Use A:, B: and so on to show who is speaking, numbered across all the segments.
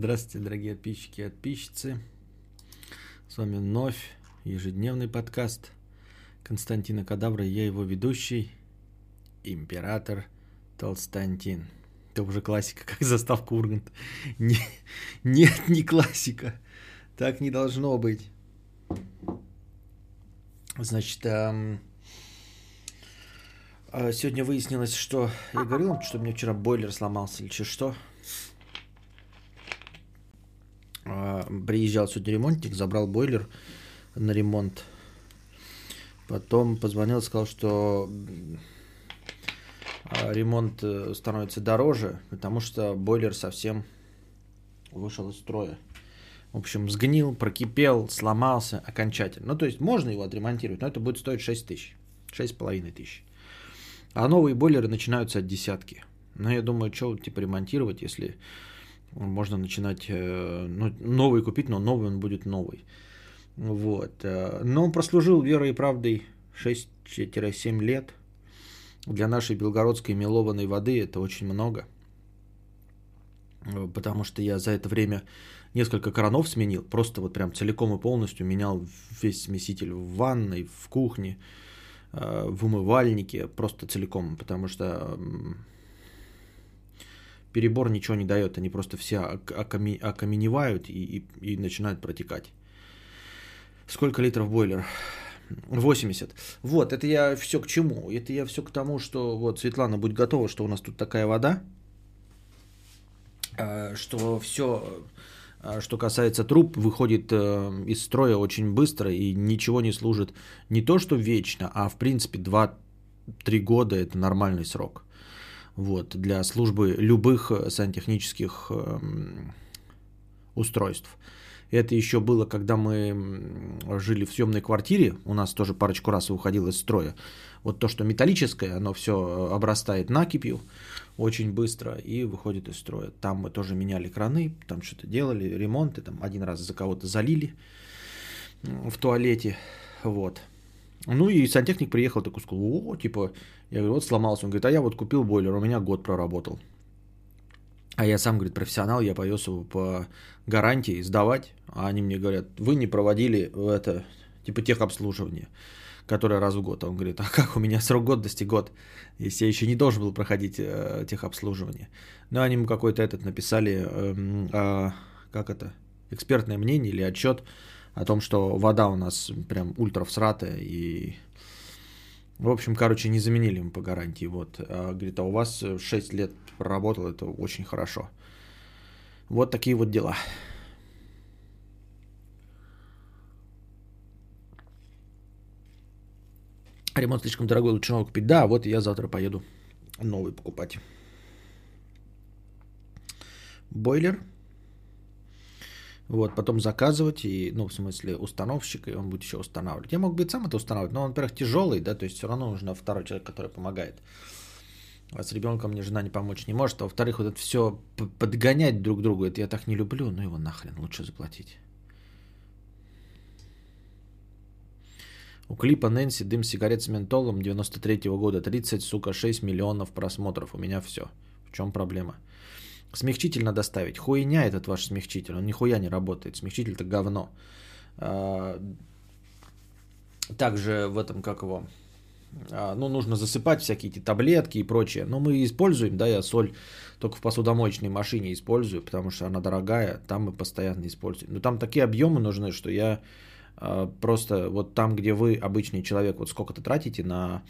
A: Здравствуйте, дорогие подписчики и подписчицы. С вами вновь ежедневный подкаст Константина Кадавра. Я его ведущий, император Толстантин. Это уже классика, как заставка Ургант. Не, нет, не классика. Так не должно быть. Значит, эм, сегодня выяснилось, что... Я говорил что у меня вчера бойлер сломался или что? А, приезжал сегодня ремонтник, забрал бойлер на ремонт. Потом позвонил, сказал, что а, ремонт э, становится дороже, потому что бойлер совсем вышел из строя. В общем, сгнил, прокипел, сломался окончательно. Ну, то есть можно его отремонтировать, но это будет стоить 6 тысяч, 6,5 тысяч. А новые бойлеры начинаются от десятки. Но я думаю, что типа ремонтировать, если можно начинать э, ну, новый купить, но новый он будет новый. Вот. Э, но он прослужил верой и правдой 6-7 лет. Для нашей белгородской мелованной воды это очень много. Э, потому что я за это время несколько кранов сменил. Просто вот прям целиком и полностью менял весь смеситель в ванной, в кухне, в умывальнике. Просто целиком. Потому что перебор ничего не дает, они просто все окаменевают и, и, и начинают протекать. Сколько литров бойлер? 80. Вот, это я все к чему? Это я все к тому, что вот, Светлана, будь готова, что у нас тут такая вода, а, что все, а, что касается труб, выходит э, из строя очень быстро и ничего не служит не то, что вечно, а в принципе 2-3 года это нормальный срок вот, для службы любых э, сантехнических эм, устройств. Это еще было, когда мы жили в съемной квартире, у нас тоже парочку раз выходило из строя. Вот то, что металлическое, оно все э, обрастает накипью очень быстро и выходит из строя. Там мы тоже меняли краны, там что-то делали, ремонты, там один раз за кого-то залили в туалете, вот. Ну и сантехник приехал, такой сказал, о, типа, я говорю, вот сломался. Он говорит, а я вот купил бойлер, у меня год проработал. А я сам, говорит, профессионал, я повез его по гарантии сдавать. А они мне говорят, вы не проводили это, типа техобслуживание, которое раз в год. А он говорит, а как у меня срок годности год, если я еще не должен был проходить э, техобслуживание. Ну, они ему какой-то этот написали, э, э, как это, экспертное мнение или отчет о том, что вода у нас прям ультра всратая и в общем, короче, не заменили ему по гарантии. Вот. А, говорит, а у вас 6 лет проработал, это очень хорошо. Вот такие вот дела. Ремонт слишком дорогой, лучше новый купить. Да, вот я завтра поеду новый покупать. Бойлер вот, потом заказывать, и, ну, в смысле, установщик, и он будет еще устанавливать. Я мог бы сам это устанавливать, но он, во-первых, тяжелый, да, то есть все равно нужно второй человек, который помогает. А с ребенком мне жена не помочь не может. А во-вторых, вот это все подгонять друг другу, это я так не люблю, ну его нахрен, лучше заплатить. У клипа Нэнси «Дым сигарет с ментолом» 93 года 30, сука, 6 миллионов просмотров. У меня все. В чем проблема? Смягчитель надо ставить. Хуйня этот ваш смягчитель. Он нихуя не работает. Смягчитель это говно. А, также в этом, как его, а, ну, нужно засыпать всякие эти таблетки и прочее. Но мы используем, да, я соль только в посудомоечной машине использую, потому что она дорогая, там мы постоянно используем. Но там такие объемы нужны, что я а, просто вот там, где вы, обычный человек, вот сколько-то тратите на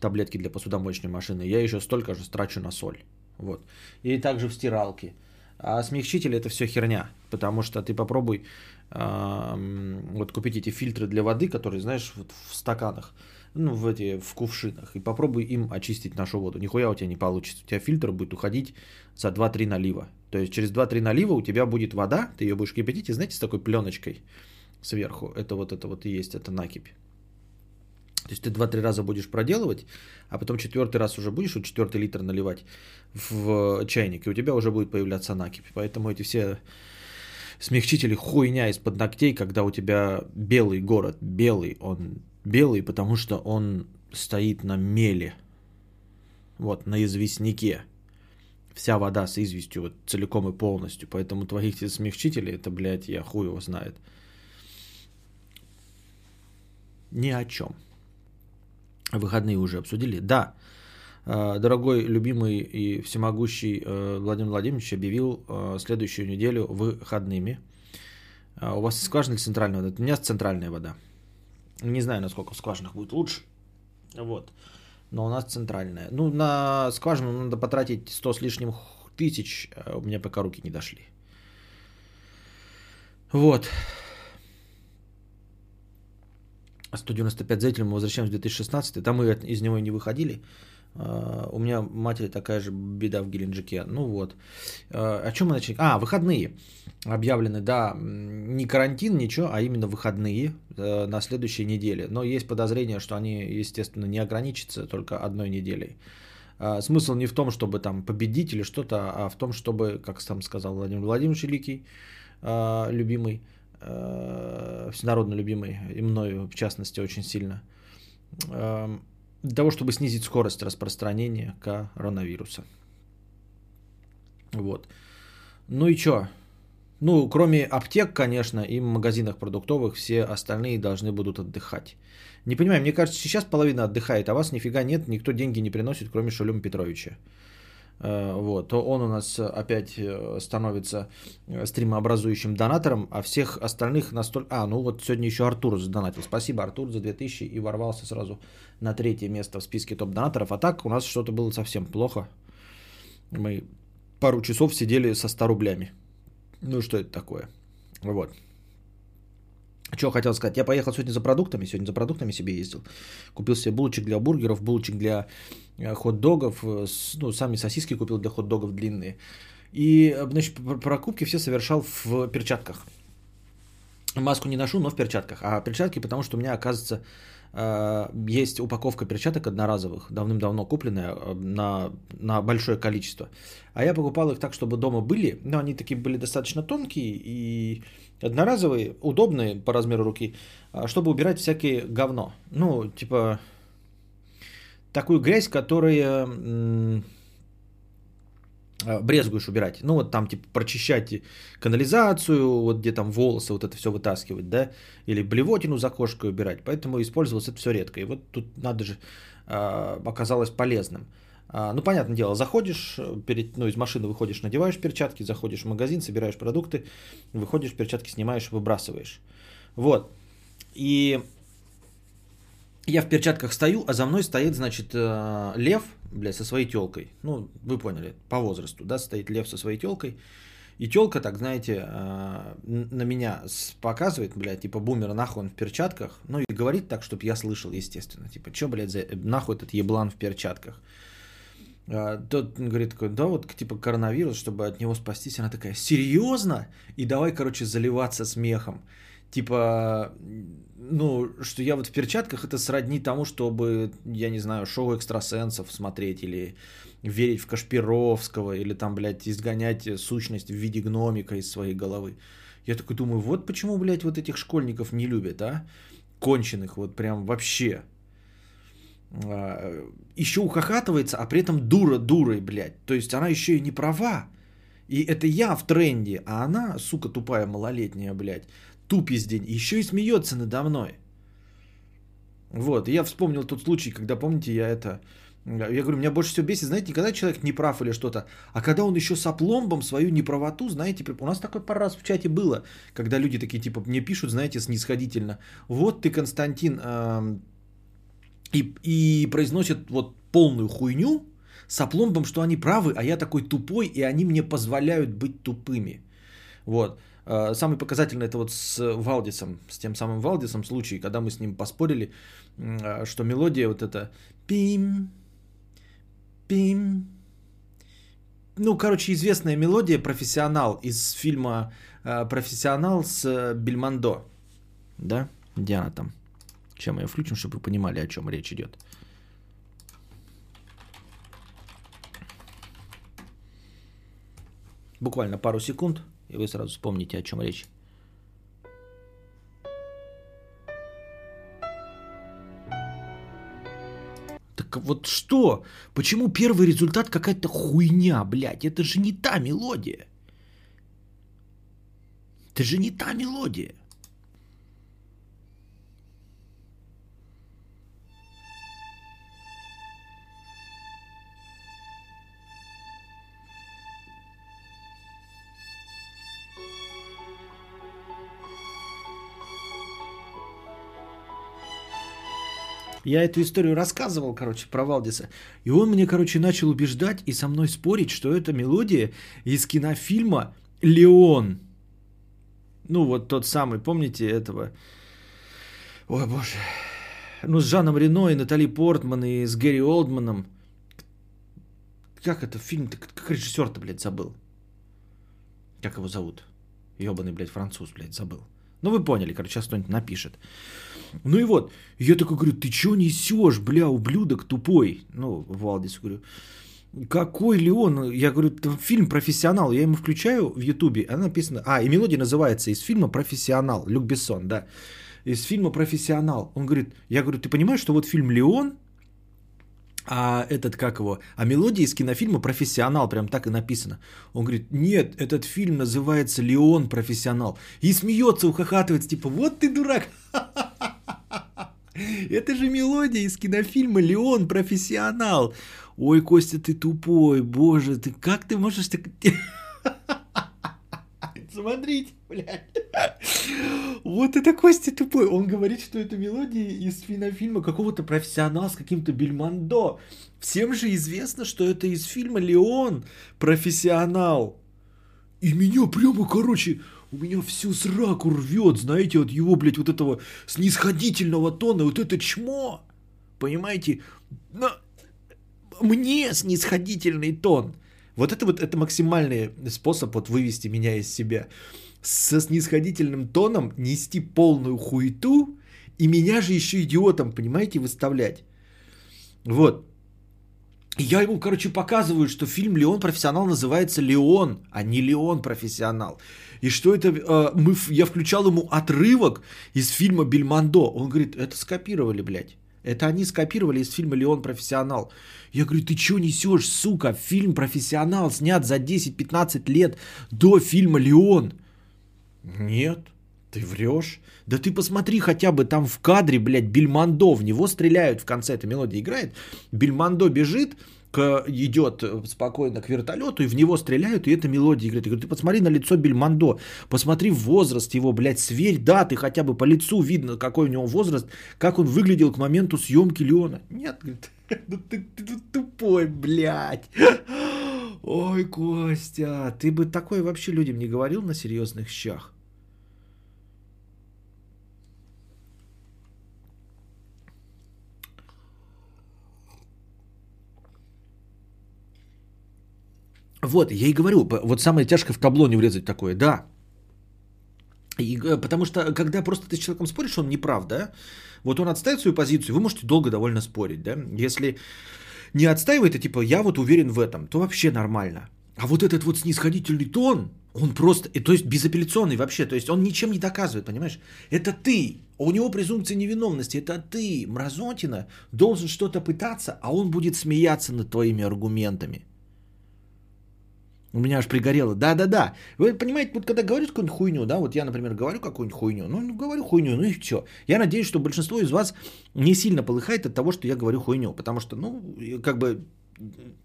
A: таблетки для посудомоечной машины, я еще столько же трачу на соль. Вот. И также в стиралке. А смягчитель это все херня, потому что ты попробуй вот купить эти фильтры для воды, которые, знаешь, вот в стаканах, ну, в эти, в кувшинах, и попробуй им очистить нашу воду. Нихуя у тебя не получится. У тебя фильтр будет уходить за 2-3 налива. То есть через 2-3 налива у тебя будет вода, ты ее будешь кипятить, и знаете, с такой пленочкой сверху. Это вот это вот и есть, это накипь. То есть ты 2-3 раза будешь проделывать, а потом четвертый раз уже будешь, вот четвертый литр наливать в чайник, и у тебя уже будет появляться накипь. Поэтому эти все смягчители хуйня из-под ногтей, когда у тебя белый город, белый, он белый, потому что он стоит на меле, вот, на известняке. Вся вода с известью вот целиком и полностью. Поэтому твоих смягчителей, это, блядь, я хуй его знает. Ни о чем. Выходные уже обсудили? Да. Э, дорогой, любимый и всемогущий э, Владимир Владимирович объявил э, следующую неделю выходными. У вас скважина или центральная вода? У меня центральная вода. Не знаю, насколько в скважинах будет лучше. Вот. Но у нас центральная. Ну, на скважину надо потратить 100 с лишним тысяч. У меня пока руки не дошли. Вот. 195 зрителей мы возвращаемся в 2016. Там мы из него не выходили. А, у меня матери такая же беда в Геленджике. Ну вот. А, о чем мы начали? А, выходные объявлены, да. Не карантин, ничего, а именно выходные э, на следующей неделе. Но есть подозрение, что они, естественно, не ограничатся только одной неделей. А, смысл не в том, чтобы там победить или что-то, а в том, чтобы, как сам сказал Владимир Владимирович Великий, любимый, всенародно любимый, и мною в частности очень сильно, для того, чтобы снизить скорость распространения коронавируса. Вот. Ну и что? Ну, кроме аптек, конечно, и магазинах продуктовых, все остальные должны будут отдыхать. Не понимаю, мне кажется, сейчас половина отдыхает, а вас нифига нет, никто деньги не приносит, кроме Шулюма Петровича. Э, вот, то он у нас опять э, становится э, стримообразующим донатором, а всех остальных настолько... А, ну вот сегодня еще Артур задонатил. Спасибо, Артур, за 2000 и ворвался сразу на третье место в списке топ-донаторов. А так у нас что-то было совсем плохо. Мы пару часов сидели со 100 рублями. Ну что это такое? Вот. Что хотел сказать? Я поехал сегодня за продуктами. Сегодня за продуктами себе ездил. Купил себе булочек для бургеров, булочек для э, хот-догов. Э, ну, сами сосиски купил для хот-догов длинные. И, э, значит, покупки все совершал в перчатках. Маску не ношу, но в перчатках. А перчатки, потому что у меня, оказывается, есть упаковка перчаток одноразовых, давным-давно купленная на, на большое количество. А я покупал их так, чтобы дома были, но они такие были достаточно тонкие и Одноразовые, удобные по размеру руки, а, чтобы убирать всякие говно. Ну, типа, такую грязь, которая брезгуешь убирать. Ну, вот там, типа, прочищать канализацию, вот где там волосы, вот это все вытаскивать, да, или блевотину за кошкой убирать. Поэтому использовалось это все редко. И вот тут надо же, а, оказалось полезным. А, ну, понятное дело, заходишь, э, перед, ну, из машины выходишь, надеваешь перчатки, заходишь в магазин, собираешь продукты, выходишь, перчатки снимаешь, выбрасываешь. Вот. И я в перчатках стою, а за мной стоит, значит, э, лев, блядь, со своей телкой. Ну, вы поняли, по возрасту, да, стоит лев со своей телкой. И телка, так знаете, э, на меня показывает, блядь, типа, бумер, нахуй он в перчатках. Ну, и говорит так, чтобы я слышал, естественно. Типа, что, блядь, за, нахуй этот еблан в перчатках. А, тот говорит такой, да, вот типа коронавирус, чтобы от него спастись. Она такая, серьезно? И давай, короче, заливаться смехом. Типа, ну, что я вот в перчатках, это сродни тому, чтобы, я не знаю, шоу экстрасенсов смотреть или верить в Кашпировского, или там, блядь, изгонять сущность в виде гномика из своей головы. Я такой думаю, вот почему, блядь, вот этих школьников не любят, а? Конченых, вот прям вообще. А, еще ухахатывается, а при этом дура дурой, блядь. То есть она еще и не права. И это я в тренде, а она, сука тупая малолетняя, блядь, тупиздень, еще и смеется надо мной. Вот, я вспомнил тот случай, когда, помните, я это... Я говорю, меня больше всего бесит, знаете, не когда человек не прав или что-то, а когда он еще с опломбом свою неправоту, знаете, у нас такой пару раз в чате было, когда люди такие, типа, мне пишут, знаете, снисходительно, вот ты, Константин, и, и произносят вот полную хуйню с опломбом, что они правы, а я такой тупой, и они мне позволяют быть тупыми. Вот. А, самый показательный это вот с Валдисом, с тем самым Валдисом случай, когда мы с ним поспорили, а, что мелодия вот эта пим, пим, ну, короче, известная мелодия «Профессионал» из фильма а, «Профессионал» с Бельмондо, да, где она там? Сейчас мы ее включим, чтобы вы понимали, о чем речь идет. Буквально пару секунд, и вы сразу вспомните, о чем речь. Так вот что? Почему первый результат какая-то хуйня, блядь? Это же не та мелодия. Это же не та мелодия. Я эту историю рассказывал, короче, про Валдиса. И он мне, короче, начал убеждать и со мной спорить, что это мелодия из кинофильма «Леон». Ну, вот тот самый, помните этого? Ой, боже. Ну, с Жаном Рено и Натали Портман, и с Гэри Олдманом. Как это фильм-то? Как режиссер-то, блядь, забыл? Как его зовут? Ёбаный, блядь, француз, блядь, забыл. Ну, вы поняли, короче, сейчас кто-нибудь напишет. Ну и вот, я такой говорю, ты что несешь, бля, ублюдок тупой? Ну, Валдис, говорю, какой ли он? Я говорю, фильм «Профессионал». Я ему включаю в Ютубе, она написана... А, и мелодия называется из фильма «Профессионал». Люк Бессон, да. Из фильма «Профессионал». Он говорит, я говорю, ты понимаешь, что вот фильм «Леон», а этот, как его, а мелодия из кинофильма «Профессионал», прям так и написано. Он говорит, нет, этот фильм называется «Леон профессионал». И смеется, ухахатывается, типа, вот ты дурак. Это же мелодия из кинофильма «Леон профессионал». Ой, Костя, ты тупой, боже, ты как ты можешь так... Смотрите, блядь. Вот это Костя тупой. Он говорит, что это мелодия из кинофильма какого-то профессионала с каким-то Бельмондо. Всем же известно, что это из фильма «Леон. Профессионал». И меня прямо, короче, у меня всю сраку рвет, знаете, от его, блядь, вот этого снисходительного тона, вот это чмо. Понимаете? Но мне снисходительный тон. Вот это вот это максимальный способ вот вывести меня из себя. Со снисходительным тоном нести полную хуету и меня же еще идиотом, понимаете, выставлять. Вот. Я ему, короче, показываю, что фильм «Леон профессионал» называется «Леон», а не «Леон профессионал». И что это... Э, мы, я включал ему отрывок из фильма «Бельмондо». Он говорит, это скопировали, блядь. Это они скопировали из фильма «Леон профессионал». Я говорю, ты что несешь, сука? Фильм «Профессионал» снят за 10-15 лет до фильма «Леон». Нет, ты врешь. Да ты посмотри хотя бы там в кадре, блядь, Бельмондо, в него стреляют в конце, эта мелодия играет. Бельмондо бежит, к, идет спокойно к вертолету, и в него стреляют, и эта мелодия играет. Я говорю, ты посмотри на лицо Бельмондо, посмотри возраст его, блядь, сверь даты, хотя бы по лицу видно, какой у него возраст, как он выглядел к моменту съемки Леона. Нет, говорит, ну ты, ты, ты тупой, блядь. Ой, Костя, ты бы такое вообще людям не говорил на серьезных щах? Вот, я и говорю, вот самое тяжкое в табло не врезать такое, да. И, э, потому что, когда просто ты с человеком споришь, он не прав, да, вот он отставит свою позицию, вы можете долго довольно спорить, да. Если не отстаивает, и типа, я вот уверен в этом, то вообще нормально. А вот этот вот снисходительный тон, он просто, то есть безапелляционный вообще, то есть он ничем не доказывает, понимаешь? Это ты, у него презумпция невиновности, это ты, мразотина, должен что-то пытаться, а он будет смеяться над твоими аргументами. У меня аж пригорело. Да-да-да. Вы понимаете, вот когда говорят какую-нибудь хуйню, да, вот я, например, говорю какую-нибудь хуйню, ну, говорю хуйню, ну и все. Я надеюсь, что большинство из вас не сильно полыхает от того, что я говорю хуйню, потому что, ну, как бы,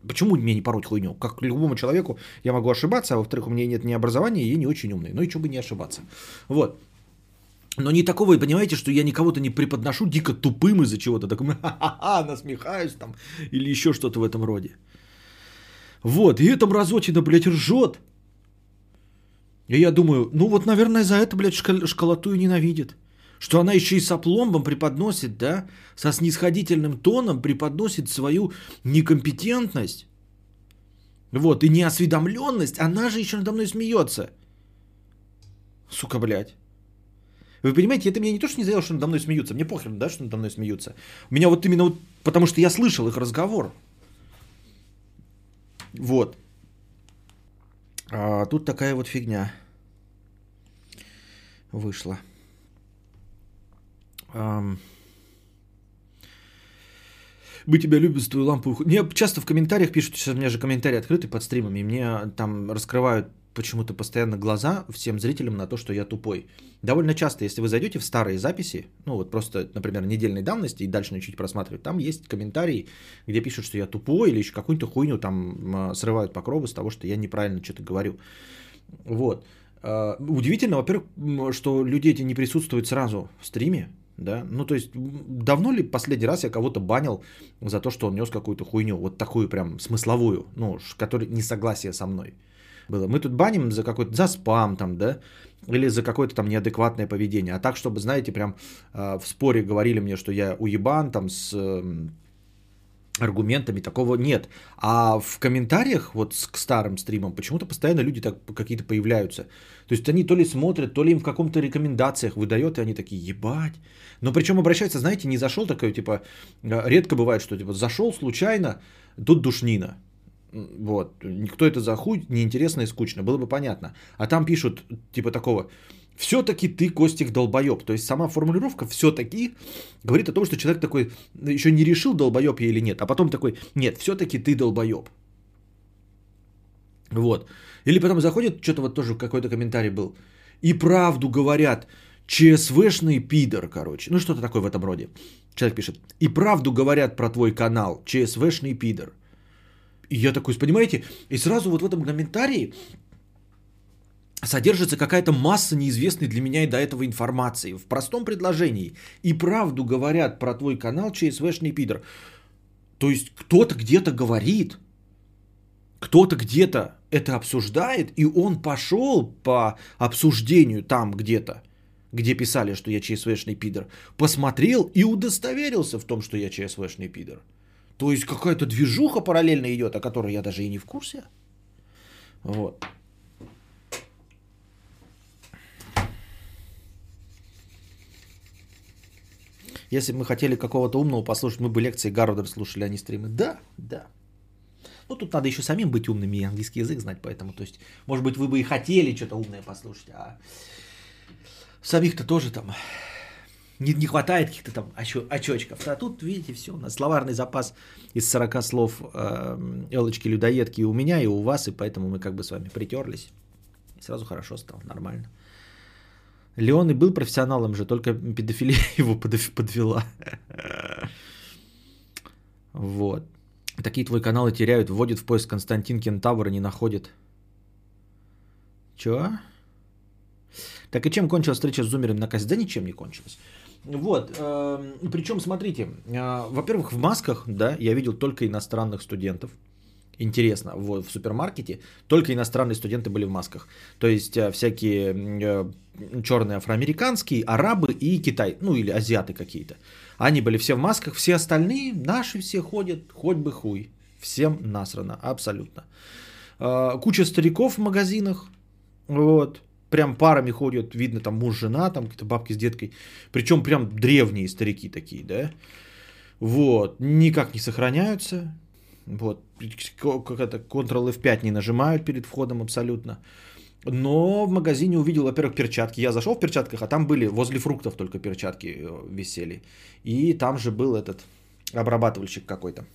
A: почему мне не пороть хуйню? Как любому человеку я могу ошибаться, а во-вторых, у меня нет ни образования, и я не очень умный. Ну и что бы не ошибаться. Вот. Но не такого, понимаете, что я никого-то не преподношу дико тупым из-за чего-то, такой, ха-ха-ха, насмехаюсь там, или еще что-то в этом роде. Вот, и эта мразотина, блядь, ржет. И я думаю, ну вот, наверное, за это, блядь, школ- школоту и ненавидит. Что она еще и с опломбом преподносит, да, со снисходительным тоном преподносит свою некомпетентность. Вот, и неосведомленность, она же еще надо мной смеется. Сука, блядь. Вы понимаете, это меня не то, что не заело, что надо мной смеются. Мне похрен, да, что надо мной смеются. Меня вот именно вот, потому что я слышал их разговор. Вот. А тут такая вот фигня вышла. Мы тебя любим твою лампу. Мне часто в комментариях пишут, сейчас у меня же комментарии открыты под стримами, и мне там раскрывают почему-то постоянно глаза всем зрителям на то, что я тупой. Довольно часто, если вы зайдете в старые записи, ну вот просто, например, недельной давности и дальше начнете просматривать, там есть комментарии, где пишут, что я тупой или еще какую-то хуйню там срывают покровы с того, что я неправильно что-то говорю. Вот. А, удивительно, во-первых, что люди эти не присутствуют сразу в стриме, да, ну то есть давно ли последний раз я кого-то банил за то, что он нес какую-то хуйню, вот такую прям смысловую, ну, который не согласие со мной было. Мы тут баним за какой-то, за спам там, да, или за какое-то там неадекватное поведение. А так, чтобы, знаете, прям э, в споре говорили мне, что я уебан там с э, аргументами, такого нет. А в комментариях вот к старым стримам почему-то постоянно люди так какие-то появляются. То есть они то ли смотрят, то ли им в каком-то рекомендациях выдает, и они такие, ебать. Но причем обращаются, знаете, не зашел такой, типа, э, редко бывает, что типа зашел случайно, тут душнина. Вот. Кто это за хуй, неинтересно и скучно, было бы понятно. А там пишут, типа такого, все-таки ты, Костик, долбоеб. То есть сама формулировка все-таки говорит о том, что человек такой еще не решил, долбоеб я или нет. А потом такой, нет, все-таки ты долбоеб. Вот. Или потом заходит, что-то вот тоже какой-то комментарий был. И правду говорят, ЧСВшный пидор, короче. Ну, что-то такое в этом роде. Человек пишет. И правду говорят про твой канал, ЧСВшный пидор. И я такой, понимаете, и сразу вот в этом комментарии содержится какая-то масса неизвестной для меня и до этого информации. В простом предложении. И правду говорят про твой канал ЧСВшный пидор. То есть кто-то где-то говорит, кто-то где-то это обсуждает, и он пошел по обсуждению там где-то, где писали, что я ЧСВшный пидор, посмотрел и удостоверился в том, что я ЧСВшный пидор. То есть какая-то движуха параллельно идет, о которой я даже и не в курсе. Вот. Если бы мы хотели какого-то умного послушать, мы бы лекции Гарварда слушали, а не стримы. Да, да. Ну, тут надо еще самим быть умными и английский язык знать, поэтому, то есть, может быть, вы бы и хотели что-то умное послушать, а самих-то тоже там не, не хватает каких-то там очочков. А тут, видите, все, у нас словарный запас из 40 слов э, Элочки-людоедки у меня и у вас, и поэтому мы как бы с вами притерлись. И сразу хорошо стало, нормально. Леон и был профессионалом же, только педофилия его подвела. Вот. Такие твои каналы теряют, вводит в поиск Константин Кентавр и не находит. Чего? Так и чем кончилась встреча с зумером на кассе? Да ничем не кончилась. Вот, э, причем, смотрите, э, во-первых, в масках, да, я видел только иностранных студентов. Интересно, вот в супермаркете только иностранные студенты были в масках. То есть э, всякие э, черные афроамериканские, арабы и Китай, ну или азиаты какие-то. Они были все в масках, все остальные, наши все ходят, хоть бы хуй. Всем насрано, абсолютно. Э, куча стариков в магазинах, вот, прям парами ходят, видно там муж, жена, там какие-то бабки с деткой, причем прям древние старики такие, да, вот, никак не сохраняются, вот, как это, Ctrl F5 не нажимают перед входом абсолютно, но в магазине увидел, во-первых, перчатки. Я зашел в перчатках, а там были возле фруктов только перчатки э, висели. И там же был этот обрабатывальщик какой-то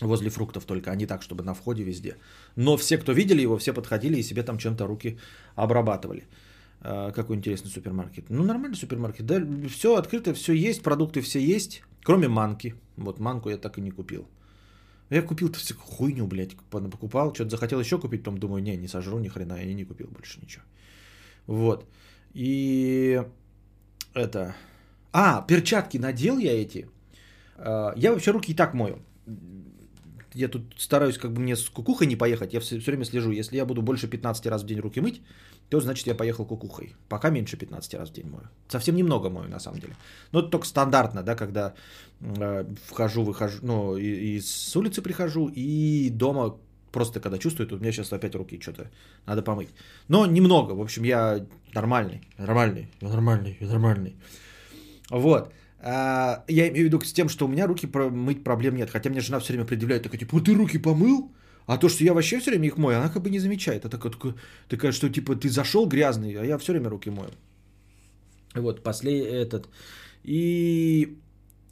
A: возле фруктов только, а не так, чтобы на входе везде. Но все, кто видели его, все подходили и себе там чем-то руки обрабатывали. А, какой интересный супермаркет. Ну, нормальный супермаркет. Да, все открыто, все есть, продукты все есть, кроме манки. Вот манку я так и не купил. Я купил-то всякую хуйню, блядь, покупал, что-то захотел еще купить, потом думаю, не, не сожру ни хрена, я не купил больше ничего. Вот. И это... А, перчатки надел я эти. А, я вообще руки и так мою я тут стараюсь как бы мне с кукухой не поехать, я все, все время слежу. Если я буду больше 15 раз в день руки мыть, то значит я поехал кукухой. Пока меньше 15 раз в день мою. Совсем немного мою на самом деле. Но это только стандартно, да, когда э, вхожу, выхожу, ну, и, и с улицы прихожу, и дома просто когда чувствую, то у меня сейчас опять руки что-то надо помыть. Но немного, в общем, я нормальный, нормальный, я нормальный, я нормальный. Вот. А, я имею в виду с тем, что у меня руки мыть проблем нет. Хотя мне жена все время предъявляет, такая, типа, ты руки помыл? А то, что я вообще все время их мою, она как бы не замечает. А такая, такая, такая что типа ты зашел грязный, а я все время руки мою. Вот, последний этот. И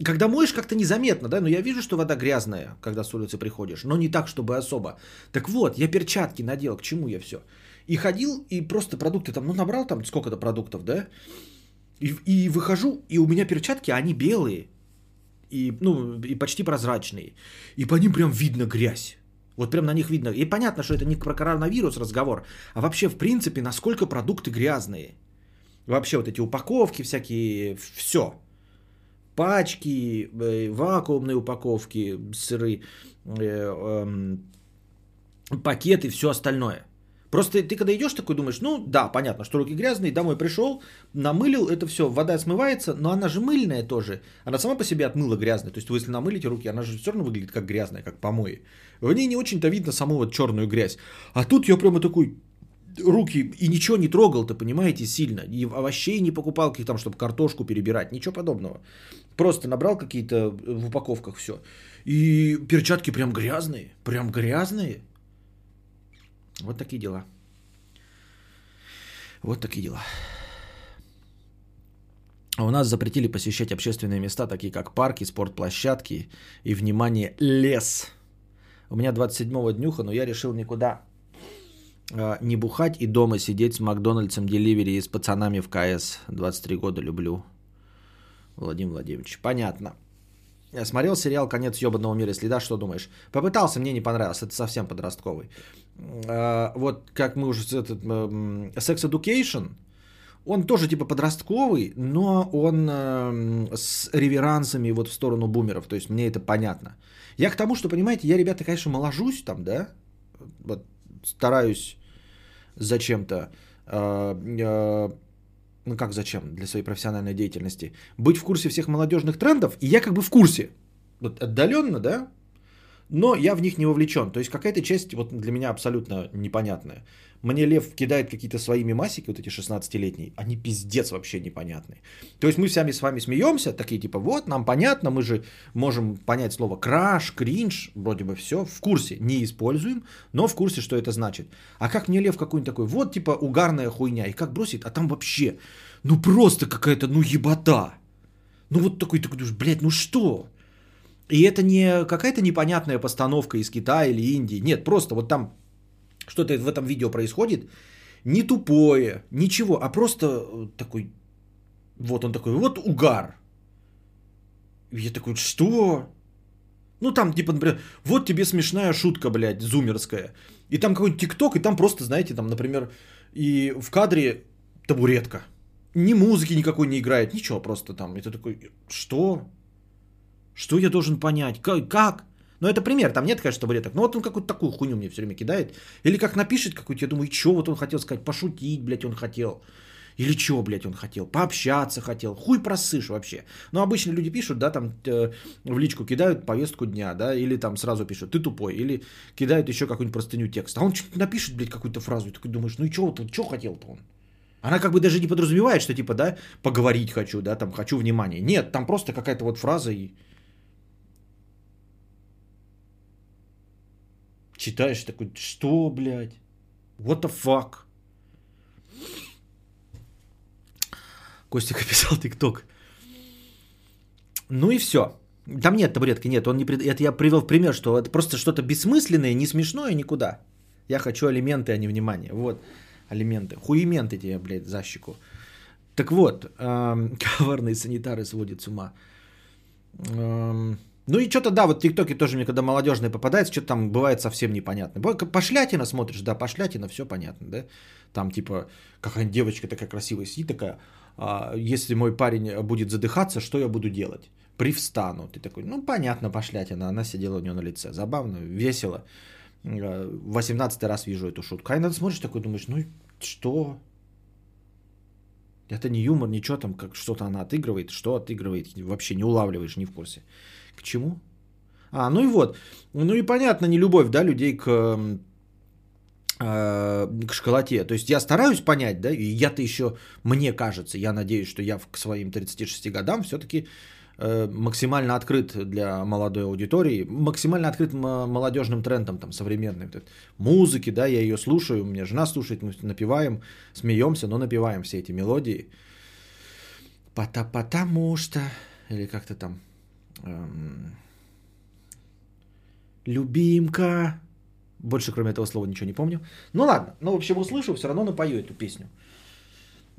A: когда моешь, как-то незаметно, да, но я вижу, что вода грязная, когда с улицы приходишь, но не так, чтобы особо. Так вот, я перчатки надел, к чему я все. И ходил, и просто продукты там, ну, набрал там сколько-то продуктов, да, и, и выхожу, и у меня перчатки, они белые, и, ну, и почти прозрачные. И по ним прям видно грязь. Вот прям на них видно. И понятно, что это не про коронавирус разговор, а вообще, в принципе, насколько продукты грязные. Вообще вот эти упаковки всякие, все. Пачки, э, вакуумные упаковки, сыры, э, э, пакеты, все остальное. Просто ты когда идешь такой думаешь, ну да, понятно, что руки грязные, домой пришел, намылил, это все, вода смывается, но она же мыльная тоже. Она сама по себе отмыла грязная. То есть вы если намылите руки, она же все равно выглядит как грязная, как помои. В ней не очень-то видно саму вот черную грязь. А тут я прямо такой, руки и ничего не трогал, ты понимаете, сильно. И овощей не покупал, каких там, чтобы картошку перебирать, ничего подобного. Просто набрал какие-то в упаковках все. И перчатки прям грязные, прям грязные. Вот такие дела. Вот такие дела. А у нас запретили посещать общественные места, такие как парки, спортплощадки и, внимание, лес. У меня 27-го днюха, но я решил никуда э, не бухать и дома сидеть с Макдональдсом Деливери и с пацанами в КС. 23 года люблю. Владимир Владимирович. Понятно. Я смотрел сериал «Конец ебаного мира», если да, что думаешь? Попытался, мне не понравился, это совсем подростковый. А, вот как мы уже этот Sex Education, он тоже типа подростковый, но он с реверансами вот в сторону бумеров, то есть мне это понятно. Я к тому, что, понимаете, я, ребята, конечно, моложусь там, да, вот стараюсь зачем-то, ну как зачем, для своей профессиональной деятельности, быть в курсе всех молодежных трендов, и я как бы в курсе, вот отдаленно, да, но я в них не вовлечен. То есть какая-то часть вот для меня абсолютно непонятная. Мне Лев кидает какие-то свои мемасики, вот эти 16-летние, они пиздец вообще непонятные. То есть мы сами с вами смеемся, такие типа, вот, нам понятно, мы же можем понять слово краш, кринж, вроде бы все, в курсе, не используем, но в курсе, что это значит. А как мне Лев какой-нибудь такой, вот типа угарная хуйня, и как бросит, а там вообще, ну просто какая-то, ну ебота. Ну вот такой, такой, блядь, ну что? И это не какая-то непонятная постановка из Китая или Индии. Нет, просто вот там что-то в этом видео происходит. Не тупое, ничего, а просто э, такой, вот он такой, вот угар. Я такой, что? Ну там типа, например, вот тебе смешная шутка, блядь, зумерская. И там какой-нибудь тикток, и там просто, знаете, там, например, и в кадре табуретка. Ни музыки никакой не играет, ничего, просто там. Ты такой, что? Что я должен понять? Как? как? Ну, это пример, там нет, конечно, табуреток. Но вот он какую-то такую хуйню мне все время кидает. Или как напишет какую-то, я думаю, что вот он хотел сказать, пошутить, блядь, он хотел. Или что, блядь, он хотел? Пообщаться хотел. Хуй просышь вообще. Ну, обычно люди пишут, да, там э, в личку кидают повестку дня, да, или там сразу пишут, ты тупой, или кидают еще какую-нибудь простыню текста. А он что-то напишет, блядь, какую-то фразу, и такой думаешь, ну и что, вот, что хотел-то он? Она как бы даже не подразумевает, что типа, да, поговорить хочу, да, там, хочу внимания. Нет, там просто какая-то вот фраза и Читаешь такой, что, блядь? What the fuck? Костик описал ТикТок. Ну и все. Там нет табуретки, нет. Он не пред... Это я привел в пример, что это просто что-то бессмысленное, не смешное никуда. Я хочу алименты, а не внимание. Вот, алименты. Хуементы тебе, блядь, за щеку. Так вот, эм, коварные санитары сводят с ума. Эм, ну и что-то, да, вот в ТикТоке тоже мне, когда молодежные попадается, что-то там бывает совсем непонятно. Пошлятина смотришь, да, пошлятина, все понятно, да. Там типа какая-нибудь девочка такая красивая сидит, такая, а, если мой парень будет задыхаться, что я буду делать? Привстану. Ты такой, ну понятно, пошлятина, она сидела у нее на лице. Забавно, весело. 18 раз вижу эту шутку. А иногда смотришь такой, думаешь, ну что? Это не юмор, ничего там, как что-то она отыгрывает. Что отыгрывает, вообще не улавливаешь, не в курсе. К чему? А, ну и вот. Ну и понятно, не любовь, да, людей к, э, к школоте. То есть я стараюсь понять, да, и я-то еще, мне кажется, я надеюсь, что я к своим 36 годам все-таки э, максимально открыт для молодой аудитории, максимально открыт молодежным трендам там современным. Музыки, да, я ее слушаю, у меня жена слушает, мы напиваем, смеемся, но напиваем все эти мелодии. Потому что, или как-то там эм, любимка. Больше кроме этого слова ничего не помню. Ну ладно, ну в общем услышу, все равно напою эту песню.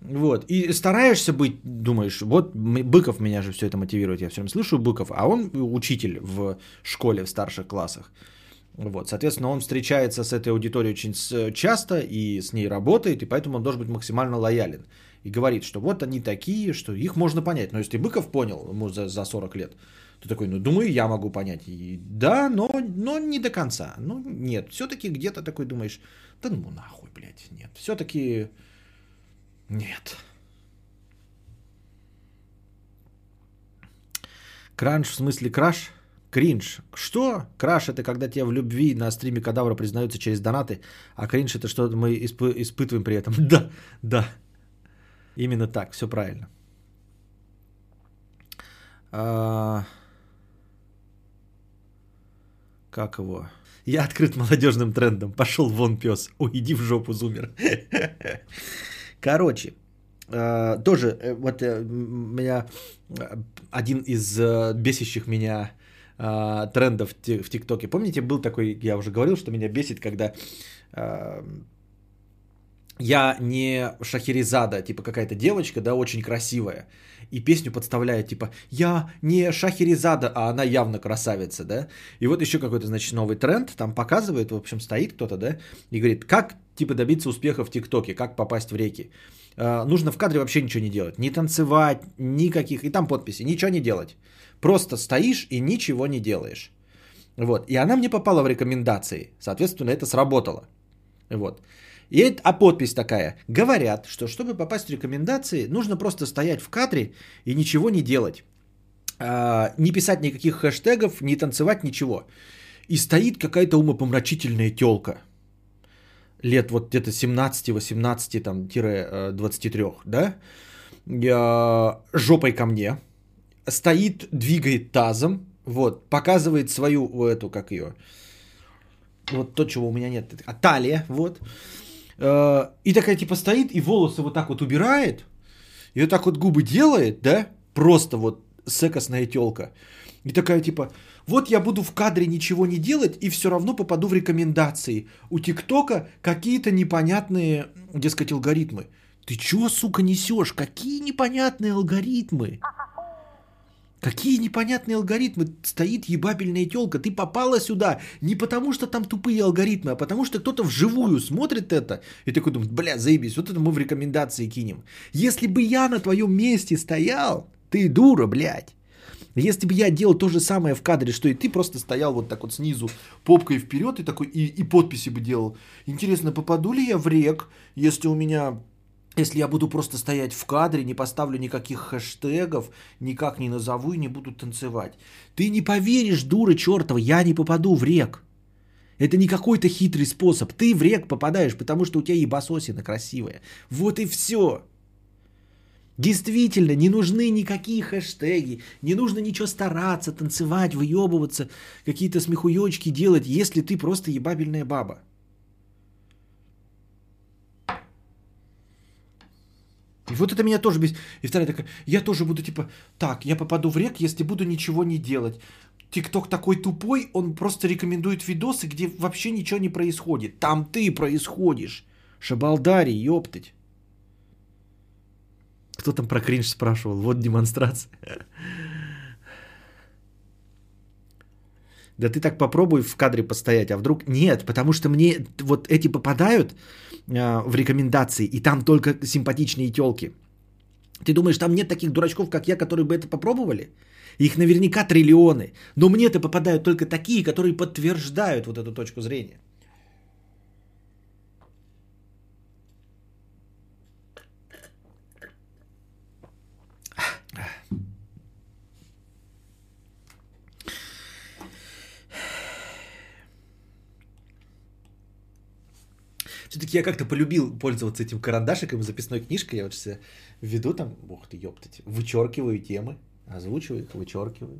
A: Вот. И стараешься быть, думаешь, вот Быков меня же все это мотивирует, я все время слышу Быков, а он учитель в школе в старших классах. Вот, соответственно, он встречается с этой аудиторией очень часто и с ней работает, и поэтому он должен быть максимально лоялен. И говорит, что вот они такие, что их можно понять. Но если Быков понял ему за, за 40 лет, то такой, ну, думаю, я могу понять. И да, но, но не до конца. Ну, нет, все-таки где-то такой думаешь, да ну нахуй, блядь, нет. Все-таки нет. Кранж в смысле краш? Кринж. Что? Краш это когда тебе в любви на стриме кадавра признаются через донаты, а кринж это что мы испы- испытываем при этом. Да, да. Именно так, все правильно. А... Как его? Я открыт молодежным трендом. Пошел вон пес. Уйди в жопу, зумер. Короче, э, тоже э, вот э, меня один из бесящих меня трендов в ТикТоке. Помните, был такой, я уже говорил, что меня бесит, когда я не Шахерезада, типа какая-то девочка, да, очень красивая, и песню подставляет, типа, я не Шахерезада, а она явно красавица, да, и вот еще какой-то, значит, новый тренд, там показывает, в общем, стоит кто-то, да, и говорит, как, типа, добиться успеха в ТикТоке, как попасть в реки. Э, нужно в кадре вообще ничего не делать, не танцевать, никаких, и там подписи, ничего не делать. Просто стоишь и ничего не делаешь. Вот, и она мне попала в рекомендации, соответственно, это сработало. Вот. И а подпись такая. Говорят, что чтобы попасть в рекомендации, нужно просто стоять в кадре и ничего не делать. А, не писать никаких хэштегов, не танцевать, ничего. И стоит какая-то умопомрачительная телка. Лет вот где-то 17-18, там, 23, э, да? А, жопой ко мне. Стоит, двигает тазом, вот, показывает свою эту, как ее, вот то, чего у меня нет, а талия, вот. Э, и такая типа стоит и волосы вот так вот убирает, и вот так вот губы делает, да, просто вот секосная телка. И такая типа, вот я буду в кадре ничего не делать и все равно попаду в рекомендации. У ТикТока какие-то непонятные, дескать, алгоритмы. Ты чё, сука, несешь? Какие непонятные алгоритмы? Какие непонятные алгоритмы? Стоит ебабельная телка. Ты попала сюда не потому, что там тупые алгоритмы, а потому, что кто-то вживую смотрит это и такой думает, бля, заебись, вот это мы в рекомендации кинем. Если бы я на твоем месте стоял, ты дура, блядь. Если бы я делал то же самое в кадре, что и ты просто стоял вот так вот снизу попкой вперед и такой и, и подписи бы делал. Интересно, попаду ли я в рек, если у меня если я буду просто стоять в кадре, не поставлю никаких хэштегов, никак не назову и не буду танцевать. Ты не поверишь, дура чертова, я не попаду в рек. Это не какой-то хитрый способ. Ты в рек попадаешь, потому что у тебя ебасосина красивая. Вот и все. Действительно, не нужны никакие хэштеги, не нужно ничего стараться, танцевать, выебываться, какие-то смехуёчки делать, если ты просто ебабельная баба. И вот это меня тоже бесит. И вторая такая, я тоже буду типа, так, я попаду в рек, если буду ничего не делать. ТикТок такой тупой, он просто рекомендует видосы, где вообще ничего не происходит. Там ты происходишь. Шабалдари, ёптать. Кто там про кринж спрашивал? Вот демонстрация. Да ты так попробуй в кадре постоять, а вдруг нет, потому что мне вот эти попадают э, в рекомендации, и там только симпатичные телки. Ты думаешь, там нет таких дурачков, как я, которые бы это попробовали? Их наверняка триллионы. Но мне-то попадают только такие, которые подтверждают вот эту точку зрения. Все-таки я как-то полюбил пользоваться этим карандашиком, записной книжкой. Я вот сейчас веду там, ух ты, ёптать, вычеркиваю темы, озвучиваю их, вычеркиваю.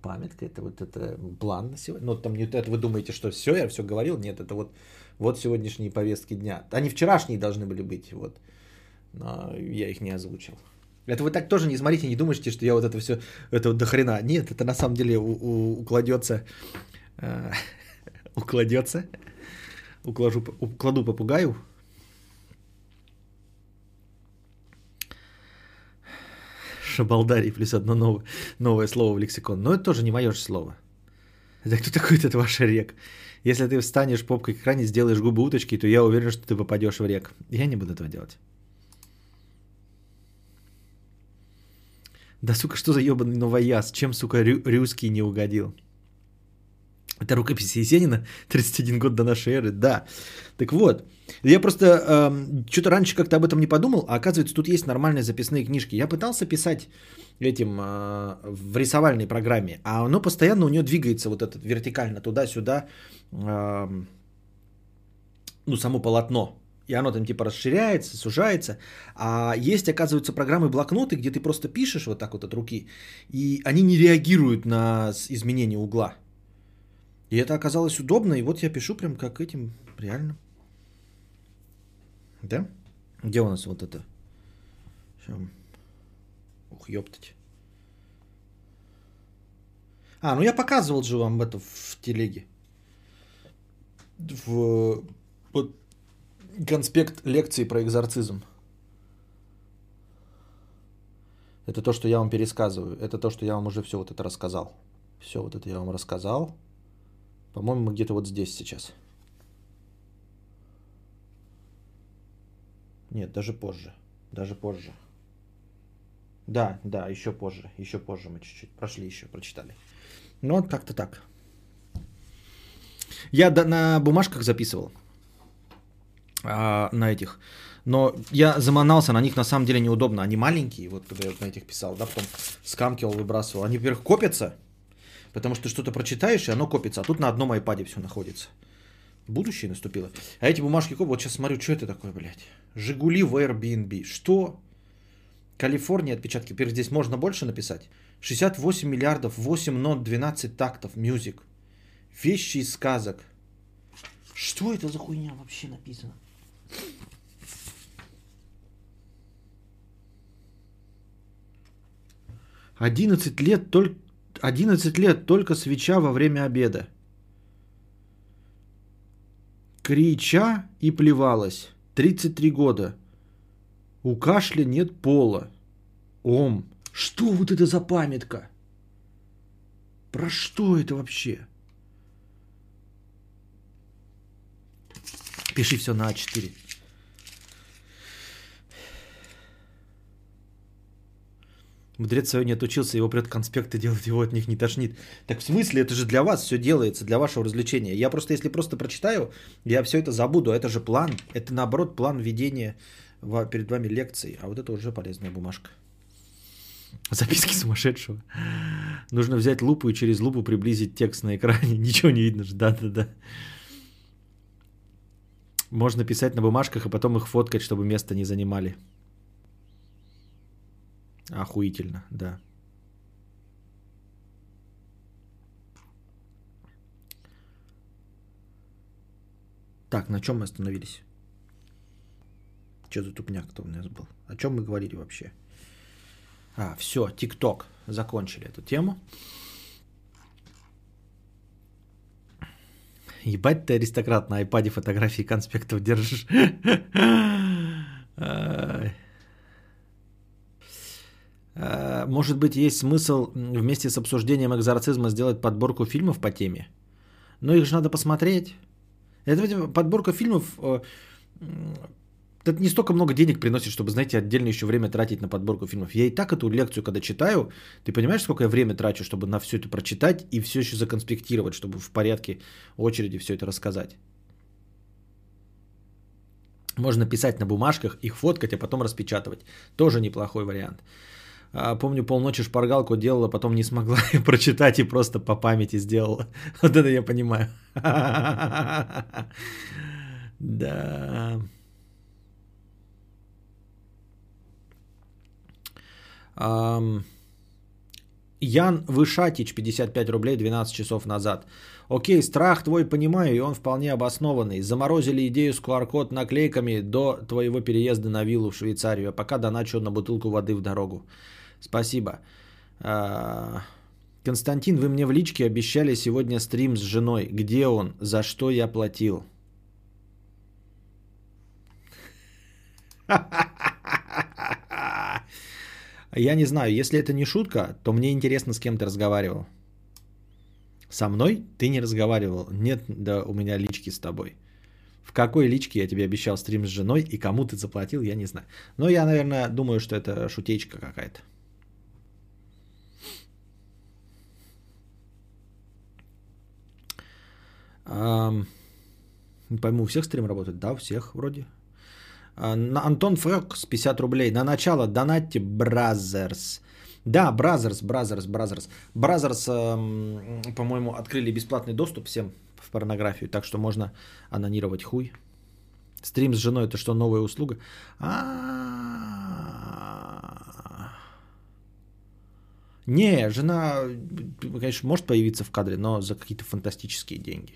A: Памятка, это вот это план на сегодня. Ну, там не это вы думаете, что все, я все говорил. Нет, это вот, вот сегодняшние повестки дня. Они вчерашние должны были быть, вот. Но я их не озвучил. Это вы так тоже не смотрите, не думайте, что я вот это все, это вот до хрена. Нет, это на самом деле у, у, укладется, э, укладется, укладу, укладу попугаю. Шабалдарий плюс одно новое, новое слово в лексикон. Но это тоже не мое же слово. Это кто такой этот ваш рек? Если ты встанешь попкой к экране, сделаешь губы уточки, то я уверен, что ты попадешь в рек. Я не буду этого делать. Да, сука, что за ебаный новояз? Чем, сука, рю- русский не угодил? Это рукопись Есенина, 31 год до нашей эры, да. Так вот, я просто эм, что-то раньше как-то об этом не подумал, а оказывается, тут есть нормальные записные книжки. Я пытался писать этим э, в рисовальной программе, а оно постоянно у нее двигается вот этот вертикально туда-сюда, э, ну, само полотно. И оно там типа расширяется, сужается. А есть, оказывается, программы блокноты, где ты просто пишешь вот так вот от руки, и они не реагируют на изменение угла. И это оказалось удобно, и вот я пишу прям как этим, реально. Да? Где у нас вот это? Сейчас. Ух, ёптать. А, ну я показывал же вам это в телеге. В, вот, конспект лекции про экзорцизм. Это то, что я вам пересказываю. Это то, что я вам уже все вот это рассказал. Все вот это я вам рассказал. По-моему, мы где-то вот здесь сейчас. Нет, даже позже. Даже позже. Да, да, еще позже. Еще позже мы чуть-чуть прошли еще, прочитали. Ну, вот как-то так. Я на бумажках записывал. А, на этих. Но я заманался, на них на самом деле неудобно. Они маленькие, вот когда я на этих писал, да, потом скамкивал, выбрасывал. Они, во-первых, копятся, потому что что-то прочитаешь, и оно копится. А тут на одном айпаде все находится. Будущее наступило. А эти бумажки коп, вот сейчас смотрю, что это такое, блядь. Жигули в Airbnb. Что? Калифорния отпечатки. Теперь здесь можно больше написать. 68 миллиардов, 8 нот, 12 тактов, мюзик. Вещи из сказок. Что это за хуйня вообще написано? 11 лет только 11 лет только свеча во время обеда. Крича и плевалась. 33 года. У кашля нет пола. Ом. Что вот это за памятка? Про что это вообще? Пиши все на А4. Мудрец не отучился, его прет конспекты делать, его от них не тошнит. Так в смысле, это же для вас все делается, для вашего развлечения. Я просто, если просто прочитаю, я все это забуду. Это же план. Это наоборот план ведения перед вами лекций. А вот это уже полезная бумажка. Записки сумасшедшего. Нужно взять лупу и через лупу приблизить текст на экране. Ничего не видно же. Да-да-да. Можно писать на бумажках, а потом их фоткать, чтобы место не занимали. Охуительно, да. Так, на чем мы остановились? Что за тупняк кто у нас был? О чем мы говорили вообще? А, все, ТикТок. Закончили эту тему. Ебать ты аристократ на айпаде фотографии конспектов держишь. Э, может быть, есть смысл вместе с обсуждением экзорцизма сделать подборку фильмов по теме? Но их же надо посмотреть. Это подборка фильмов, э, это не столько много денег приносит, чтобы, знаете, отдельно еще время тратить на подборку фильмов. Я и так эту лекцию, когда читаю, ты понимаешь, сколько я время трачу, чтобы на все это прочитать и все еще законспектировать, чтобы в порядке очереди все это рассказать. Можно писать на бумажках, их фоткать, а потом распечатывать. Тоже неплохой вариант. А, помню, полночи шпаргалку делала, потом не смогла прочитать и просто по памяти сделала. Вот это я понимаю. Да. Ян Вышатич, 55 рублей 12 часов назад. Окей, страх твой понимаю, и он вполне обоснованный. Заморозили идею с QR-код наклейками до твоего переезда на виллу в Швейцарию, а пока доначу на бутылку воды в дорогу. Спасибо. А, Константин, вы мне в личке обещали сегодня стрим с женой. Где он? За что я платил? Я не знаю, если это не шутка, то мне интересно, с кем ты разговаривал. Со мной ты не разговаривал. Нет, да у меня лички с тобой. В какой личке я тебе обещал стрим с женой и кому ты заплатил, я не знаю. Но я, наверное, думаю, что это шутечка какая-то. Не пойму, у всех стрим работает? Да, у всех вроде. А, Антон Фрёк 50 рублей. На начало донатьте Brazzers. Да, Brazzers, Brazzers, Brazzers. Brazzers, по-моему, открыли бесплатный доступ всем в порнографию, так что можно анонировать хуй. Стрим с женой это что, новая услуга? Не, жена, конечно, может появиться в кадре, но за какие-то фантастические деньги.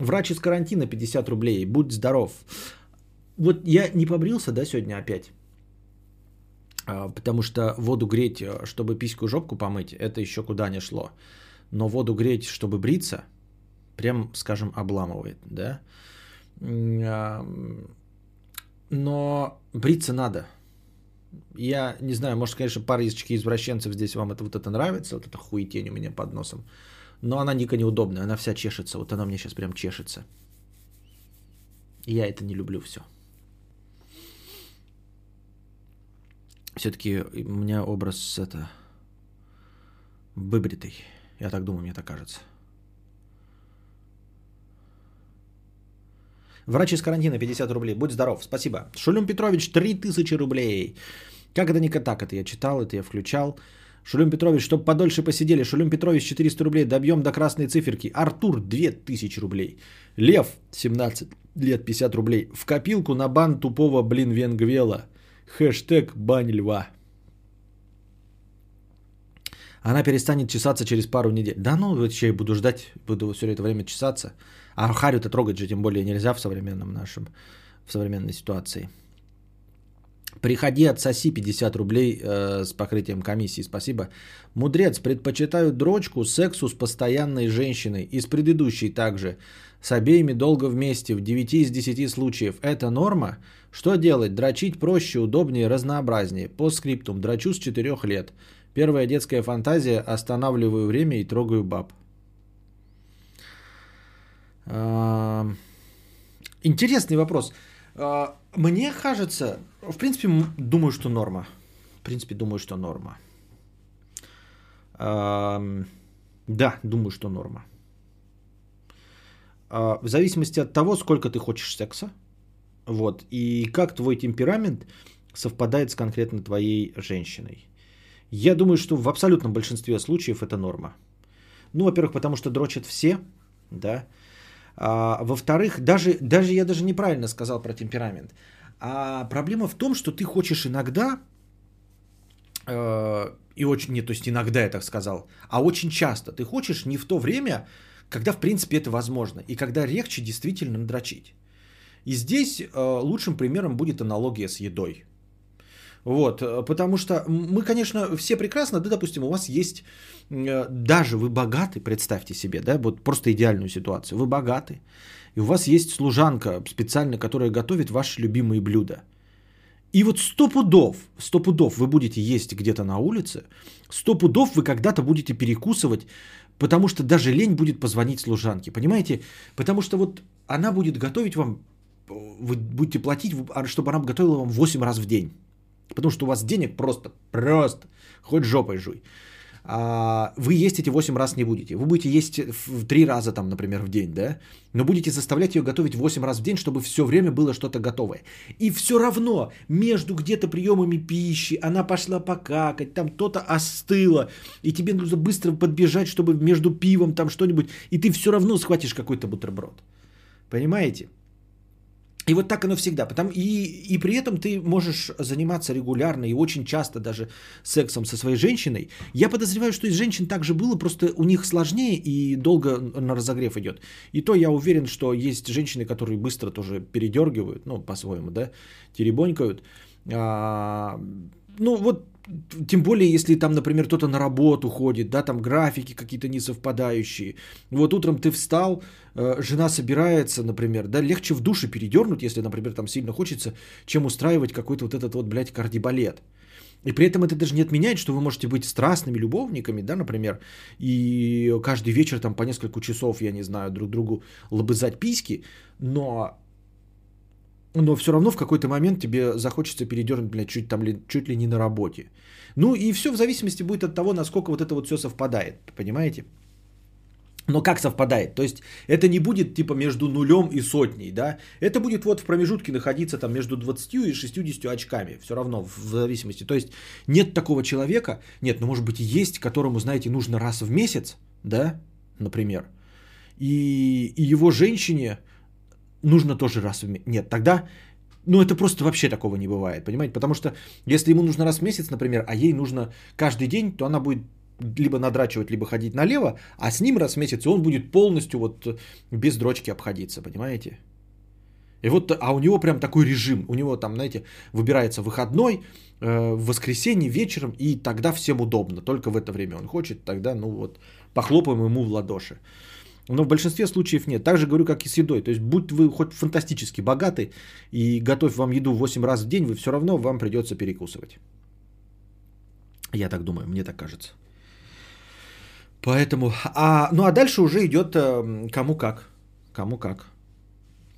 A: Врач из карантина 50 рублей. Будь здоров. Вот я не побрился, да, сегодня опять. А, потому что воду греть, э, чтобы письку жопку помыть, это еще куда не шло. Но воду греть, чтобы бриться, прям, скажем, обламывает, да. А, но бриться надо. Я не знаю, может, конечно, парочки извращенцев здесь вам это вот это нравится, вот эта хуетень у меня под носом. Но она дико неудобная, она вся чешется. Вот она мне сейчас прям чешется. И я это не люблю все. Все-таки у меня образ это выбритый. Я так думаю, мне так кажется. Врач из карантина 50 рублей. Будь здоров. Спасибо. Шулюм Петрович 3000 рублей. Как это не так? Это я читал, это я включал. Шулюм Петрович, чтобы подольше посидели. Шулюм Петрович, 400 рублей. Добьем до красной циферки. Артур, 2000 рублей. Лев, 17 лет, 50 рублей. В копилку на бан тупого, блин, венгвела. Хэштег бань льва. Она перестанет чесаться через пару недель. Да ну, вот еще я буду ждать, буду все это время чесаться. А харю-то трогать же тем более нельзя в современном нашем, в современной ситуации. Приходи, отсоси 50 рублей э, с покрытием комиссии, спасибо. Мудрец, предпочитаю дрочку сексу с постоянной женщиной. И с предыдущей также. С обеими долго вместе, в 9 из 10 случаев. Это норма? Что делать? Дрочить проще, удобнее, разнообразнее. По скриптум. Дрочу с 4 лет. Первая детская фантазия. Останавливаю время и трогаю баб. Интересный вопрос. А, мне кажется, в принципе, думаю, что норма. В принципе, думаю, что норма. Да, думаю, что норма. А, в зависимости от того, сколько ты хочешь секса, вот, и как твой темперамент совпадает с конкретно твоей женщиной. Я думаю, что в абсолютном большинстве случаев это норма. Ну, во-первых, потому что дрочат все, да. А, во-вторых, даже, даже я даже неправильно сказал про темперамент. А проблема в том, что ты хочешь иногда, э, и очень, нет, то есть иногда я так сказал, а очень часто ты хочешь не в то время, когда в принципе это возможно, и когда легче действительно надрочить. И здесь э, лучшим примером будет аналогия с едой. Вот, э, потому что мы, конечно, все прекрасно, да, допустим, у вас есть, э, даже вы богаты, представьте себе, да, вот просто идеальную ситуацию, вы богаты, и у вас есть служанка специально, которая готовит ваши любимые блюда. И вот сто пудов, сто пудов вы будете есть где-то на улице, сто пудов вы когда-то будете перекусывать, потому что даже лень будет позвонить служанке, понимаете? Потому что вот она будет готовить вам, вы будете платить, а, чтобы она готовила вам 8 раз в день. Потому что у вас денег просто, просто, хоть жопой жуй. А, вы есть эти 8 раз не будете. Вы будете есть в 3 раза, там, например, в день, да? Но будете заставлять ее готовить 8 раз в день, чтобы все время было что-то готовое. И все равно между где-то приемами пищи она пошла покакать, там кто-то остыло, и тебе нужно быстро подбежать, чтобы между пивом там что-нибудь, и ты все равно схватишь какой-то бутерброд. Понимаете? И вот так оно всегда. Потом и, и при этом ты можешь заниматься регулярно и очень часто даже сексом со своей женщиной. Я подозреваю, что из женщин также было, просто у них сложнее и долго на разогрев идет. И то я уверен, что есть женщины, которые быстро тоже передергивают, ну, по-своему, да, теребонькают. А, ну, вот тем более, если там, например, кто-то на работу ходит, да, там графики какие-то несовпадающие. Вот утром ты встал, э, жена собирается, например, да, легче в душе передернуть, если, например, там сильно хочется, чем устраивать какой-то вот этот вот, блядь, кардибалет. И при этом это даже не отменяет, что вы можете быть страстными любовниками, да, например, и каждый вечер там по несколько часов, я не знаю, друг другу лобызать письки, но но все равно в какой-то момент тебе захочется передернуть, блядь, чуть, там, чуть ли не на работе. Ну и все в зависимости будет от того, насколько вот это вот все совпадает, понимаете? Но как совпадает? То есть это не будет типа между нулем и сотней, да? Это будет вот в промежутке находиться там между 20 и 60 очками, все равно в зависимости. То есть нет такого человека, нет, ну может быть и есть, которому, знаете, нужно раз в месяц, да, например, и, и его женщине нужно тоже раз в месяц. Нет, тогда, ну это просто вообще такого не бывает, понимаете? Потому что если ему нужно раз в месяц, например, а ей нужно каждый день, то она будет либо надрачивать, либо ходить налево, а с ним раз в месяц он будет полностью вот без дрочки обходиться, понимаете? И вот, а у него прям такой режим, у него там, знаете, выбирается выходной, э, в воскресенье вечером, и тогда всем удобно, только в это время он хочет, тогда, ну вот, похлопаем ему в ладоши. Но в большинстве случаев нет. Так же говорю, как и с едой. То есть, будь вы хоть фантастически богаты и готовь вам еду 8 раз в день, вы все равно вам придется перекусывать. Я так думаю, мне так кажется. Поэтому, а, ну а дальше уже идет э, кому как. Кому как.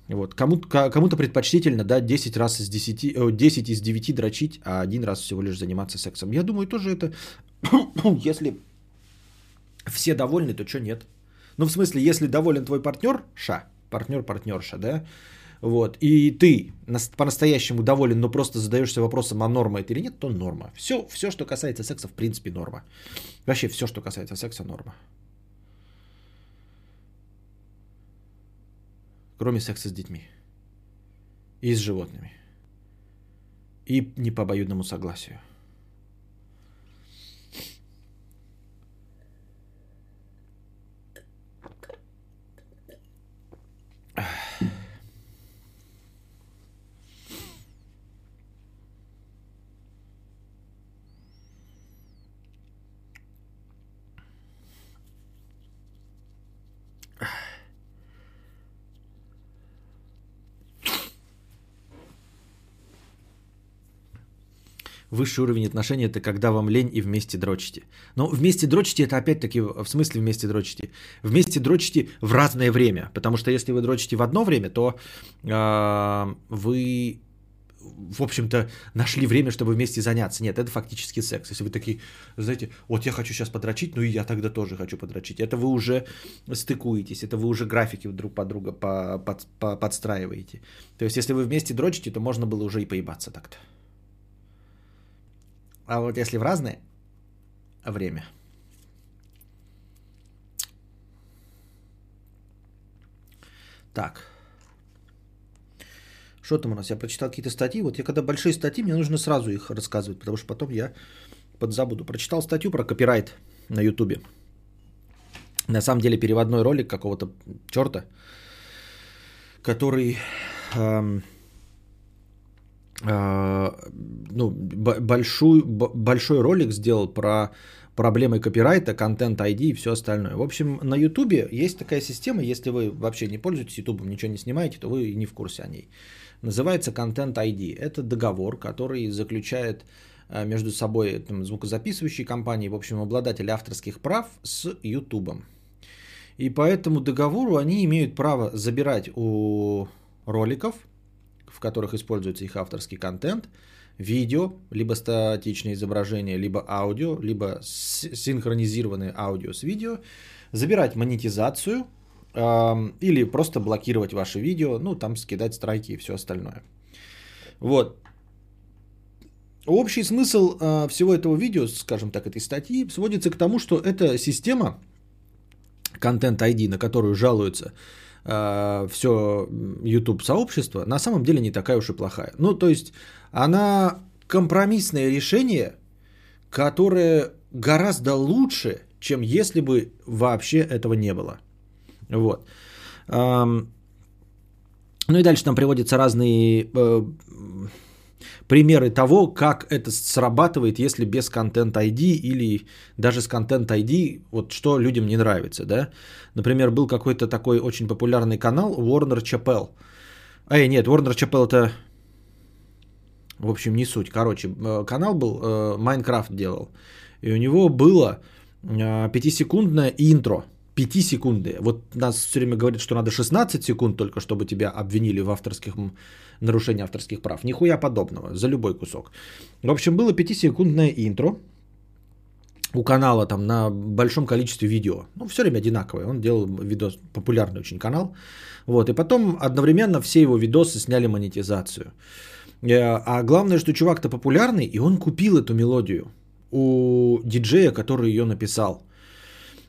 A: Вот, кому, кому-то предпочтительно, да, 10 раз из 10, 10 из 9 дрочить, а один раз всего лишь заниматься сексом. Я думаю, тоже это, если все довольны, то что нет. Ну, в смысле, если доволен твой партнер, ша, партнер-партнерша, да, вот, и ты по-настоящему доволен, но просто задаешься вопросом, а норма это или нет, то норма. Все, все, что касается секса, в принципе, норма. Вообще все, что касается секса, норма. Кроме секса с детьми. И с животными. И не по обоюдному согласию. Высший уровень отношений это когда вам лень и вместе дрочите. Но вместе дрочите это опять-таки в смысле вместе дрочите. Вместе дрочите в разное время. Потому что если вы дрочите в одно время, то э, вы в общем-то, нашли время, чтобы вместе заняться. Нет, это фактически секс. Если вы такие, знаете, вот я хочу сейчас подрочить, ну и я тогда тоже хочу подрочить. Это вы уже стыкуетесь, это вы уже графики друг под друга по, под, по, подстраиваете. То есть, если вы вместе дрочите, то можно было уже и поебаться так-то. А вот если в разное время. Так. Что там у нас? Я прочитал какие-то статьи. Вот я когда большие статьи, мне нужно сразу их рассказывать, потому что потом я подзабуду. Прочитал статью про копирайт на Ютубе. На самом деле переводной ролик какого-то черта, который эм, ну, большой, большой ролик сделал про проблемы копирайта, контент ID и все остальное. В общем, на Ютубе есть такая система, если вы вообще не пользуетесь Ютубом, ничего не снимаете, то вы не в курсе о ней. Называется Content ID. Это договор, который заключает э, между собой там, звукозаписывающие компании, в общем, обладатели авторских прав с Ютубом. И по этому договору они имеют право забирать у роликов, в которых используется их авторский контент, видео, либо статичное изображение, либо аудио, либо синхронизированное аудио с видео, забирать монетизацию или просто блокировать ваше видео, ну там скидать страйки и все остальное. Вот. Общий смысл э, всего этого видео, скажем так, этой статьи, сводится к тому, что эта система Content ID, на которую жалуются э, все YouTube сообщество, на самом деле не такая уж и плохая. Ну, то есть она компромиссное решение, которое гораздо лучше, чем если бы вообще этого не было. Вот. Ну и дальше там приводятся разные э, примеры того, как это срабатывает, если без контент ID или даже с контент ID, вот что людям не нравится, да. Например, был какой-то такой очень популярный канал Warner Chappell. Эй, нет, Warner Chappell это, в общем, не суть. Короче, э, канал был, э, Майнкрафт делал. И у него было пятисекундное интро – 5 секунды. Вот нас все время говорит, что надо 16 секунд только, чтобы тебя обвинили в авторских нарушении авторских прав. Нихуя подобного, за любой кусок. В общем, было 5-секундное интро у канала там на большом количестве видео. Ну, все время одинаковое. Он делал видос, популярный очень канал. Вот, и потом одновременно все его видосы сняли монетизацию. Э, а главное, что чувак-то популярный, и он купил эту мелодию у диджея, который ее написал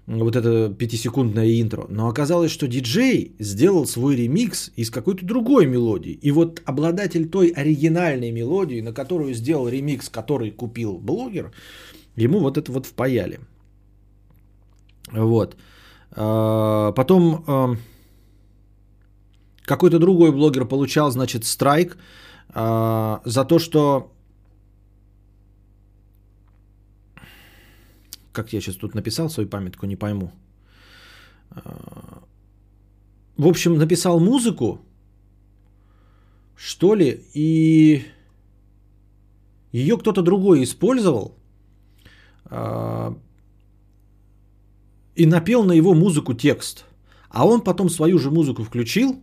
A: вот это пятисекундное интро. Но оказалось, что диджей сделал свой ремикс из какой-то другой мелодии. И вот обладатель той оригинальной мелодии, на которую сделал ремикс, который купил блогер, ему вот это вот впаяли. Вот. А, потом а, какой-то другой блогер получал, значит, страйк а, за то, что как я сейчас тут написал свою памятку, не пойму. А, в общем, написал музыку, что ли, и ее кто-то другой использовал а, и напел на его музыку текст. А он потом свою же музыку включил,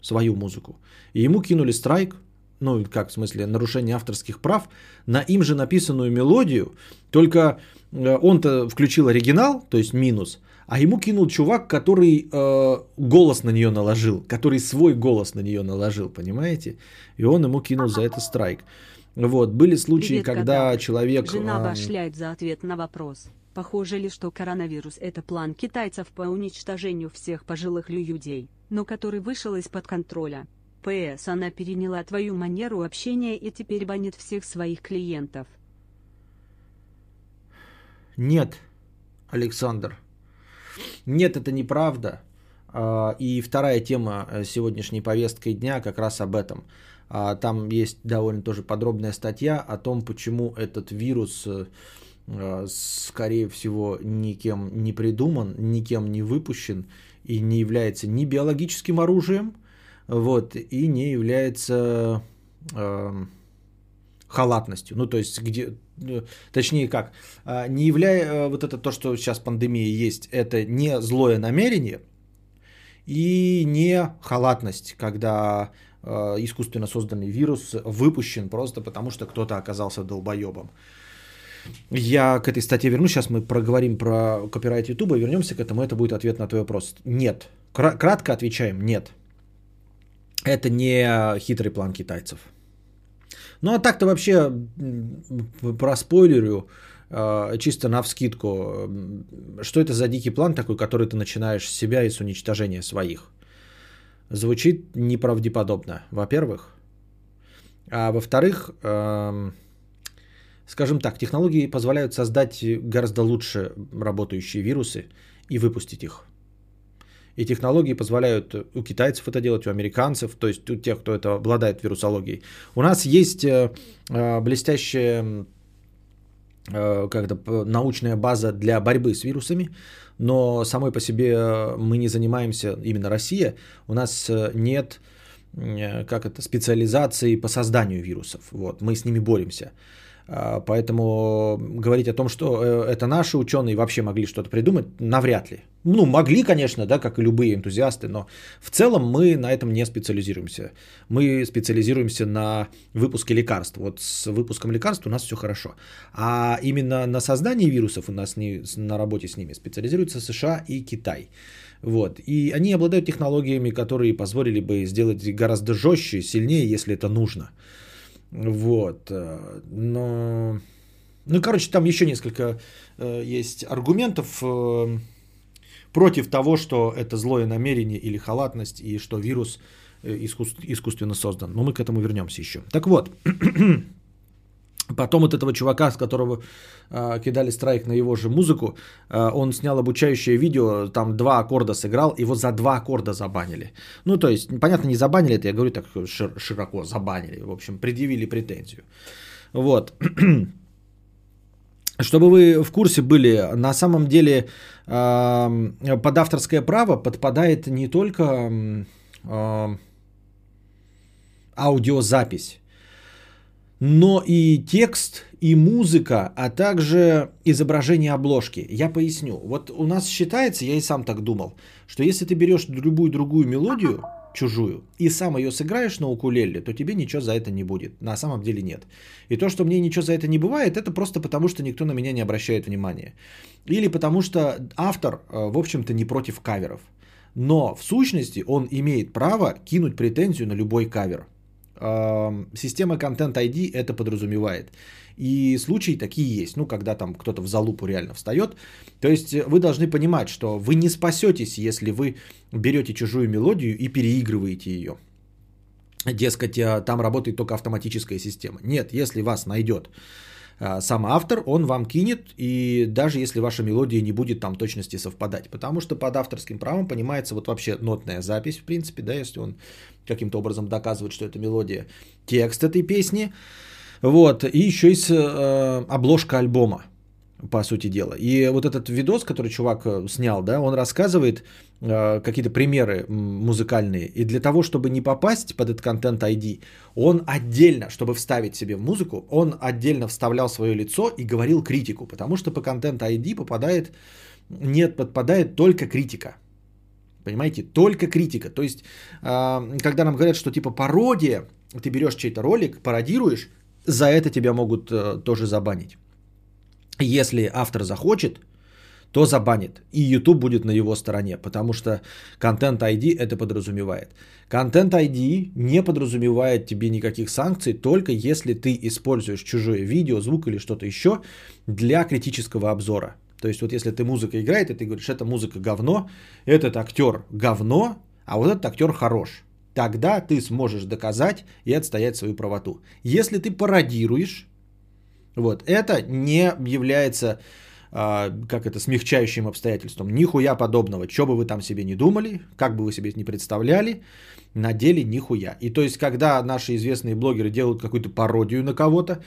A: свою музыку, и ему кинули страйк, ну, как в смысле, нарушение авторских прав, на им же написанную мелодию, только он-то включил оригинал, то есть минус, а ему кинул чувак, который э, голос на нее наложил, который свой голос на нее наложил, понимаете? И он ему кинул за это страйк. Вот, были случаи, Привет, когда кота. человек...
B: Жена э, башляет за ответ на вопрос. Похоже ли, что коронавирус – это план китайцев по уничтожению всех пожилых людей, но который вышел из-под контроля? ПС, она переняла твою манеру общения и теперь банит всех своих клиентов.
A: Нет, Александр. Нет, это неправда. А, и вторая тема э, сегодняшней повестки дня как раз об этом. А, там есть довольно тоже подробная статья о том, почему этот вирус, э, э, скорее всего, никем не придуман, никем не выпущен и не является ни биологическим оружием, вот, и не является э, халатностью. Ну, то есть, где точнее как, а, не являя э, вот это то, что сейчас пандемия есть, это не злое намерение и не халатность, когда э, искусственно созданный вирус выпущен просто потому, что кто-то оказался долбоебом. Я к этой статье вернусь, сейчас мы проговорим про копирайт Ютуба, вернемся к этому, это будет ответ на твой вопрос. Нет. Кратко отвечаем, нет. Это не хитрый план китайцев. Ну а так-то вообще проспойлерю а, чисто на вскидку, что это за дикий план такой, который ты начинаешь с себя и с уничтожения своих. Звучит неправдеподобно, во-первых. А во-вторых, скажем так, технологии позволяют создать гораздо лучше работающие вирусы и выпустить их. И технологии позволяют у китайцев это делать, у американцев, то есть у тех, кто это обладает вирусологией. У нас есть э, э, блестящая э, как-то научная база для борьбы с вирусами, но самой по себе мы не занимаемся, именно Россия, у нас нет как это, специализации по созданию вирусов. Вот, мы с ними боремся. А, поэтому говорить о том, что э, это наши ученые вообще могли что-то придумать, навряд ли. Ну, могли, конечно, да, как и любые энтузиасты, но в целом мы на этом не специализируемся. Мы специализируемся на выпуске лекарств. Вот с выпуском лекарств у нас все хорошо. А именно на создании вирусов у нас не, на работе с ними специализируются США и Китай. Вот. И они обладают технологиями, которые позволили бы сделать гораздо жестче, сильнее, если это нужно. Вот. Э, но... Ну, короче, там еще несколько э, есть аргументов э, против того, что это злое намерение или халатность, и что вирус э, искусственно создан. Но мы к этому вернемся еще. Так вот, Потом вот этого чувака, с которого э, кидали страйк на его же музыку, э, он снял обучающее видео, там два аккорда сыграл, его за два аккорда забанили. Ну, то есть, понятно, не забанили это, я говорю так шир- широко, забанили. В общем, предъявили претензию. Вот. Чтобы вы в курсе были, на самом деле э, под авторское право подпадает не только э, аудиозапись, но и текст, и музыка, а также изображение обложки. Я поясню. Вот у нас считается, я и сам так думал, что если ты берешь любую другую мелодию, чужую, и сам ее сыграешь на укулеле, то тебе ничего за это не будет. На самом деле нет. И то, что мне ничего за это не бывает, это просто потому, что никто на меня не обращает внимания. Или потому, что автор, э, в общем-то, не против каверов. Но в сущности он имеет право кинуть претензию на любой кавер. Система Content ID это подразумевает. И случаи такие есть, ну, когда там кто-то в залупу реально встает. То есть вы должны понимать, что вы не спасетесь, если вы берете чужую мелодию и переигрываете ее. Дескать, э, там работает только автоматическая система. Нет, если вас найдет сам автор, он вам кинет, и даже если ваша мелодия не будет там точности совпадать. Потому что под авторским правом понимается вот вообще нотная запись, в принципе, да, если он каким-то образом доказывает, что это мелодия, текст этой песни, вот, и еще есть э, обложка альбома по сути дела. И вот этот видос, который чувак э, снял, да, он рассказывает э, какие-то примеры музыкальные. И для того, чтобы не попасть под этот контент ID, он отдельно, чтобы вставить себе в музыку, он отдельно вставлял свое лицо и говорил критику, потому что по контент ID попадает, нет, подпадает только критика. Понимаете, только критика. То есть, э, когда нам говорят, что типа пародия, ты берешь чей-то ролик, пародируешь, за это тебя могут э, тоже забанить. Если автор захочет, то забанит. И YouTube будет на его стороне, потому что Content ID это подразумевает. Content ID не подразумевает тебе никаких санкций, только если ты используешь чужое видео, звук или что-то еще для критического обзора. То есть вот если ты музыка играет, и ты говоришь, эта музыка говно, этот актер говно, а вот этот актер хорош. Тогда ты сможешь доказать и отстоять свою правоту. Если ты пародируешь, вот. Это не является, а, как это, смягчающим обстоятельством. Нихуя подобного. Что бы вы там себе не думали, как бы вы себе не представляли, на деле нихуя. И то есть, когда наши известные блогеры делают какую-то пародию на кого-то,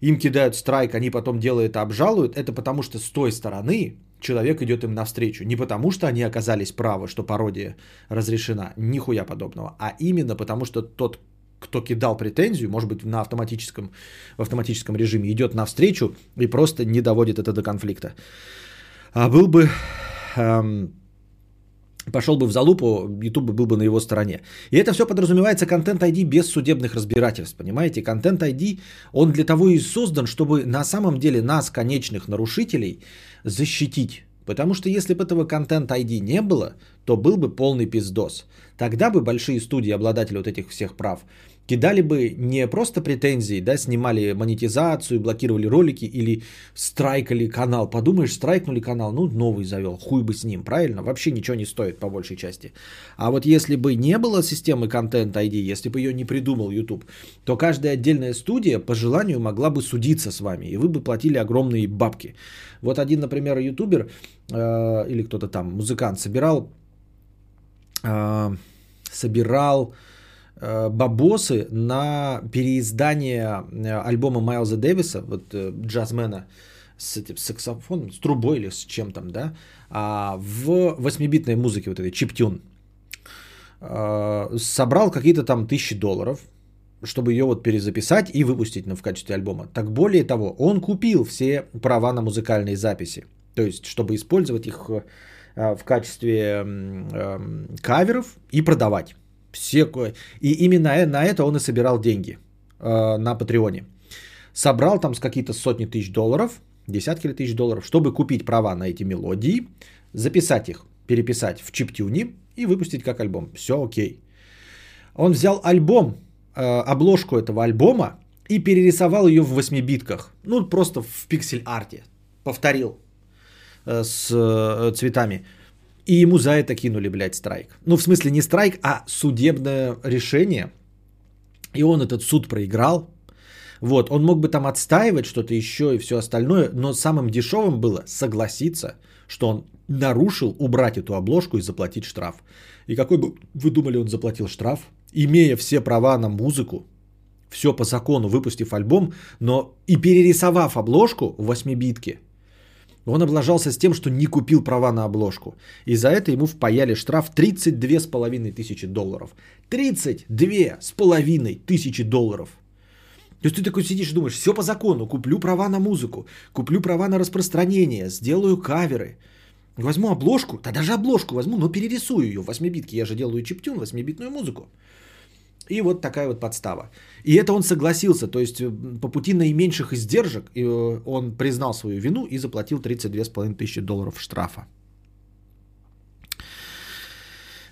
A: им кидают страйк, они потом делают это, обжалуют, это потому что с той стороны человек идет им навстречу. Не потому что они оказались правы, что пародия разрешена, нихуя подобного, а именно потому что тот, кто кидал претензию, может быть, на автоматическом, в автоматическом режиме, идет навстречу и просто не доводит это до конфликта. А был бы... Эм, пошел бы в залупу, YouTube был бы на его стороне. И это все подразумевается Content ID без судебных разбирательств, понимаете? Content ID, он для того и создан, чтобы на самом деле нас, конечных нарушителей, защитить. Потому что если бы этого Content ID не было, то был бы полный пиздос. Тогда бы большие студии, обладатели вот этих всех прав, кидали бы не просто претензии, да, снимали монетизацию, блокировали ролики или страйкали канал. Подумаешь, страйкнули канал, ну, новый завел, хуй бы с ним, правильно? Вообще ничего не стоит по большей части. А вот если бы не было системы Content ID, если бы ее не придумал YouTube, то каждая отдельная студия по желанию могла бы судиться с вами, и вы бы платили огромные бабки. Вот один, например, ютубер э, или кто-то там, музыкант, собирал, э, собирал бабосы на переиздание э, альбома Майлза Дэвиса, вот э, джазмена с этим саксофоном, с трубой или с чем там, да, а в восьмибитной музыке вот этой чиптюн. Собрал какие-то там тысячи долларов, чтобы ее вот перезаписать и выпустить ну, в качестве альбома. Так более того, он купил все права на музыкальные записи. То есть, чтобы использовать их в качестве каверов и продавать. Все, и именно на это он и собирал деньги э, на Патреоне. Собрал там с какие-то сотни тысяч долларов, десятки тысяч долларов, чтобы купить права на эти мелодии, записать их, переписать в чиптюне и выпустить как альбом. Все окей. Он взял альбом, э, обложку этого альбома и перерисовал ее в восьмибитках. Ну, просто в пиксель-арте. Повторил э, с э, цветами. И ему за это кинули, блядь, страйк. Ну, в смысле, не страйк, а судебное решение. И он этот суд проиграл. Вот, он мог бы там отстаивать что-то еще и все остальное, но самым дешевым было согласиться, что он нарушил, убрать эту обложку и заплатить штраф. И какой бы вы думали, он заплатил штраф, имея все права на музыку, все по закону, выпустив альбом, но и перерисовав обложку в 8-битке, он облажался с тем, что не купил права на обложку. И за это ему впаяли штраф 32,5 тысячи долларов. 32,5 тысячи долларов. То есть ты такой сидишь и думаешь, все по закону, куплю права на музыку, куплю права на распространение, сделаю каверы. Возьму обложку, да даже обложку возьму, но перерисую ее в 8-битке. Я же делаю чиптюн, 8-битную музыку. И вот такая вот подстава. И это он согласился, то есть э, по пути наименьших издержек э, он признал свою вину и заплатил 32,5 тысячи долларов штрафа.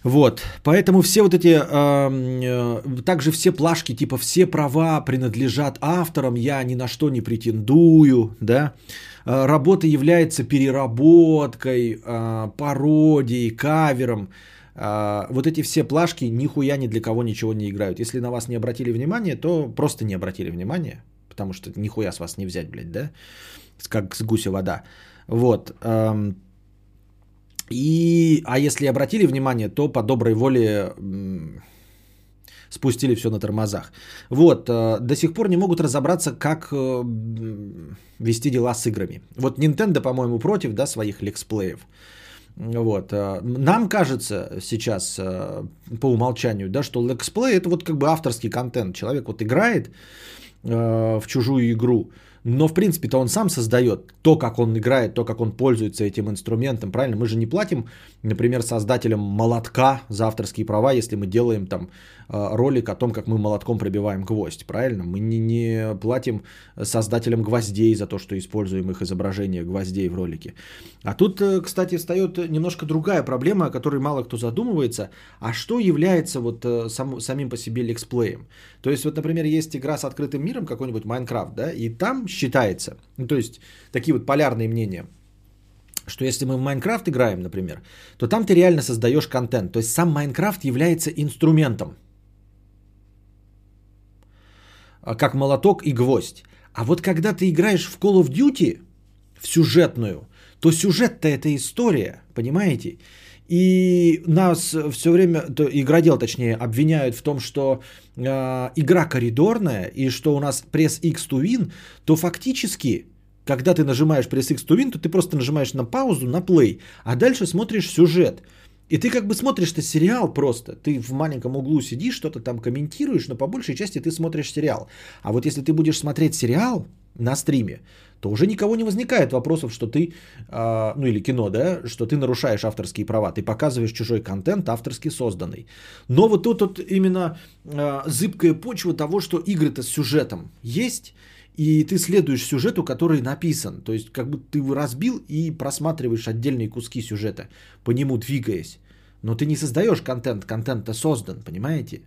A: Вот, поэтому все вот эти, э, также все плашки, типа все права принадлежат авторам, я ни на что не претендую, да, э, работа является переработкой, э, пародией, кавером, а, вот эти все плашки нихуя ни для кого ничего не играют. Если на вас не обратили внимание, то просто не обратили внимание, потому что нихуя с вас не взять, блядь, да? Как с гуся вода. Вот. И, а если обратили внимание, то по доброй воле спустили все на тормозах. Вот, э, до сих пор не могут разобраться, как э, вести дела с играми. Вот Nintendo, по-моему, против, да, своих лексплеев. Вот. Э, нам кажется сейчас э, по умолчанию, да, что лексплей это вот как бы авторский контент. Человек вот играет э, в чужую игру, но в принципе-то он сам создает то, как он играет, то, как он пользуется этим инструментом, правильно? Мы же не платим, например, создателям молотка за авторские права, если мы делаем там ролик о том, как мы молотком пробиваем гвоздь, правильно? Мы не, не платим создателям гвоздей за то, что используем их изображение гвоздей в ролике. А тут, э, кстати, встает немножко другая проблема, о которой мало кто задумывается. А что является вот э, сам, самим по себе лексплеем? То есть вот, например, есть игра с открытым миром, какой-нибудь Майнкрафт, да, и там считается, ну, то есть такие вот полярные мнения, что если мы в Майнкрафт играем, например, то там ты реально создаешь контент. То есть сам Майнкрафт является инструментом. А, как молоток и гвоздь. А вот когда ты играешь в Call of Duty, в сюжетную, то сюжет-то это история, понимаете? И нас все время, то, игродел точнее, обвиняют в том, что э, игра коридорная и что у нас пресс X to win, то фактически, когда ты нажимаешь пресс X to win, то ты просто нажимаешь на паузу, на play, а дальше смотришь сюжет. И ты как бы смотришь-то сериал просто. Ты в маленьком углу сидишь, что-то там комментируешь, но по большей части ты смотришь сериал. А вот если ты будешь смотреть сериал на стриме, то уже никого не возникает вопросов, что ты, э, ну или кино, да, что ты нарушаешь авторские права, ты показываешь чужой контент авторски созданный. Но вот тут вот именно э, зыбкая почва того, что игры-то с сюжетом есть, и ты следуешь сюжету, который написан. То есть как будто ты его разбил и просматриваешь отдельные куски сюжета, по нему двигаясь. Но ты не создаешь контент, контент-то создан, понимаете?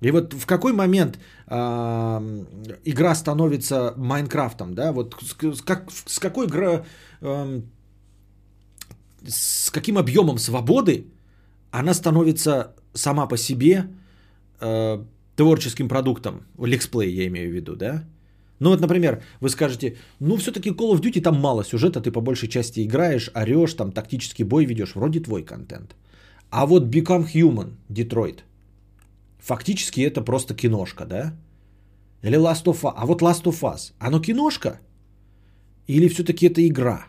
A: И вот в какой момент э, игра становится Майнкрафтом, да? Вот с, как, с какой игра, э, с каким объемом свободы она становится сама по себе э, творческим продуктом, лексплей я имею в виду, да? Ну вот, например, вы скажете, ну все-таки Call of Duty там мало сюжета, ты по большей части играешь, орешь, там тактический бой ведешь, вроде твой контент. А вот Become Human, Детройт, фактически это просто киношка, да? Или Last of Us. А вот Last of Us, оно киношка? Или все-таки это игра?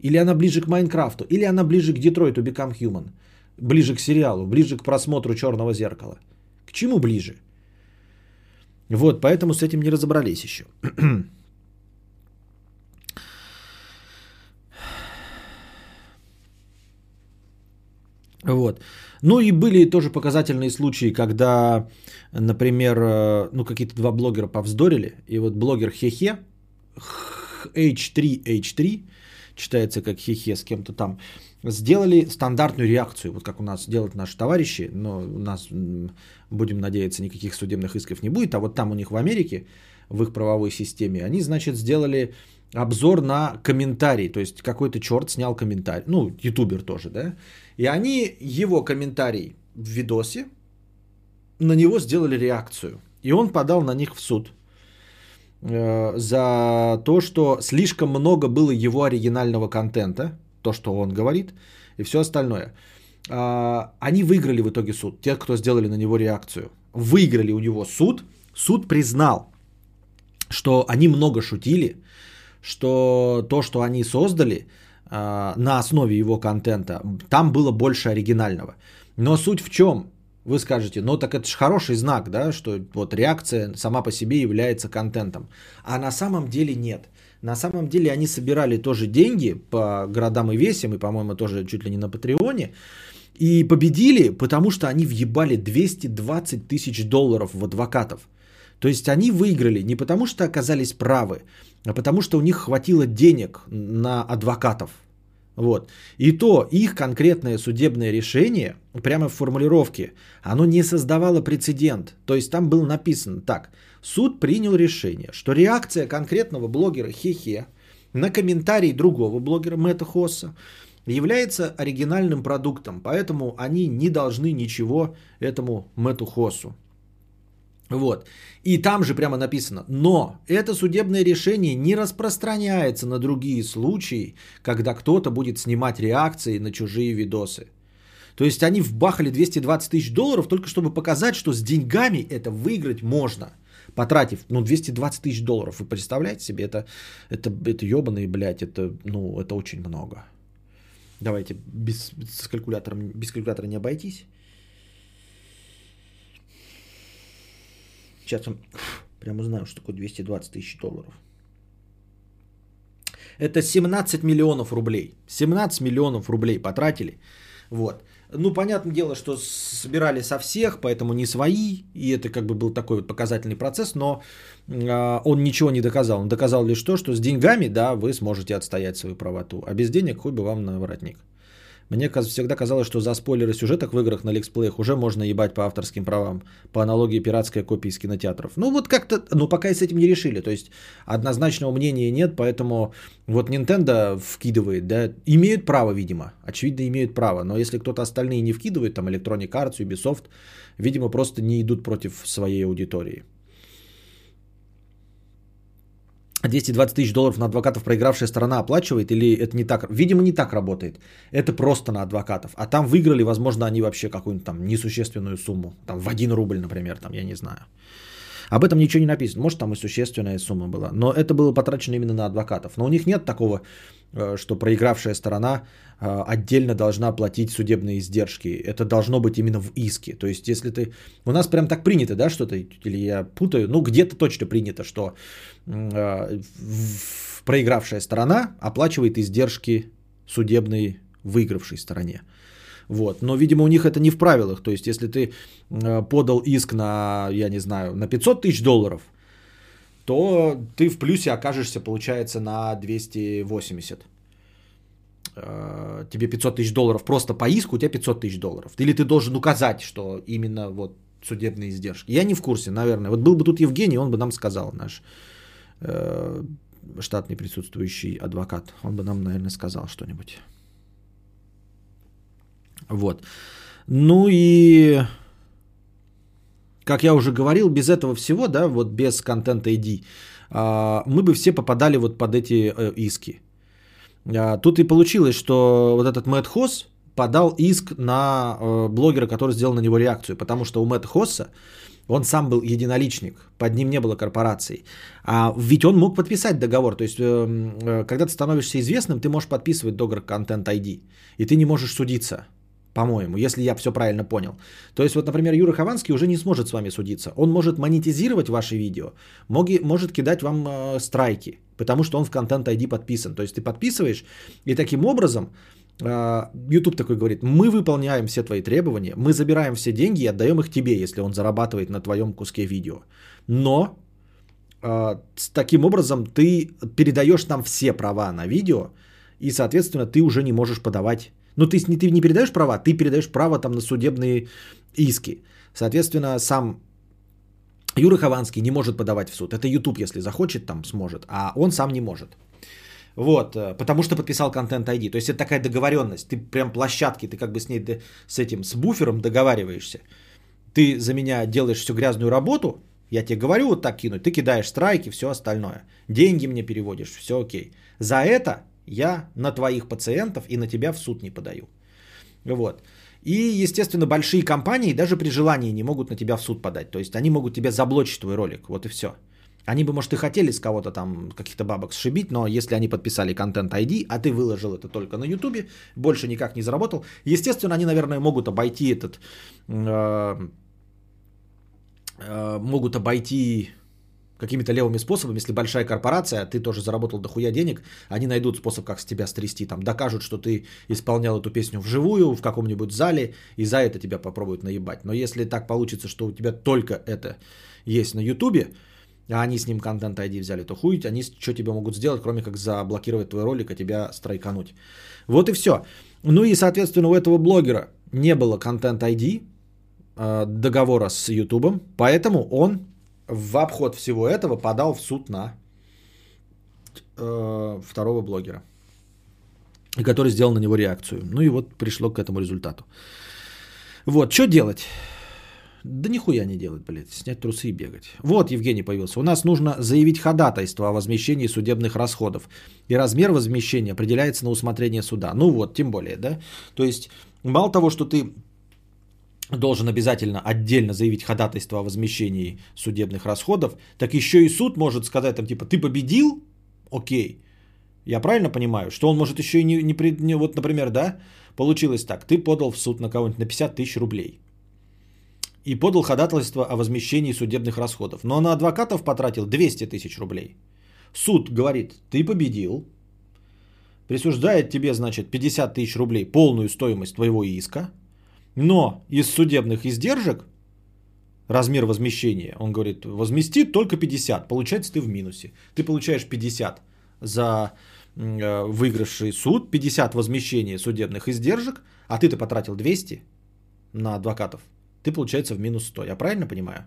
A: Или она ближе к Майнкрафту? Или она ближе к Детройту Become Human? Ближе к сериалу, ближе к просмотру Черного зеркала? К чему ближе? Вот, поэтому с этим не разобрались еще. Вот. Ну и были тоже показательные случаи, когда, например, э, ну какие-то два блогера повздорили, и вот блогер Хехе, H3H3, читается как Хехе с кем-то там, сделали стандартную реакцию, вот как у нас делают наши товарищи, но у нас, будем надеяться, никаких судебных исков не будет, а вот там у них в Америке, в их правовой системе, они, значит, сделали обзор на комментарий. То есть какой-то черт снял комментарий. Ну, ютубер тоже, да? И они его комментарий в видосе, на него сделали реакцию. И он подал на них в суд э, за то, что слишком много было его оригинального контента, то, что он говорит, и все остальное. Э, они выиграли в итоге суд, те, кто сделали на него реакцию. Выиграли у него суд, суд признал, что они много шутили, что то, что они создали э, на основе его контента, там было больше оригинального. Но суть в чем? Вы скажете, ну так это же хороший знак, да, что вот реакция сама по себе является контентом. А на самом деле нет. На самом деле они собирали тоже деньги по городам и весям, и, по-моему, тоже чуть ли не на Патреоне, и победили, потому что они въебали 220 тысяч долларов в адвокатов. То есть они выиграли не потому, что оказались правы, а потому что у них хватило денег на адвокатов. Вот. И то их конкретное судебное решение, прямо в формулировке, оно не создавало прецедент. То есть там было написано так. Суд принял решение, что реакция конкретного блогера Хехе на комментарий другого блогера Мэтта Хосса является оригинальным продуктом, поэтому они не должны ничего этому Мэтту Хоссу. Вот. И там же прямо написано, но это судебное решение не распространяется на другие случаи, когда кто-то будет снимать реакции на чужие видосы. То есть они вбахали 220 тысяч долларов только чтобы показать, что с деньгами это выиграть можно. Потратив, ну, 220 тысяч долларов. Вы представляете себе, это, это, это ебаные, блядь, это, ну, это очень много. Давайте без, с калькулятором, без калькулятора не обойтись. Сейчас он прям узнаю, что такое 220 тысяч долларов. Это 17 миллионов рублей. 17 миллионов рублей потратили. Вот. Ну, понятное дело, что собирали со всех, поэтому не свои, и это как бы был такой вот показательный процесс, но э, он ничего не доказал. Он доказал лишь то, что с деньгами, да, вы сможете отстоять свою правоту, а без денег хоть бы вам на воротник. Мне всегда казалось, что за спойлеры сюжеток в играх на лексплеях уже можно ебать по авторским правам, по аналогии пиратской копии из кинотеатров. Ну вот как-то, ну пока и с этим не решили, то есть однозначного мнения нет, поэтому вот Nintendo вкидывает, да, имеют право, видимо, очевидно имеют право, но если кто-то остальные не вкидывает, там Electronic Arts, Ubisoft, видимо просто не идут против своей аудитории. 220 тысяч долларов на адвокатов проигравшая сторона оплачивает или это не так? Видимо, не так работает. Это просто на адвокатов. А там выиграли, возможно, они вообще какую-нибудь там несущественную сумму. Там в 1 рубль, например, там, я не знаю. Об этом ничего не написано. Может, там и существенная сумма была. Но это было потрачено именно на адвокатов. Но у них нет такого, э, что проигравшая сторона отдельно должна платить судебные издержки. Это должно быть именно в иске. То есть, если ты... У нас прям так принято, да, что-то, или я путаю. Ну, где-то точно принято, что э, проигравшая сторона оплачивает издержки судебной выигравшей стороне. Вот. Но, видимо, у них это не в правилах. То есть, если ты э, подал иск на, я не знаю, на 500 тысяч долларов, то ты в плюсе окажешься, получается, на 280. Э, тебе 500 тысяч долларов просто по иску, у тебя 500 тысяч долларов. Или ты должен указать, что именно вот судебные издержки. Я не в курсе, наверное. Вот был бы тут Евгений, он бы нам сказал, наш э, штатный присутствующий адвокат. Он бы нам, наверное, сказал что-нибудь. Вот. Ну и, как я уже говорил, без этого всего, да, вот без контента ID, а, мы бы все попадали вот под эти э, иски. А, тут и получилось, что вот этот Мэтт Хосс подал иск на э, блогера, который сделал на него реакцию, потому что у Мэтта Хосса он сам был единоличник, под ним не было корпораций. А ведь он мог подписать договор. То есть, э, когда ты становишься известным, ты можешь подписывать договор Content ID. И ты не можешь судиться. По-моему, если я все правильно понял. То есть, вот, например, Юра Хованский уже не сможет с вами судиться. Он может монетизировать ваши видео, моги, может кидать вам э, страйки, потому что он в Content ID подписан. То есть, ты подписываешь, и таким образом э, YouTube такой говорит, мы выполняем все твои требования, мы забираем все деньги и отдаем их тебе, если он зарабатывает на твоем куске видео. Но э, таким образом ты передаешь нам все права на видео, и, соответственно, ты уже не можешь подавать ну, ты, ты не передаешь права, ты передаешь право там на судебные иски. Соответственно, сам Юра Хованский не может подавать в суд. Это YouTube, если захочет, там сможет, а он сам не может. Вот, э, потому что подписал контент ID. То есть это такая договоренность. Ты прям площадки, ты как бы с ней с этим, с буфером договариваешься. Ты за меня делаешь всю грязную работу, я тебе говорю вот так кинуть, ты кидаешь страйки, все остальное. Деньги мне переводишь, все окей. За это я на твоих пациентов и на тебя в суд не подаю. Вот. И, естественно, большие компании даже при желании не могут на тебя в суд подать. То есть они могут тебе заблочить твой ролик. Вот и все. Они бы, может, и хотели с кого-то там каких-то бабок сшибить, но если они подписали контент ID, а ты выложил это только на YouTube, больше никак не заработал, естественно, они, наверное, могут обойти этот... Э, э, могут обойти какими-то левыми способами, если большая корпорация, ты тоже заработал дохуя денег, они найдут способ, как с тебя стрясти, там докажут, что ты исполнял эту песню вживую в каком-нибудь зале, и за это тебя попробуют наебать. Но если так получится, что у тебя только это есть на Ютубе, а они с ним контент ID взяли, то хуй, они что тебе могут сделать, кроме как заблокировать твой ролик, а тебя страйкануть. Вот и все. Ну и, соответственно, у этого блогера не было контент ID, э, договора с Ютубом, поэтому он в обход всего этого подал в суд на э, второго блогера, который сделал на него реакцию. Ну и вот пришло к этому результату. Вот, что делать? Да нихуя не делать, блядь, снять трусы и бегать. Вот Евгений появился. У нас нужно заявить ходатайство о возмещении судебных расходов. И размер возмещения определяется на усмотрение суда. Ну вот, тем более, да. То есть, мало того, что ты должен обязательно отдельно заявить ходатайство о возмещении судебных расходов, так еще и суд может сказать там типа ты победил, окей, я правильно понимаю, что он может еще и не, не, не вот например, да, получилось так, ты подал в суд на кого-нибудь на 50 тысяч рублей и подал ходатайство о возмещении судебных расходов, но на адвокатов потратил 200 тысяч рублей. Суд говорит, ты победил, присуждает тебе, значит, 50 тысяч рублей полную стоимость твоего иска – но из судебных издержек размер возмещения, он говорит, возмести только 50, получается ты в минусе. Ты получаешь 50 за э, выигравший суд, 50 возмещения судебных издержек, а ты-то потратил 200 на адвокатов. Ты, получается, в минус 100. Я правильно понимаю?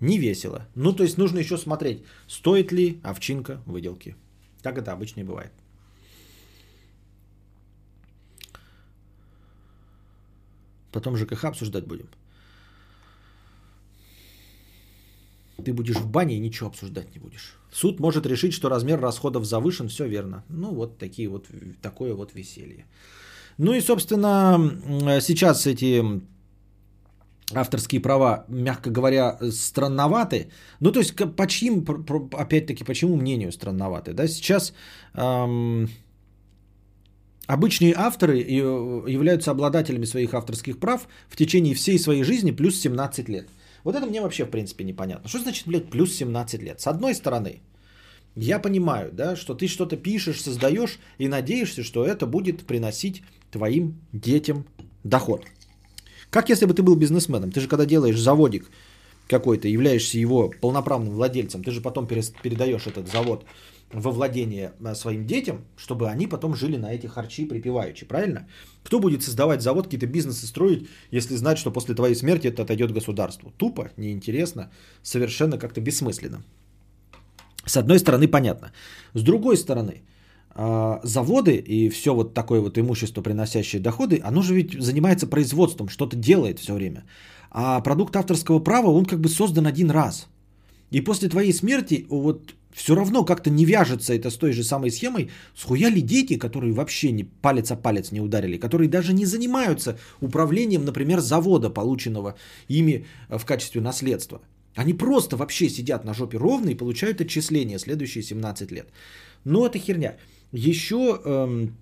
A: Не весело. Ну, то есть нужно еще смотреть, стоит ли овчинка выделки. Как это обычно и бывает. Потом ЖКХ обсуждать будем. Ты будешь в бане и ничего обсуждать не будешь. Суд может решить, что размер расходов завышен, все верно. Ну, вот такие вот, такое вот веселье. Ну и, собственно, сейчас эти авторские права, мягко говоря, странноваты. Ну, то есть, по чьим, опять-таки, почему мнению странноваты? Да, сейчас эм, Обычные авторы э, являются обладателями своих авторских прав в течение всей своей жизни плюс 17 лет. Вот это мне вообще в принципе непонятно. Что значит, блядь, плюс 17 лет? С одной стороны, я понимаю, да, что ты что-то пишешь, создаешь и надеешься, что это будет приносить твоим детям доход. Как если бы ты был бизнесменом? Ты же когда делаешь заводик какой-то, являешься его полноправным владельцем, ты же потом передаешь этот завод во владение э, своим детям, чтобы они потом жили на эти харчи припеваючи, правильно? Кто будет создавать завод, какие-то бизнесы строить, если знать, что после твоей смерти это отойдет государству? Тупо, неинтересно, совершенно как-то бессмысленно. С одной стороны, понятно. С другой стороны, а, заводы и все вот такое вот имущество, приносящее доходы, оно же ведь занимается производством, что-то делает все время. А продукт авторского права, он как бы создан один раз. И после твоей смерти вот все равно как-то не вяжется это с той же самой схемой. Схуяли дети, которые вообще не палец о палец не ударили, которые даже не занимаются управлением, например, завода, полученного ими э, в качестве наследства. Они просто вообще сидят на жопе ровно и получают отчисления следующие 17 лет. Но это херня. Еще эм,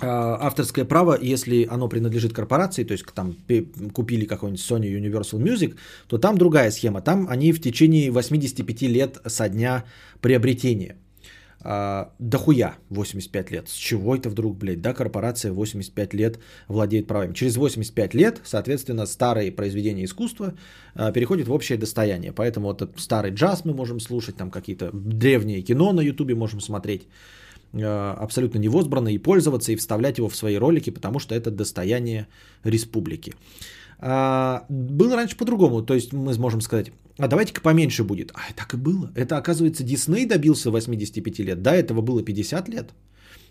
A: авторское право, если оно принадлежит корпорации, то есть там купили какой-нибудь Sony Universal Music, то там другая схема. Там они в течение 85 лет со дня приобретения. А, дохуя 85 лет. С чего это вдруг, блядь, да, корпорация 85 лет владеет правами. Через 85 лет, соответственно, старые произведения искусства а, переходят в общее достояние. Поэтому вот этот старый джаз мы можем слушать, там какие-то древние кино на ютубе можем смотреть. Э, абсолютно невозбранно и пользоваться, и вставлять его в свои ролики, потому что это достояние республики. А, было раньше по-другому, то есть мы можем сказать, а давайте-ка поменьше будет. А так и было. Это, оказывается, Дисней добился 85 лет. До этого было 50 лет.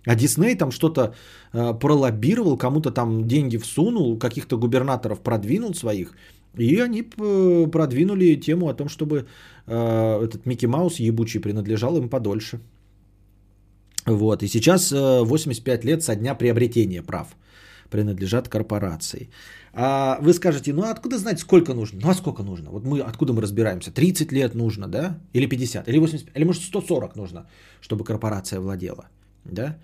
A: А Дисней там что-то э, пролоббировал, кому-то там деньги всунул, каких-то губернаторов продвинул своих. И они э, продвинули тему о том, чтобы э, этот Микки Маус ебучий принадлежал им подольше. Вот. И сейчас э, 85 лет со дня приобретения прав принадлежат корпорации. А вы скажете, ну а откуда знать, сколько нужно? Ну а сколько нужно? Вот мы откуда мы разбираемся? 30 лет нужно, да? Или 50? Или 80? Или может 140 нужно, чтобы корпорация владела? Да?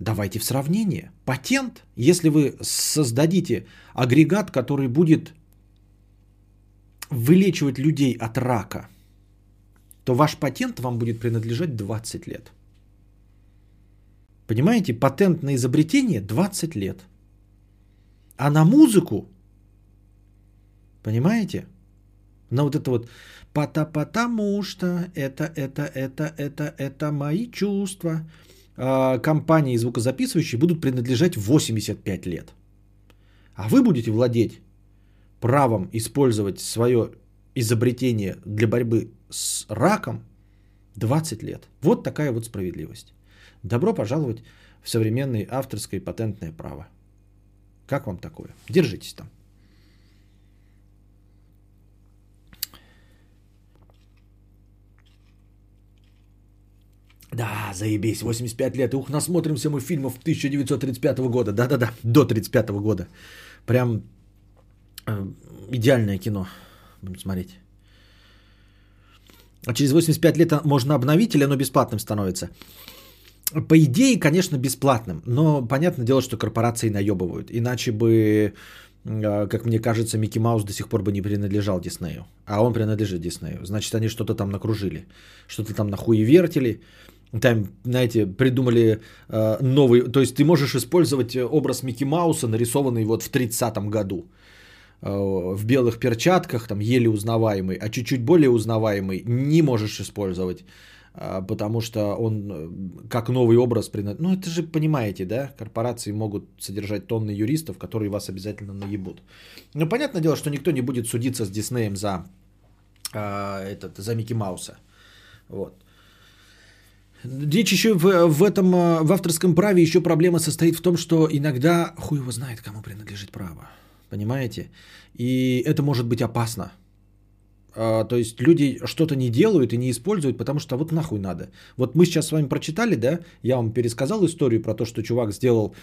A: Давайте в сравнение. Патент, если вы создадите агрегат, который будет вылечивать людей от рака, то ваш патент вам будет принадлежать 20 лет. Понимаете, патент на изобретение 20 лет. А на музыку, понимаете, на вот это вот «Пота потому что это, это, это, это, это мои чувства», а, компании звукозаписывающие будут принадлежать 85 лет. А вы будете владеть правом использовать свое изобретение для борьбы с раком 20 лет. Вот такая вот справедливость. Добро пожаловать в современное авторское и патентное право. Как вам такое? Держитесь там. Да, заебись, 85 лет. Ух, насмотримся мы фильмов 1935 года. Да-да-да, до 35 года. Прям э, идеальное кино. Будем смотреть. А через 85 лет можно обновить или оно бесплатным становится? По идее, конечно, бесплатным. Но понятное дело, что корпорации наебывают. Иначе бы, э, как мне кажется, Микки Маус до сих пор бы не принадлежал Диснею. А он принадлежит Диснею. Значит, они что-то там накружили. Что-то там нахуевертили. Там, знаете, придумали э, новый... То есть ты можешь использовать образ Микки Мауса, нарисованный вот в 30-м году. Э, в белых перчатках, там еле узнаваемый, а чуть-чуть более узнаваемый не можешь использовать. Э, потому что он э, как новый образ принадлежит. Ну, это же понимаете, да? Корпорации могут содержать тонны юристов, которые вас обязательно наебут. Но понятное дело, что никто не будет судиться с Диснеем за, э, этот, за Микки Мауса. Вот. Дичь еще в, в этом, э, в авторском праве еще проблема состоит в том, что иногда хуй его знает, кому принадлежит право. Понимаете? И это может быть опасно. А, то есть люди что-то не делают и не используют, потому что вот нахуй надо. Вот мы сейчас с вами прочитали, да, я вам пересказал историю про то, что чувак сделал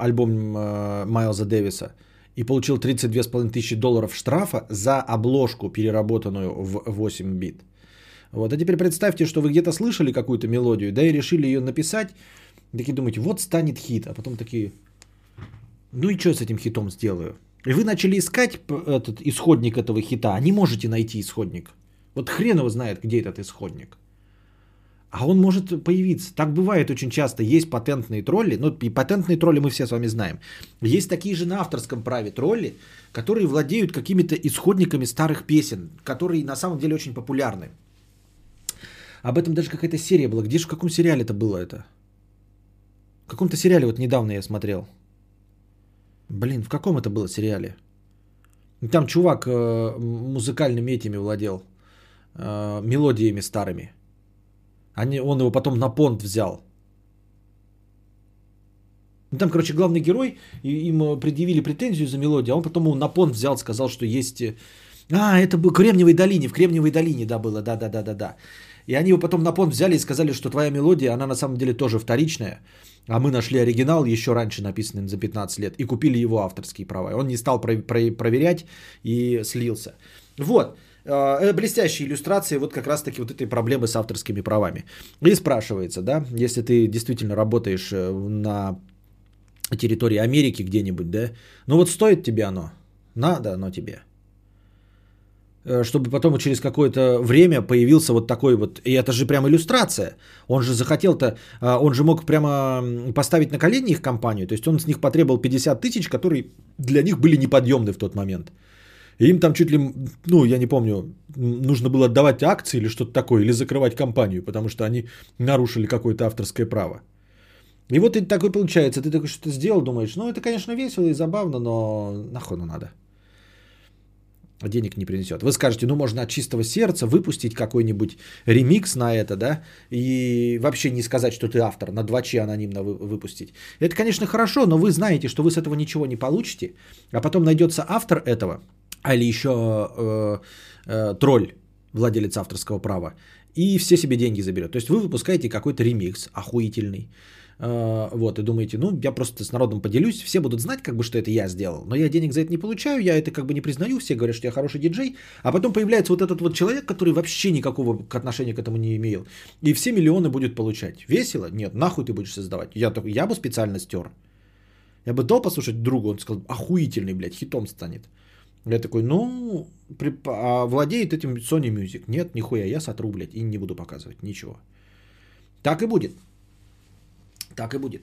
A: альбом э, Майлза Дэвиса и получил 32,5 тысячи долларов штрафа за обложку, переработанную в 8 бит. Вот. А теперь представьте, что вы где-то слышали какую-то мелодию, да, и решили ее написать, такие думаете, вот станет хит, а потом такие, ну и что с этим хитом сделаю? И вы начали искать этот исходник этого хита, а не можете найти исходник. Вот хрен его знает, где этот исходник. А он может появиться. Так бывает очень часто. Есть патентные тролли. Ну, и патентные тролли мы все с вами знаем. Есть такие же на авторском праве тролли, которые владеют какими-то исходниками старых песен, которые на самом деле очень популярны. Об этом даже какая-то серия была. Где же, в каком сериале это было это? В каком-то сериале вот недавно я смотрел. Блин, в каком это было сериале? Там чувак э, музыкальными этими владел. Э, мелодиями старыми. Они, он его потом на понт взял. Ну, там, короче, главный герой, им предъявили претензию за мелодию, а он потом на понт взял, сказал, что есть... Э, а, это был Кремниевой долине, в Кремниевой долине, да, было, да-да-да-да-да. И они его потом на понт взяли и сказали, что твоя мелодия, она на самом деле тоже вторичная. А мы нашли оригинал еще раньше написанный за 15 лет и купили его авторские права. Он не стал про- про- проверять и слился. Вот. Э, блестящая иллюстрация вот как раз-таки вот этой проблемы с авторскими правами. И спрашивается, да, если ты действительно работаешь э, на территории Америки где-нибудь, да, ну вот стоит тебе оно? Надо оно тебе? Э, чтобы потом через какое-то время появился вот такой вот, и это же прям иллюстрация. Он же захотел-то, э, он же мог прямо поставить на колени их компанию, то есть он с них потребовал 50 тысяч, которые для них были неподъемны в тот момент. И им там чуть ли, ну, я не помню, нужно было отдавать акции или что-то такое, или закрывать компанию, потому что они нарушили какое-то авторское право. И вот и такой получается, ты такой что-то сделал, думаешь, ну, это, конечно, весело и забавно, но нахуй надо. Денег не принесет. Вы скажете, ну можно от чистого сердца выпустить какой-нибудь ремикс на это, да, и вообще не сказать, что ты автор, на 2Ч анонимно вы, выпустить. Это, конечно, хорошо, но вы знаете, что вы с этого ничего не получите, а потом найдется автор этого, а или еще э, э, тролль, владелец авторского права, и все себе деньги заберет. То есть вы выпускаете какой-то ремикс охуительный, вот, и думаете, ну, я просто с народом поделюсь, все будут знать, как бы, что это я сделал, но я денег за это не получаю, я это как бы не признаю, все говорят, что я хороший диджей, а потом появляется вот этот вот человек, который вообще никакого отношения к этому не имел, и все миллионы будет получать. Весело? Нет, нахуй ты будешь создавать. Я, я бы специально стер. Я бы дал послушать другу, он сказал, охуительный, блядь, хитом станет. Я такой, ну, при, а владеет этим Sony Music. Нет, нихуя, я сотру, блядь, и не буду показывать ничего. Так и будет. Так и будет.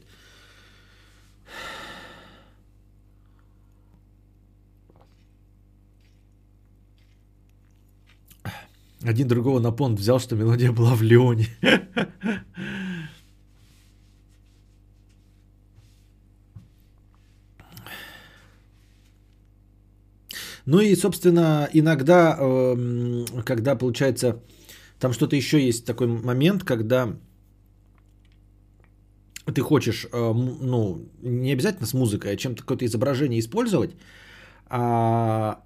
A: Один другого на понт взял, что мелодия была в Леоне. Ну и, собственно, иногда, эм, когда получается, там что-то еще есть такой момент, когда ты хочешь, э, ну, не обязательно с музыкой, а чем-то какое-то изображение использовать, а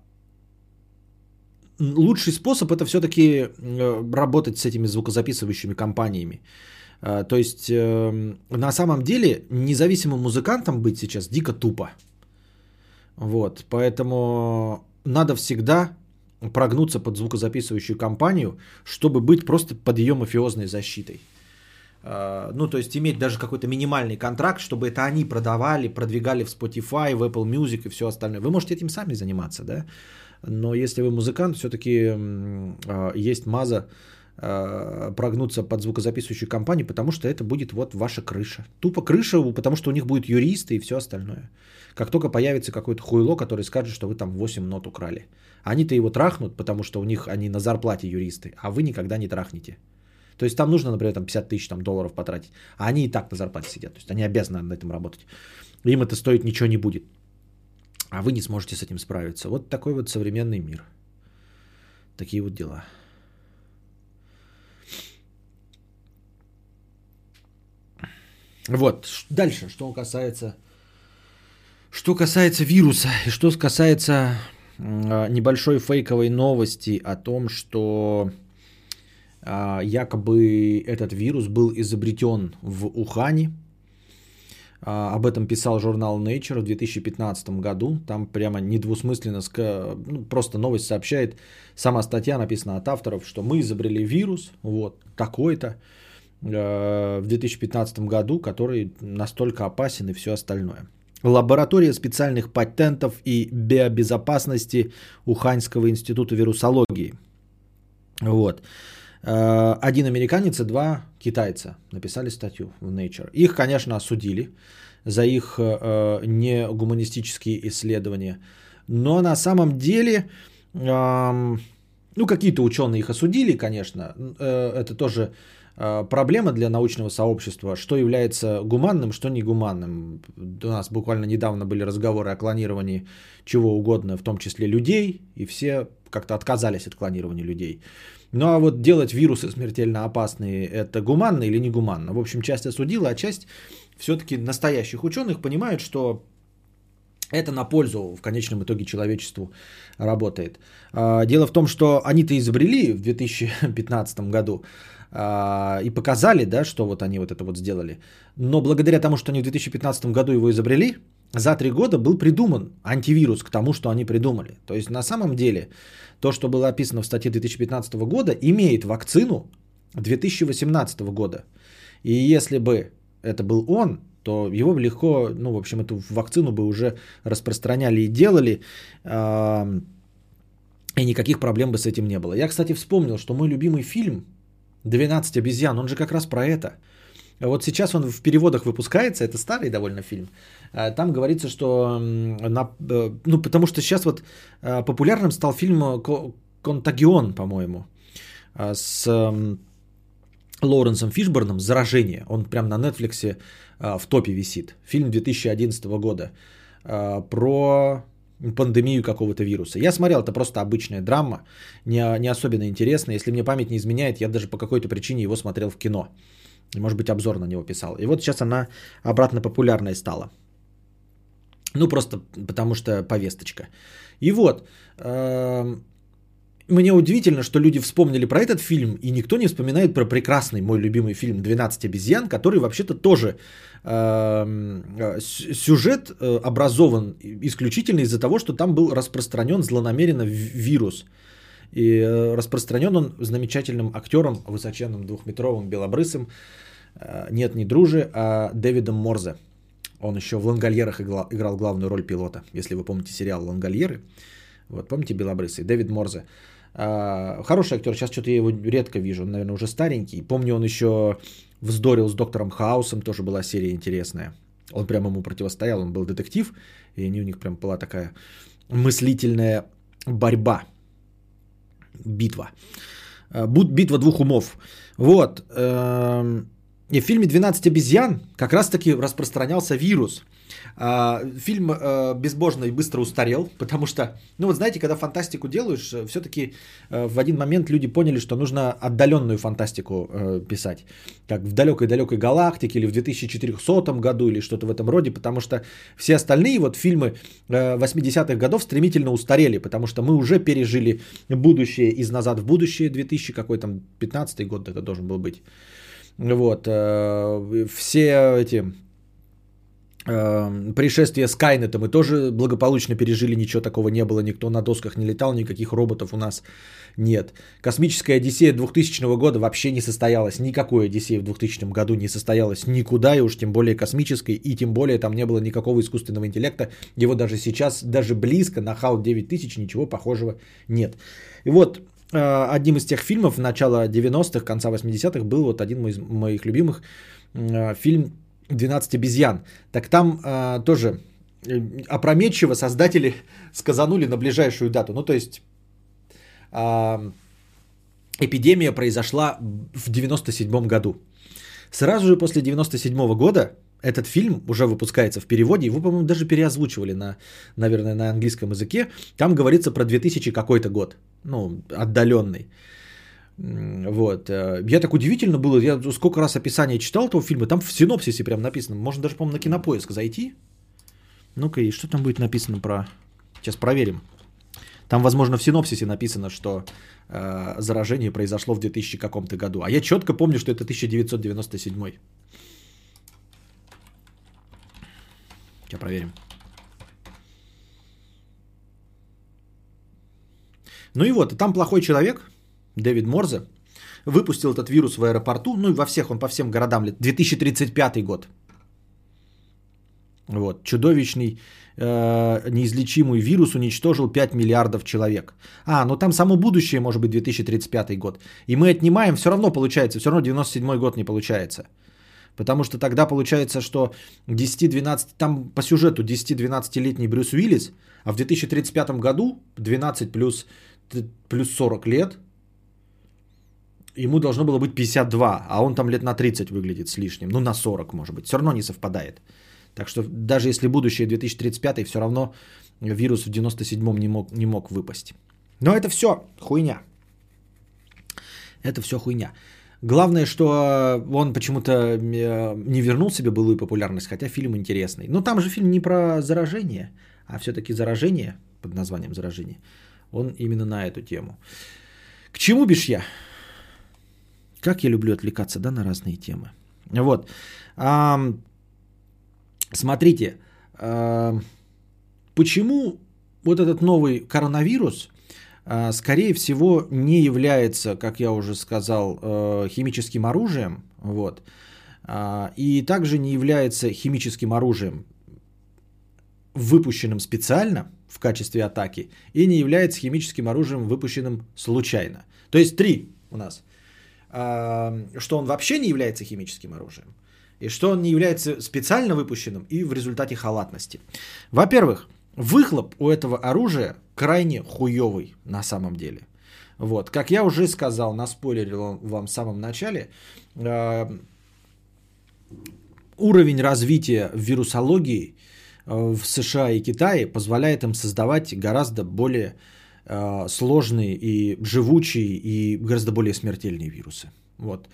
A: лучший способ это все-таки э, работать с этими звукозаписывающими компаниями. Э, то есть на самом деле независимым музыкантом быть сейчас дико тупо. Вот, поэтому надо всегда прогнуться под звукозаписывающую компанию, чтобы быть просто под ее мафиозной защитой. А, ну, то есть иметь даже какой-то минимальный контракт, чтобы это они продавали, продвигали в Spotify, в Apple Music и все остальное. Вы можете этим сами заниматься, да? Но если вы музыкант, все-таки а, есть маза а, прогнуться под звукозаписывающую компанию, потому что это будет вот ваша крыша. Тупо крыша, потому что у них будут юристы и все остальное. Как только появится какое-то хуйло, который скажет, что вы там 8 нот украли. Они-то его трахнут, потому что у них они на зарплате юристы, а вы никогда не трахнете. То есть там нужно, например, там 50 тысяч там, долларов потратить, а они и так на зарплате сидят. То есть они обязаны на этом работать. Им это стоить ничего не будет. А вы не сможете с этим справиться. Вот такой вот современный мир. Такие вот дела. Вот, дальше, что касается что касается вируса и что касается а, небольшой фейковой новости о том, что якобы этот вирус был изобретен в Ухане. А, об этом писал журнал Nature в 2015 году. Там прямо недвусмысленно, ну, просто новость сообщает, сама статья написана от авторов, что мы изобрели вирус, вот такой-то, в 2015 году, который настолько опасен и все остальное. Лаборатория специальных патентов и биобезопасности Уханьского института вирусологии. Вот. Э, один американец и два китайца написали статью в Nature. Их, конечно, осудили за их э, негуманистические исследования. Но на самом деле, ну, какие-то ученые их осудили, конечно. Э, это тоже проблема для научного сообщества, что является гуманным, что негуманным. У нас буквально недавно были разговоры о клонировании чего угодно, в том числе людей, и все как-то отказались от клонирования людей. Ну а вот делать вирусы смертельно опасные, это гуманно или негуманно? В общем, часть осудила, а часть все-таки настоящих ученых понимают, что это на пользу в конечном итоге человечеству работает. А, дело в том, что они-то изобрели в 2015 году а, и показали, да, что вот они вот это вот сделали. Но благодаря тому, что они в 2015 году его изобрели, за три года был придуман антивирус к тому, что они придумали. То есть на самом деле то, что было описано в статье 2015 года, имеет вакцину 2018 года. И если бы это был он, то его бы легко, ну, в общем, эту вакцину бы уже распространяли и делали, и никаких проблем бы с этим не было. Я, кстати, вспомнил, что мой любимый фильм 12 обезьян, он же как раз про это. Вот сейчас он в переводах выпускается, это старый довольно фильм. А, там говорится, что, на, э, ну, потому что сейчас вот э, популярным стал фильм «Контагион», по-моему, а, с Лоуренсом Фишборном «Заражение». Он прям на Нетфликсе в топе висит. Фильм 2011 года про пандемию какого-то вируса. Я смотрел, это просто обычная драма, не, не особенно интересная. Если мне память не изменяет, я даже по какой-то причине его смотрел в кино. Может быть, обзор на него писал. И вот сейчас она обратно популярной стала. Ну, просто потому что повесточка. И вот, эм, мне удивительно, что люди вспомнили про этот фильм, и никто не вспоминает про прекрасный мой любимый фильм «12 обезьян», который вообще-то тоже э, сюжет э, образован исключительно из-за того, что там был распространен злонамеренно вирус. И э, распространен он замечательным актером, высоченным двухметровым белобрысым, э, нет, не дружи, а Дэвидом Морзе. Он еще в «Лангольерах» играл, главную роль пилота, если вы помните сериал «Лангольеры». Вот, помните белобрысый? Дэвид Морзе. А, хороший актер, сейчас что-то я его редко вижу, он, наверное, уже старенький. Помню, он еще вздорил с доктором Хаусом, тоже была серия интересная. Он прямо ему противостоял, он был детектив, и у них прям была такая мыслительная борьба, битва. А, битва двух умов. Вот. Эм, и в фильме «12 обезьян» как раз-таки распространялся вирус – фильм э, безбожно и быстро устарел, потому что, ну вот знаете, когда фантастику делаешь, э, все-таки э, в один момент люди поняли, что нужно отдаленную фантастику писать, как в далекой-далекой галактике или в 2400 году или что-то в этом роде, потому что все остальные вот фильмы 80-х годов стремительно устарели, потому что мы уже пережили будущее из назад в будущее, 2000 какой там 15 год это должен был быть. Вот, все эти Эм, пришествие Скайнета мы тоже благополучно пережили, ничего такого не было, никто на досках не летал, никаких роботов у нас нет. Космическая Одиссея 2000 года вообще не состоялась, никакой Одиссеи в 2000 году не состоялась никуда, и уж тем более космической, и тем более там не было никакого искусственного интеллекта, его даже сейчас, даже близко на HAL 9000 ничего похожего нет. И вот э, одним из тех фильмов начала 90-х, конца 80-х был вот один из моих любимых э, фильм 12 обезьян. Так там э, тоже опрометчиво создатели сказанули на ближайшую дату. Ну, то есть э, эпидемия произошла в 97 году. Сразу же после 97 года этот фильм уже выпускается в переводе, его, по-моему, даже переозвучивали на, наверное, на английском языке. Там говорится про 2000 какой-то год, ну, отдаленный. Вот. Э, я так удивительно было, я сколько раз описание читал этого фильма, там в синопсисе прям написано, можно даже, по-моему, на кинопоиск зайти. Ну-ка, и что там будет написано про... Сейчас проверим. Там, возможно, в синопсисе написано, что э, заражение произошло в 2000 каком-то году. А я четко помню, что это 1997. Сейчас проверим. Ну и вот, там плохой человек, Дэвид Морзе, выпустил этот вирус в аэропорту, ну и во всех, он по всем городам, 2035 год. Вот, чудовищный, э, неизлечимый вирус уничтожил 5 миллиардов человек. А, ну там само будущее может быть 2035 год. И мы отнимаем, все равно получается, все равно 97 год не получается. Потому что тогда получается, что 10-12, там по сюжету 10-12-летний Брюс Уиллис, а в 2035 году 12 плюс, плюс 40 лет, ему должно было быть 52, а он там лет на 30 выглядит с лишним, ну на 40 может быть, все равно не совпадает. Так что даже если будущее 2035, все равно вирус в 97-м не мог, не мог выпасть. Но это все хуйня. Это все хуйня. Главное, что он почему-то э, не вернул себе былую популярность, хотя фильм интересный. Но там же фильм не про заражение, а все-таки заражение под названием заражение. Он именно на эту тему. К чему бишь я? Как я люблю отвлекаться, да, на разные темы. Вот. А, смотрите, а, почему вот этот новый коронавирус, а, скорее всего, не является, как я уже сказал, а, химическим оружием, вот, а, и также не является химическим оружием, выпущенным специально в качестве атаки, и не является химическим оружием, выпущенным случайно. То есть три у нас – что он вообще не является химическим оружием, и что он не является специально выпущенным и в результате халатности. Во-первых, выхлоп у этого оружия крайне хуевый на самом деле. Вот, как я уже сказал, наспойлерил вам в самом начале, уровень развития вирусологии в США и Китае позволяет им создавать гораздо более э, сложные и живучие и гораздо более смертельные вирусы. Вот.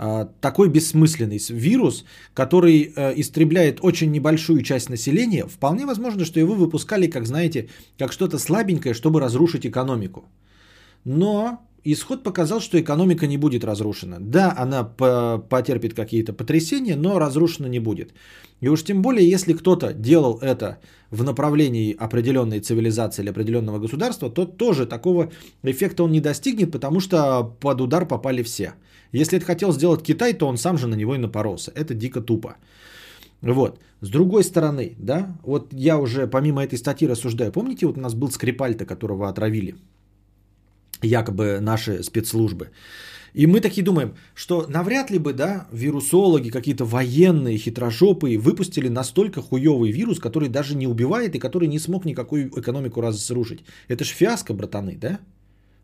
A: А, такой бессмысленный вирус, который э, истребляет очень небольшую часть населения, вполне возможно, что его выпускали, как знаете, как что-то слабенькое, чтобы разрушить экономику. Но исход показал, что экономика не будет разрушена. Да, она потерпит какие-то потрясения, но разрушена не будет. И уж тем более, если кто-то делал это в направлении определенной цивилизации или определенного государства, то тоже такого эффекта он не достигнет, потому что под удар попали все. Если это хотел сделать Китай, то он сам же на него и напоролся. Это дико тупо. Вот. С другой стороны, да, вот я уже помимо этой статьи рассуждаю. Помните, вот у нас был Скрипальта, которого отравили? Якобы наши спецслужбы. И мы такие думаем, что навряд ли бы, да, вирусологи, какие-то военные, хитрожопые, выпустили настолько хуевый вирус, который даже не убивает и который не смог никакую экономику разрушить. Это ж фиаско, братаны, да?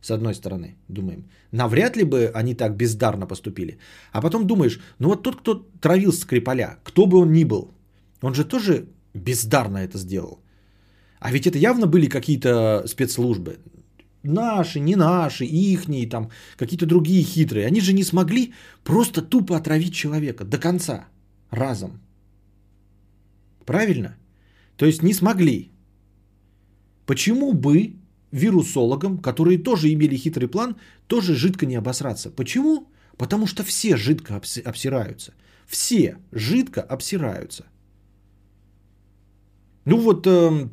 A: с одной стороны, думаем. Навряд ли бы они так бездарно поступили. А потом думаешь, ну вот тот, кто травил Скрипаля, кто бы он ни был, он же тоже бездарно это сделал. А ведь это явно были какие-то спецслужбы. Наши, не наши, ихние, там, какие-то другие хитрые. Они же не смогли просто тупо отравить человека до конца, разом. Правильно? То есть не смогли. Почему бы вирусологам, которые тоже имели хитрый план, тоже жидко не обосраться. Почему? Потому что все жидко обсираются. Все жидко обсираются. Ну вот э,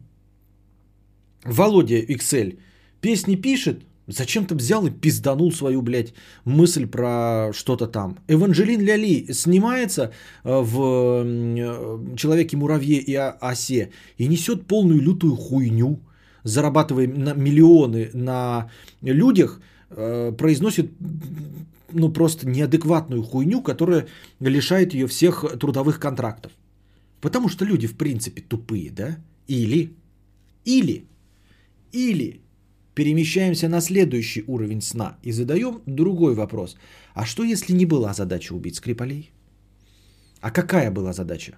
A: Володя Excel песни пишет, зачем-то взял и пизданул свою, блядь, мысль про что-то там. Эванжелин Ляли снимается э, в э, «Человеке-муравье и осе» и несет полную лютую хуйню – зарабатывая на миллионы на людях, э, произносит ну просто неадекватную хуйню, которая лишает ее всех трудовых контрактов. Потому что люди в принципе тупые, да? Или, или, или перемещаемся на следующий уровень сна и задаем другой вопрос. А что если не была задача убить Скрипалей? А какая была задача?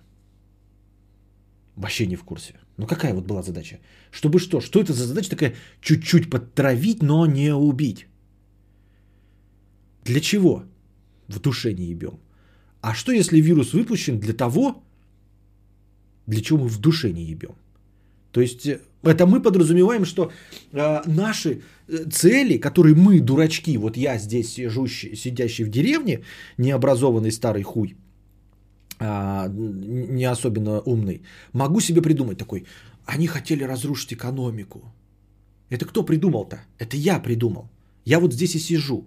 A: Вообще не в курсе. Ну какая вот была задача? Чтобы что? Что это за задача такая? Чуть-чуть подтравить, но не убить. Для чего? В душе не ебем. А что если вирус выпущен для того, для чего мы в душе не ебем? То есть э, это мы подразумеваем, что э, наши э, цели, которые мы, дурачки, вот я здесь сижущий, сидящий в деревне, необразованный старый хуй, а, не особенно умный, могу себе придумать такой, они хотели разрушить экономику. Это кто придумал-то? Это я придумал. Я вот здесь и сижу.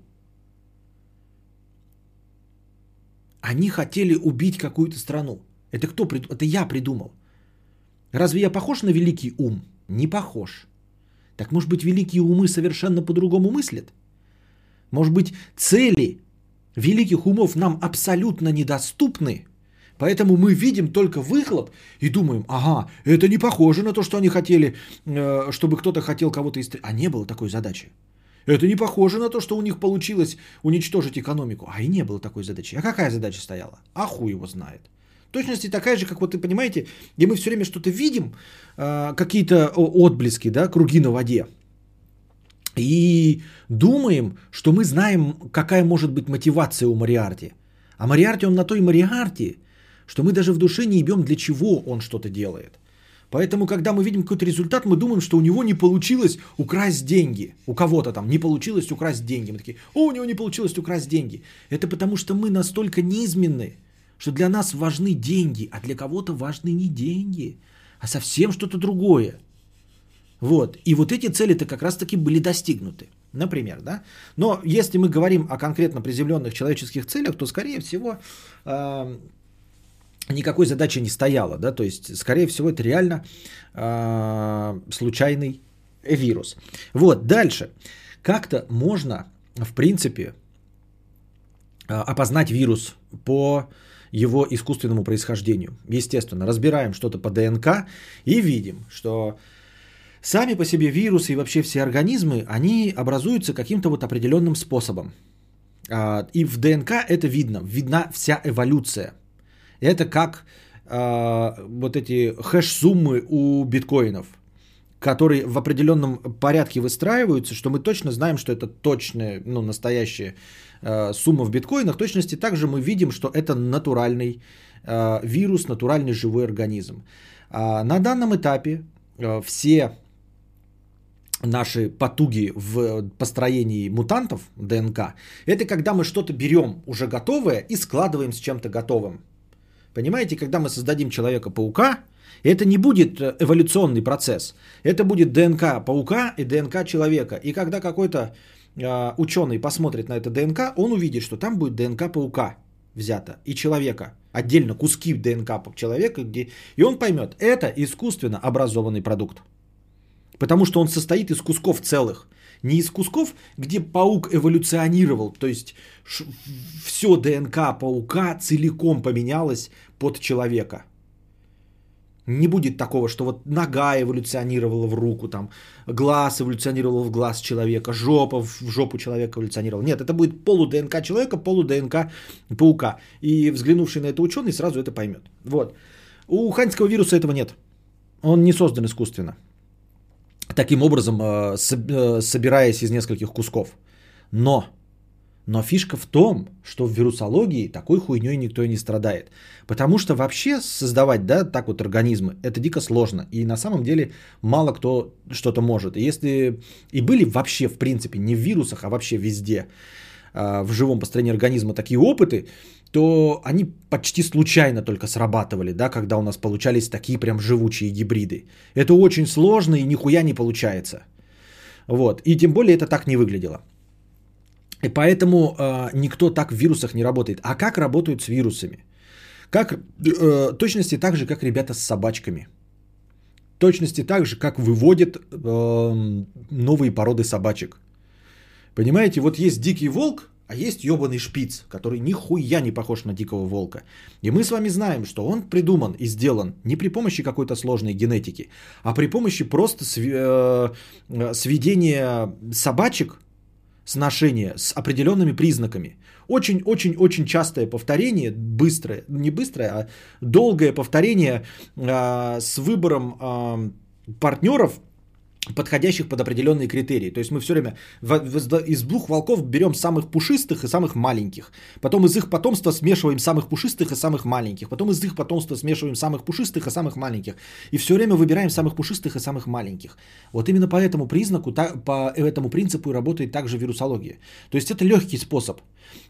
A: Они хотели убить какую-то страну. Это кто придумал? Это я придумал. Разве я похож на великий ум? Не похож. Так может быть великие умы совершенно по-другому мыслят? Может быть цели великих умов нам абсолютно недоступны? Поэтому мы видим только выхлоп и думаем, ага, это не похоже на то, что они хотели, э, чтобы кто-то хотел кого-то истребить. А не было такой задачи. Это не похоже на то, что у них получилось уничтожить экономику. А и не было такой задачи. А какая задача стояла? А хуй его знает. Точности такая же, как вот вы понимаете, где мы все время что-то видим, э, какие-то отблески, да, круги на воде. И думаем, что мы знаем, какая может быть мотивация у Мариарти. А Мариарти, он на той Мариарти, что мы даже в душе не ебем, для чего он что-то делает. Поэтому, когда мы видим какой-то результат, мы думаем, что у него не получилось украсть деньги. У кого-то там не получилось украсть деньги. Мы такие, о, у него не получилось украсть деньги. Это потому, что мы настолько низменны, что для нас важны деньги, а для кого-то важны не деньги, а совсем что-то другое. Вот. И вот эти цели-то как раз-таки были достигнуты. Например, да. Но если мы говорим о конкретно приземленных человеческих целях, то, скорее всего, э, никакой задачи не стояло, да, то есть, скорее всего, это реально э, случайный вирус. Вот, дальше. Как-то можно, в принципе, э, опознать вирус по его искусственному происхождению. Естественно, разбираем что-то по ДНК и видим, что сами по себе вирусы и вообще все организмы, они образуются каким-то вот определенным способом. И в ДНК это видно, видна вся эволюция – это как э, вот эти хэш-суммы у биткоинов, которые в определенном порядке выстраиваются, что мы точно знаем, что это точная, ну, настоящая э, сумма в биткоинах. В точности также мы видим, что это натуральный э, вирус, натуральный живой организм. А на данном этапе э, все наши потуги в построении мутантов ДНК, это когда мы что-то берем уже готовое и складываем с чем-то готовым. Понимаете, когда мы создадим Человека-паука, это не будет э, эволюционный процесс. Это будет ДНК паука и ДНК человека. И когда какой-то э, ученый посмотрит на это ДНК, он увидит, что там будет ДНК паука взято и человека. Отдельно куски ДНК человека, где... и он поймет, это искусственно образованный продукт. Потому что он состоит из кусков целых. Не из кусков, где паук эволюционировал. То есть ш- все ДНК паука целиком поменялось под человека. Не будет такого, что вот нога эволюционировала в руку, там, глаз эволюционировал в глаз человека, жопа в жопу человека эволюционировала. Нет, это будет полу-ДНК человека, полу-ДНК паука. И взглянувший на это ученый сразу это поймет. Вот. У ханьского вируса этого нет. Он не создан искусственно таким образом э, э, собираясь из нескольких кусков. Но, но фишка в том, что в вирусологии такой хуйней никто и не страдает. Потому что вообще создавать, да, так вот организмы, это дико сложно. И на самом деле мало кто что-то может. И если и были вообще, в принципе, не в вирусах, а вообще везде, э, в живом построении организма такие опыты, то они почти случайно только срабатывали, да, когда у нас получались такие прям живучие гибриды. Это очень сложно и нихуя не получается. Вот. И тем более это так не выглядело. И поэтому э, никто так в вирусах не работает. А как работают с вирусами? Как, э, точности так же, как ребята с собачками. Точности так же, как выводят э, новые породы собачек. Понимаете, вот есть дикий волк, а есть ебаный шпиц, который нихуя не похож на дикого волка. И мы с вами знаем, что он придуман и сделан не при помощи какой-то сложной генетики, а при помощи просто э, сведения собачек сношения с определенными признаками. Очень-очень-очень частое повторение, быстрое, не быстрое, а долгое повторение э, с выбором э, партнеров подходящих под определенные критерии. То есть мы все время из двух волков берем самых пушистых и самых маленьких. Потом из их потомства смешиваем самых пушистых и самых маленьких. Потом из их потомства смешиваем самых пушистых и самых маленьких. И все время выбираем самых пушистых и самых маленьких. Вот именно по этому признаку, по этому принципу и работает также вирусология. То есть это легкий способ.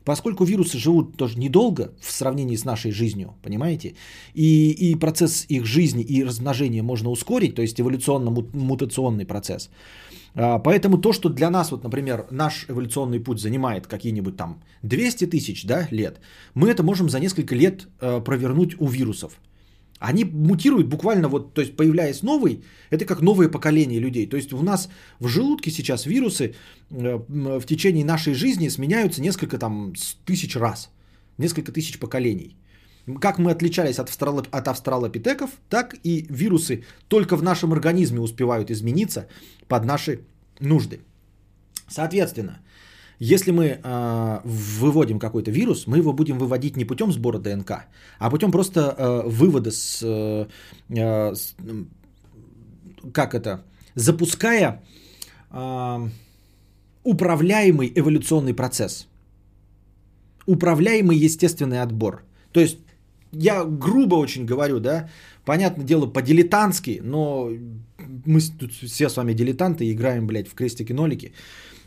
A: Поскольку вирусы живут тоже недолго в сравнении с нашей жизнью, понимаете, и, и процесс их жизни и размножения можно ускорить, то есть эволюционно-мутационный процесс. А, поэтому то, что для нас, вот, например, наш эволюционный путь занимает какие-нибудь там 200 тысяч да, лет, мы это можем за несколько лет э, провернуть у вирусов. Они мутируют буквально вот, то есть появляясь новый, это как новое поколение людей. То есть у нас в желудке сейчас вирусы э, в течение нашей жизни сменяются несколько там тысяч раз, несколько тысяч поколений. Как мы отличались от, австралоп... от австралопитеков, так и вирусы только в нашем организме успевают измениться под наши нужды. Соответственно, если мы э, выводим какой-то вирус, мы его будем выводить не путем сбора ДНК, а путем просто э, вывода с, э, с, как это, запуская э, управляемый эволюционный процесс, управляемый естественный отбор. То есть я грубо очень говорю, да, понятное дело по-дилетантски, но мы тут все с вами дилетанты, играем, блядь, в крестики-нолики.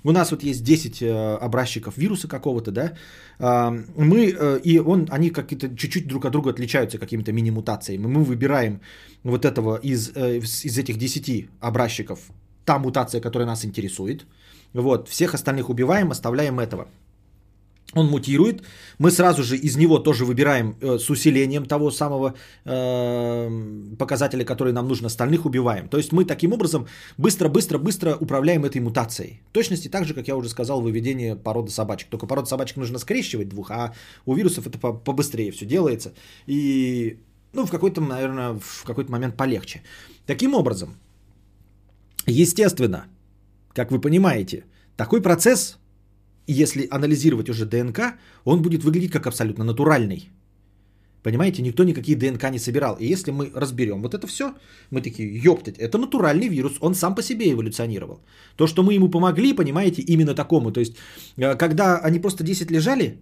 A: У нас вот есть 10 э, образчиков вируса какого-то, да, мы, э, и он, они какие-то чуть-чуть друг от друга отличаются какими-то мини-мутациями. Мы выбираем вот этого из, э, из этих 10 образчиков, та мутация, которая нас интересует. Вот, всех остальных убиваем, оставляем этого он мутирует, мы сразу же из него тоже выбираем э, с усилением того самого э, показателя, который нам нужен, остальных убиваем. То есть мы таким образом быстро-быстро-быстро управляем этой мутацией. В точности так же, как я уже сказал, выведение породы собачек. Только породу собачек нужно скрещивать двух, а у вирусов это побыстрее все делается. И ну, в какой-то, наверное, в какой-то момент полегче. Таким образом, естественно, как вы понимаете, такой процесс если анализировать уже ДНК, он будет выглядеть как абсолютно натуральный. Понимаете, никто никакие ДНК не собирал. И если мы разберем вот это все, мы такие, ёптать, это натуральный вирус, он сам по себе эволюционировал. То, что мы ему помогли, понимаете, именно такому. То есть, э, когда они просто 10 лежали,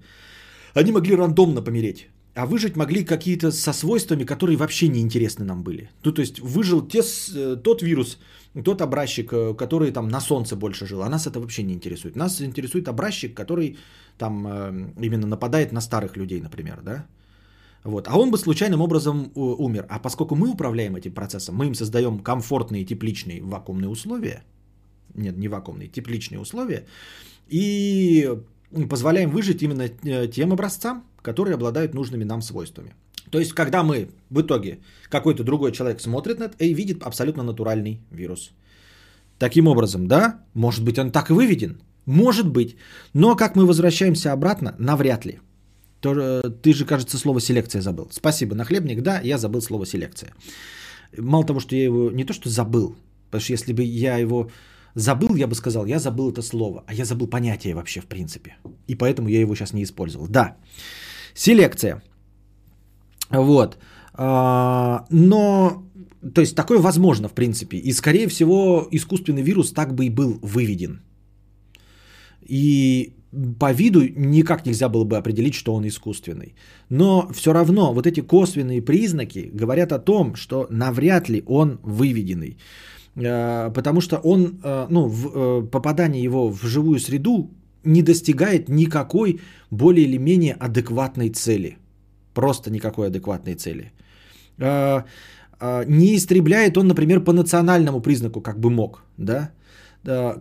A: они могли рандомно помереть. А выжить могли какие-то со свойствами, которые вообще не интересны нам были. Ну, то есть выжил те, э, тот вирус, тот образчик, э, который там на солнце больше жил. А нас это вообще не интересует. Нас интересует образчик, который там именно нападает на старых людей, например, да? Вот. А он бы случайным образом умер. А поскольку мы управляем этим процессом, мы им создаем комфортные тепличные вакуумные условия, нет, не вакуумные, тепличные условия, и позволяем выжить именно э, тем образцам, которые обладают нужными нам свойствами. То есть, когда мы в итоге, какой-то другой человек смотрит на это и видит абсолютно натуральный вирус. Таким образом, да, может быть, он так и выведен, может быть, но как мы возвращаемся обратно, навряд ли. То, ты же, кажется, слово селекция забыл. Спасибо, нахлебник. Да, я забыл слово селекция. Мало того, что я его не то что забыл, потому что если бы я его забыл, я бы сказал, я забыл это слово, а я забыл понятие вообще в принципе. И поэтому я его сейчас не использовал. Да, селекция. Вот. А, но, то есть такое возможно в принципе. И скорее всего искусственный вирус так бы и был выведен. И по виду никак нельзя было бы определить, что он искусственный. Но все равно вот эти косвенные признаки говорят о том, что навряд ли он выведенный. Э, потому что он, э, ну, э, попадание его в живую среду не достигает никакой более или менее адекватной цели. Просто никакой адекватной цели. Не истребляет он, например, по национальному признаку, как бы мог, да,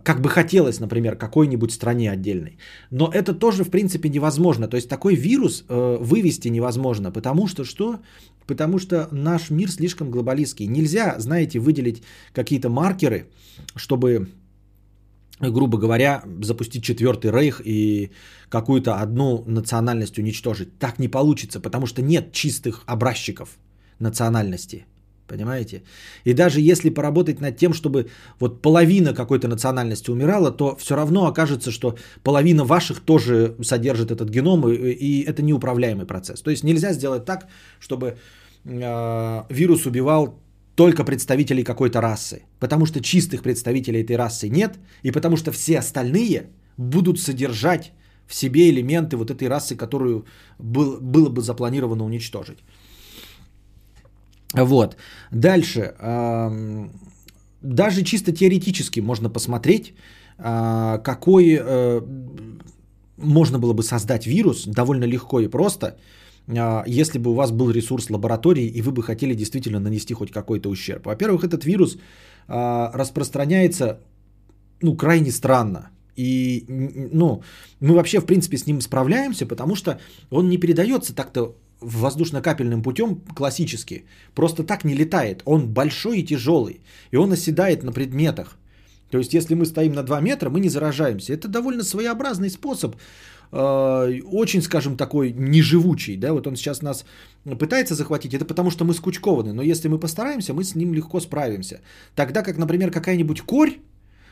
A: как бы хотелось, например, какой-нибудь стране отдельной. Но это тоже, в принципе, невозможно. То есть такой вирус э, вывести невозможно, потому что что? Потому что наш мир слишком глобалистский. Нельзя, знаете, выделить какие-то маркеры, чтобы грубо говоря, запустить четвертый рейх и какую-то одну национальность уничтожить. Так не получится, потому что нет чистых образчиков национальности. Понимаете? И даже если поработать над тем, чтобы вот половина какой-то национальности умирала, то все равно окажется, что половина ваших тоже содержит этот геном, и, и это неуправляемый процесс. То есть нельзя сделать так, чтобы э, вирус убивал только представителей какой-то расы. Потому что чистых представителей этой расы нет, и потому что все остальные будут содержать в себе элементы вот этой расы, которую был, было бы запланировано уничтожить. Вот. Дальше. Даже чисто теоретически можно посмотреть, а, какой э, можно было бы создать вирус довольно легко и просто, если бы у вас был ресурс лаборатории и вы бы хотели действительно нанести хоть какой-то ущерб. Во-первых, этот вирус а, распространяется ну, крайне странно. И ну, мы вообще, в принципе, с ним справляемся, потому что он не передается так-то воздушно-капельным путем классически. Просто так не летает. Он большой и тяжелый. И он оседает на предметах. То есть, если мы стоим на 2 метра, мы не заражаемся. Это довольно своеобразный способ. Э, очень, скажем, такой неживучий. Да? Вот он сейчас нас пытается захватить. Это потому, что мы скучкованы. Но если мы постараемся, мы с ним легко справимся. Тогда как, например, какая-нибудь корь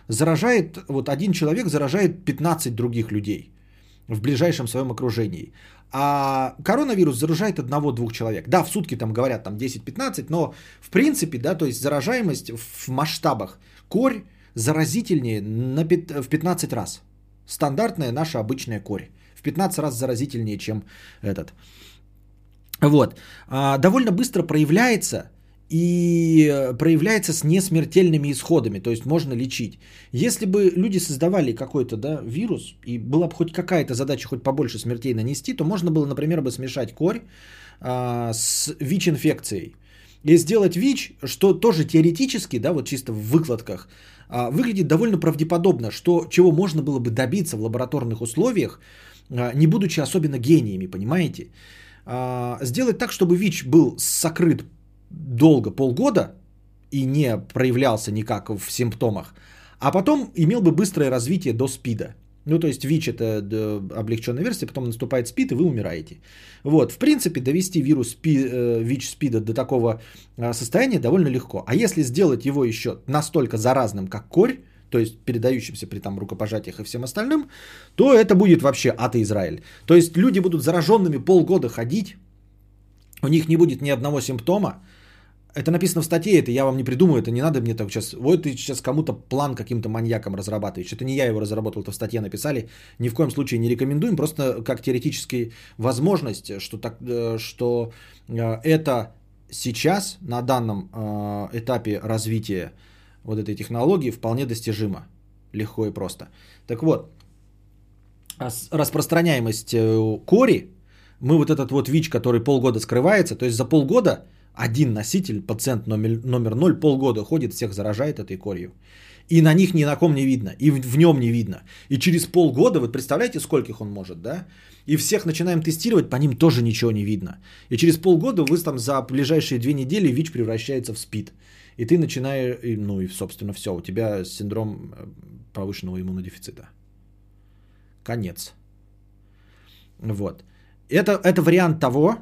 A: заражает, вот один человек заражает 15 других людей в ближайшем своем окружении. А коронавирус заражает одного-двух человек. Да, в сутки там говорят там 10-15, но в принципе, да, то есть заражаемость в масштабах. Корь заразительнее на, в 15 раз. Стандартная наша обычная корь. В 15 раз заразительнее, чем этот. Вот. А, довольно быстро проявляется и э, проявляется с несмертельными исходами, то есть можно лечить. Если бы люди создавали какой-то да, вирус, и была бы хоть какая-то задача хоть побольше смертей нанести, то можно было, например, бы смешать корь а, с ВИЧ-инфекцией. И сделать ВИЧ, что тоже теоретически, да, вот чисто в выкладках, выглядит довольно правдеподобно, что чего можно было бы добиться в лабораторных условиях, а, не будучи особенно гениями, понимаете? А, сделать так, чтобы ВИЧ был сокрыт долго, полгода, и не проявлялся никак в симптомах, а потом имел бы быстрое развитие до СПИДа. Ну, то есть ВИЧ это облегченная версия, потом наступает СПИД, и вы умираете. Вот, в принципе, довести вирус СПИ, э, ВИЧ СПИДа до такого э, состояния довольно легко. А если сделать его еще настолько заразным, как корь, то есть передающимся при там рукопожатиях и всем остальным, то это будет вообще ад и Израиль. То есть люди будут зараженными полгода ходить, у них не будет ни одного симптома, это написано в статье, это я вам не придумаю, это не надо мне так сейчас. Вот ты сейчас кому-то план каким-то маньяком разрабатываешь. Это не я его разработал, это в статье написали. Ни в коем случае не рекомендуем, просто как теоретическая возможность, что, так, э, что э, это сейчас на данном э, этапе развития вот этой технологии вполне достижимо. Легко и просто. Так вот, а распространяемость кори, мы вот этот вот ВИЧ, который полгода скрывается, то есть за полгода один носитель, пациент номер, номер 0, полгода ходит, всех заражает этой корью. И на них ни на ком не видно, и в, в нем не видно. И через полгода, вы представляете, скольких он может, да? И всех начинаем тестировать, по ним тоже ничего не видно. И через полгода вы там за ближайшие две недели ВИЧ превращается в СПИД. И ты начинаешь, ну и собственно все, у тебя синдром э, повышенного иммунодефицита. Конец. Вот. Это, это вариант того,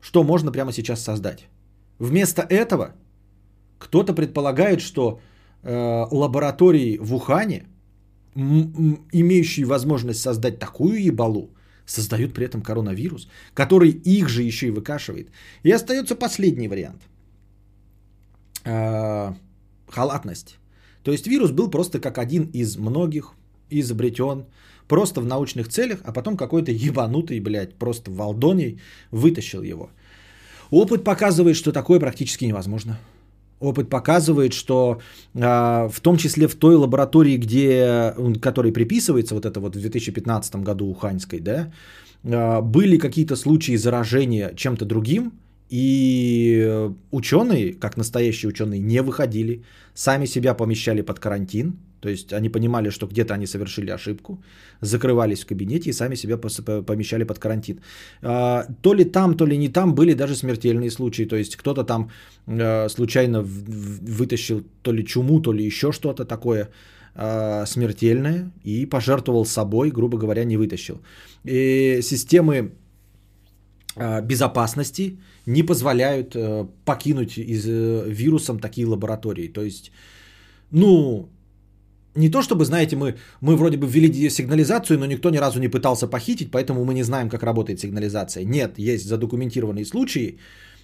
A: что можно прямо сейчас создать. Вместо этого кто-то предполагает, что э, лаборатории в Ухане, м- имеющие возможность создать такую ебалу, создают при этом коронавирус, который их же еще и выкашивает. И остается последний вариант. Э, халатность. То есть вирус был просто как один из многих изобретен просто в научных целях, а потом какой-то ебанутый, блядь, просто Валдоний вытащил его. Опыт показывает, что такое практически невозможно. Опыт показывает, что э, в том числе в той лаборатории, где, которой приписывается вот это вот в 2015 году Уханьской, да, э, были какие-то случаи заражения чем-то другим, и ученые, как настоящие ученые, не выходили, сами себя помещали под карантин, то есть они понимали, что где-то они совершили ошибку, закрывались в кабинете и сами себя помещали под карантин. А, то ли там, то ли не там были даже смертельные случаи. То есть кто-то там э, случайно вытащил то ли чуму, то ли еще что-то такое а, смертельное и пожертвовал собой, грубо говоря, не вытащил. И системы а, безопасности не позволяют э, покинуть из э, вирусом такие лаборатории. То есть, ну, не то чтобы, знаете, мы, мы вроде бы ввели сигнализацию, но никто ни разу не пытался похитить, поэтому мы не знаем, как работает сигнализация. Нет, есть задокументированные случаи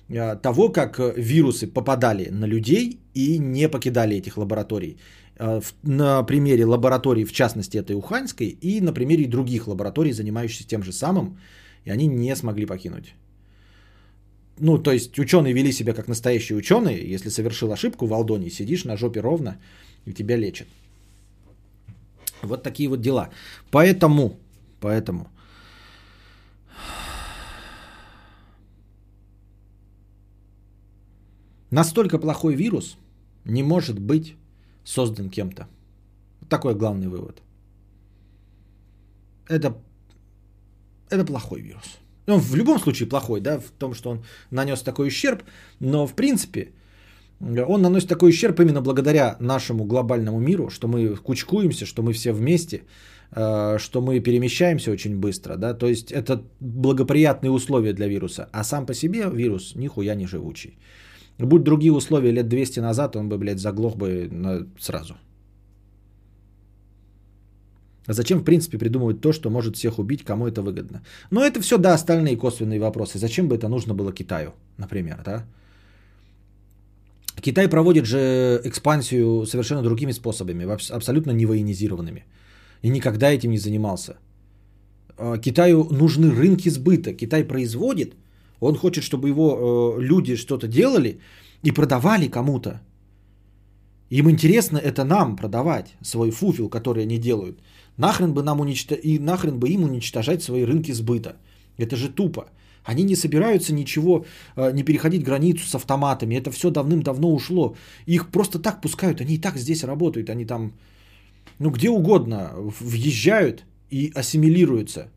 A: э, того, как вирусы попадали на людей и не покидали этих лабораторий. Э, на примере лаборатории, в частности, этой Уханьской, и на примере других лабораторий, занимающихся тем же самым, и они не смогли покинуть. Ну, то есть ученые вели себя как настоящие ученые. Если совершил ошибку в Алдоне, сидишь на жопе ровно, и тебя лечат. Вот такие вот дела. Поэтому, поэтому настолько плохой вирус не может быть создан кем-то. Такой главный вывод. Это, это плохой вирус. Ну, в любом случае плохой, да, в том, что он нанес такой ущерб, но в принципе он наносит такой ущерб именно благодаря нашему глобальному миру, что мы кучкуемся, что мы все вместе, э, что мы перемещаемся очень быстро, да, то есть это благоприятные условия для вируса, а сам по себе вирус нихуя не живучий. Будь другие условия лет 200 назад, он бы, блядь, заглох бы сразу. А зачем, в принципе, придумывать то, что может всех убить, кому это выгодно? Но это все, да, остальные косвенные вопросы. Зачем бы это нужно было Китаю, например, да? Китай проводит же экспансию совершенно другими способами, абсолютно не военизированными. И никогда этим не занимался. А, Китаю нужны рынки сбыта. Китай производит, он хочет, чтобы его э, люди что-то делали и продавали кому-то. Им интересно это нам продавать, свой фуфел, который они делают. Нахрен бы нам уничтож... и нахрен бы им уничтожать свои рынки сбыта. Это же тупо. Они не собираются ничего, э, не переходить границу с автоматами. Это все давным-давно ушло. Их просто так пускают. Они и так здесь работают. Они там, ну, где угодно въезжают и ассимилируются.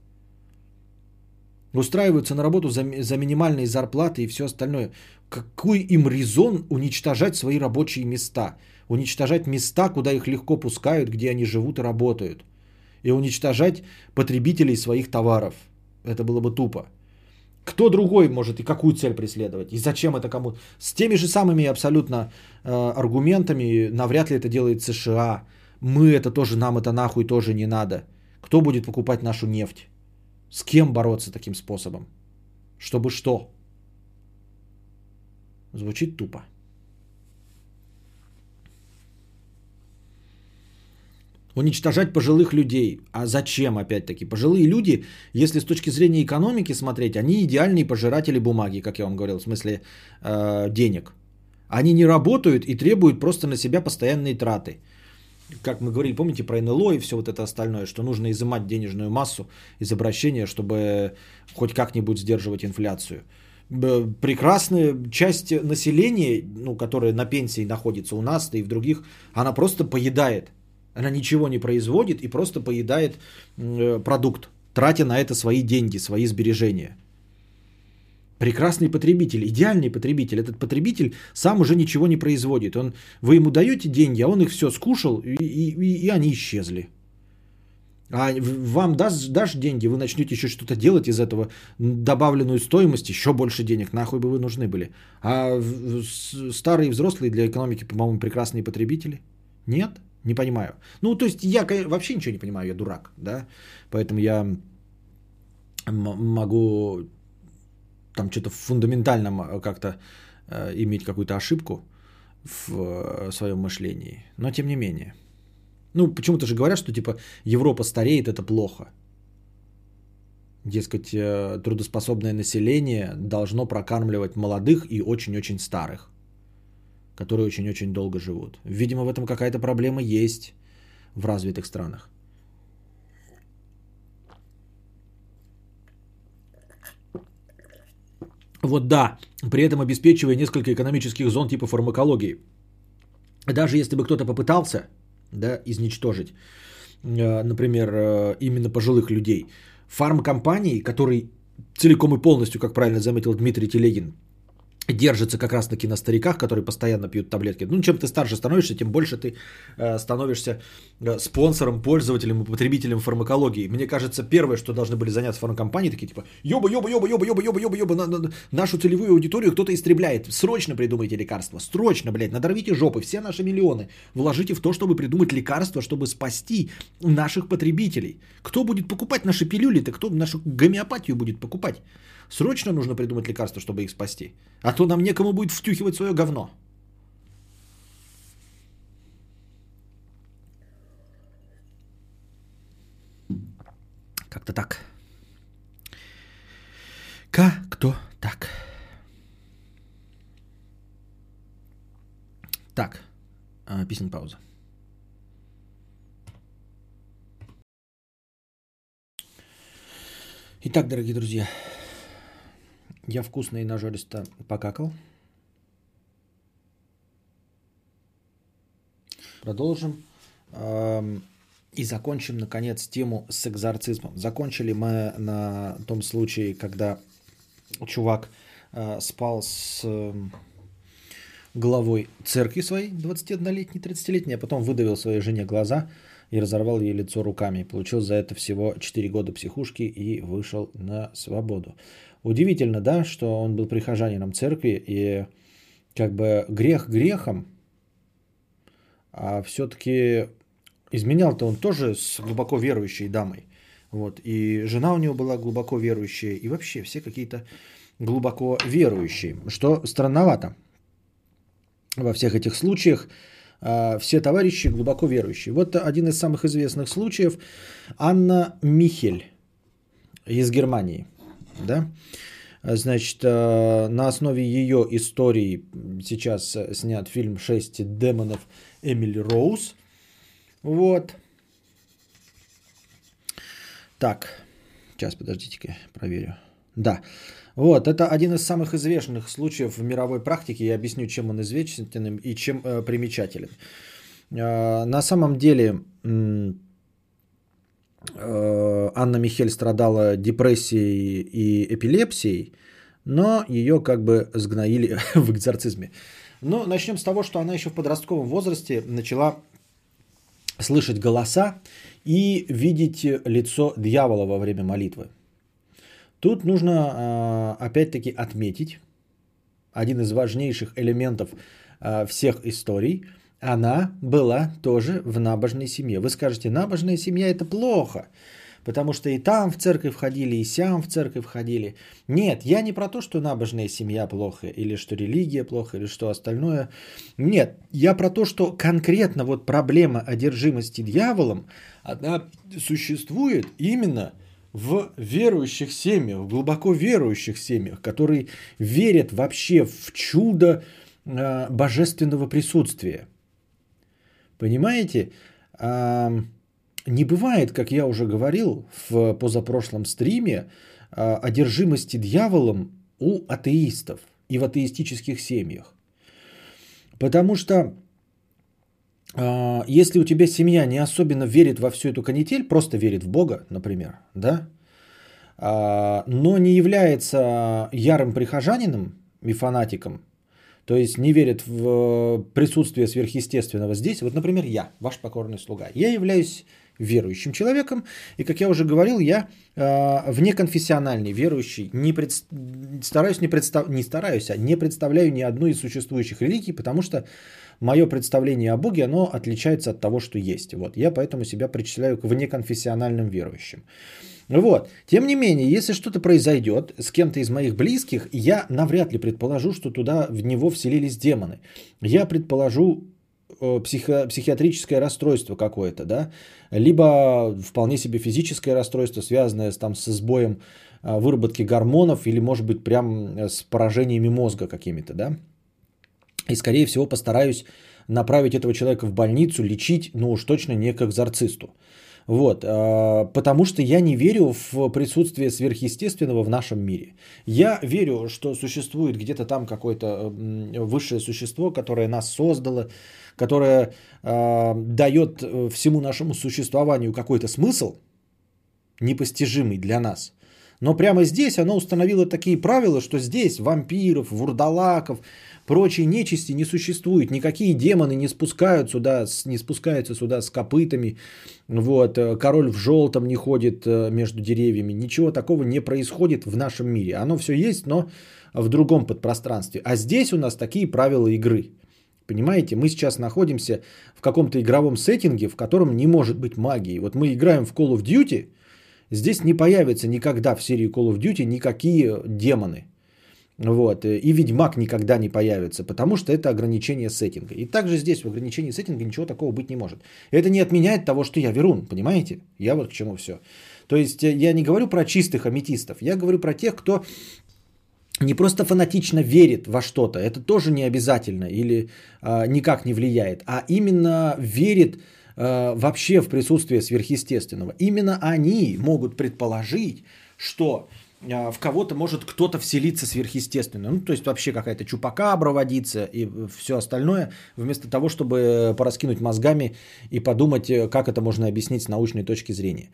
A: Устраиваются на работу за, за минимальные зарплаты и все остальное. Какой им резон уничтожать свои рабочие места? Уничтожать места, куда их легко пускают, где они живут и работают. И уничтожать потребителей своих товаров. Это было бы тупо. Кто другой может и какую цель преследовать? И зачем это кому? С теми же самыми абсолютно э, аргументами навряд ли это делает США. Мы это тоже, нам это нахуй тоже не надо. Кто будет покупать нашу нефть? С кем бороться таким способом? Чтобы что? Звучит тупо. Уничтожать пожилых людей. А зачем, опять-таки? Пожилые люди, если с точки зрения экономики смотреть, они идеальные пожиратели бумаги, как я вам говорил, в смысле э, денег. Они не работают и требуют просто на себя постоянные траты. Как мы говорили, помните про НЛО и все вот это остальное, что нужно изымать денежную массу из обращения, чтобы хоть как-нибудь сдерживать инфляцию. Прекрасная часть населения, ну, которая на пенсии находится у нас, да и в других, она просто поедает. Она ничего не производит и просто поедает э, продукт, тратя на это свои деньги, свои сбережения – Прекрасный потребитель, идеальный потребитель. Этот потребитель сам уже ничего не производит. Он, вы ему даете деньги, а он их все скушал, и, и, и они исчезли. А вам даст, дашь деньги, вы начнете еще что-то делать из этого, добавленную стоимость, еще больше денег, нахуй бы вы нужны были. А старые взрослые для экономики, по-моему, прекрасные потребители? Нет? Не понимаю. Ну, то есть я вообще ничего не понимаю, я дурак, да? Поэтому я могу там что-то фундаментальном э, как-то э, иметь какую-то ошибку в э, своем мышлении. Но тем не менее. Ну, почему-то же говорят, что типа Европа стареет, это плохо. Дескать, э, трудоспособное население должно прокармливать молодых и очень-очень старых, которые очень-очень долго живут. Видимо, в этом какая-то проблема есть в развитых странах. Вот да, при этом обеспечивая несколько экономических зон типа фармакологии. Даже если бы кто-то попытался да, изничтожить, э, например, э, именно пожилых людей, фармкомпании, которые целиком и полностью, как правильно заметил Дмитрий Телегин, держится как раз-таки на стариках, которые постоянно пьют таблетки. Ну, чем ты старше становишься, тем больше ты э, становишься э, спонсором, пользователем и потребителем фармакологии. Мне кажется, первое, что должны были заняться фармкомпании, такие типа «Ёба, ёба, ёба, ёба, ёба, ёба, ёба, ёба, на, на, нашу целевую аудиторию кто-то истребляет. Срочно придумайте лекарство, срочно, блядь, надорвите жопы, все наши миллионы. Вложите в то, чтобы придумать лекарство, чтобы спасти наших потребителей. Кто будет покупать наши пилюли-то, кто нашу гомеопатию будет покупать?» Срочно нужно придумать лекарство, чтобы их спасти. А то нам некому будет втюхивать свое говно. Как-то так. Как-то так. Так. А, песня пауза. Итак, дорогие друзья, я вкусно и нажористо покакал. Продолжим. И закончим, наконец, тему с экзорцизмом. Закончили мы на том случае, когда чувак а, спал с главой церкви своей, 21-летней, 30-летней, а потом выдавил своей жене глаза и разорвал ей лицо руками. Получил за это всего 4 года психушки и вышел на свободу. Удивительно, да, что он был прихожанином церкви и как бы грех грехом, а все-таки изменял-то он тоже с глубоко верующей дамой. Вот. И жена у него была глубоко верующая, и вообще все какие-то глубоко верующие, что странновато. Во всех этих случаях а, все товарищи глубоко верующие. Вот один из самых известных случаев. Анна Михель из Германии – да, Значит, э, на основе ее истории сейчас э, снят фильм «Шесть демонов» Эмили Роуз. Вот. Так, сейчас, подождите-ка, проверю. Да, вот, это один из самых известных случаев в мировой практике. Я объясню, чем он известен и чем э, примечателен. Э, на самом деле, Анна Михель страдала депрессией и эпилепсией, но ее как бы сгноили в экзорцизме. Но начнем с того, что она еще в подростковом возрасте начала слышать голоса и видеть лицо дьявола во время молитвы. Тут нужно э, опять-таки отметить один из важнейших элементов э, всех историй – она была тоже в набожной семье. Вы скажете, набожная семья это плохо, потому что и там в церковь ходили, и сям в церковь ходили. Нет, я не про то, что набожная семья плохо, или что религия плохо, или что остальное. Нет, я про то, что конкретно вот проблема одержимости дьяволом, она существует именно в верующих семьях, в глубоко верующих семьях, которые верят вообще в чудо э, божественного присутствия. Понимаете? Э, не бывает, как я уже говорил в позапрошлом стриме, э, одержимости дьяволом у атеистов и в атеистических семьях. Потому что а, если у тебя семья не особенно верит во всю эту канитель, просто верит в Бога, например, да, а, но не является ярым прихожанином и фанатиком, то есть не верит в присутствие сверхъестественного здесь, вот, например, я, ваш покорный слуга, я являюсь верующим человеком, и, как я уже говорил, я э, внеконфессиональный верующий, не пред, стараюсь не представ, не стараюсь, а не представляю ни одну из существующих религий, потому что мое представление о Боге, оно отличается от того, что есть. Вот. Я поэтому себя причисляю к внеконфессиональным верующим. Вот. Тем не менее, если что-то произойдет с кем-то из моих близких, я навряд ли предположу, что туда в него вселились демоны. Я предположу э, психо- психиатрическое расстройство какое-то, да, либо вполне себе физическое расстройство, связанное там, с сбоем э, выработки гормонов или, может быть, прям с поражениями мозга какими-то, да. И, скорее всего, постараюсь направить этого человека в больницу, лечить, ну уж точно не к экзорцисту. Вот, а, потому что я не верю в присутствие сверхъестественного в нашем мире. Я верю, что существует где-то там какое-то высшее существо, которое нас создало, которое э, дает всему нашему существованию какой-то смысл, непостижимый для нас. Но прямо здесь оно установило такие правила, что здесь вампиров, вурдалаков, прочей нечисти не существует. Никакие демоны не, спускают сюда, не спускаются сюда с копытами. Вот, э, король в желтом не ходит э, между деревьями. Ничего такого не происходит в нашем мире. Оно все есть, но в другом подпространстве. А здесь у нас такие правила игры. Понимаете, мы сейчас находимся в каком-то игровом сеттинге, в котором не может быть магии. Вот мы играем в Call of Duty, здесь не появится никогда в серии Call of Duty никакие демоны. Вот. И Ведьмак никогда не появится, потому что это ограничение сеттинга. И также здесь в ограничении сеттинга ничего такого быть не может. Это не отменяет того, что я верун, понимаете? Я вот к чему все. То есть э, я не говорю про чистых аметистов, я говорю про тех, кто не просто фанатично верит во что-то, это тоже не обязательно или э, никак не влияет, а именно верит э, вообще в присутствие сверхъестественного. Именно они могут предположить, что а, в кого-то может кто-то вселиться сверхъестественно. Ну, то есть вообще какая-то чупакабра водиться и все остальное, вместо того, чтобы пораскинуть мозгами и подумать, э, как это можно объяснить с научной точки зрения.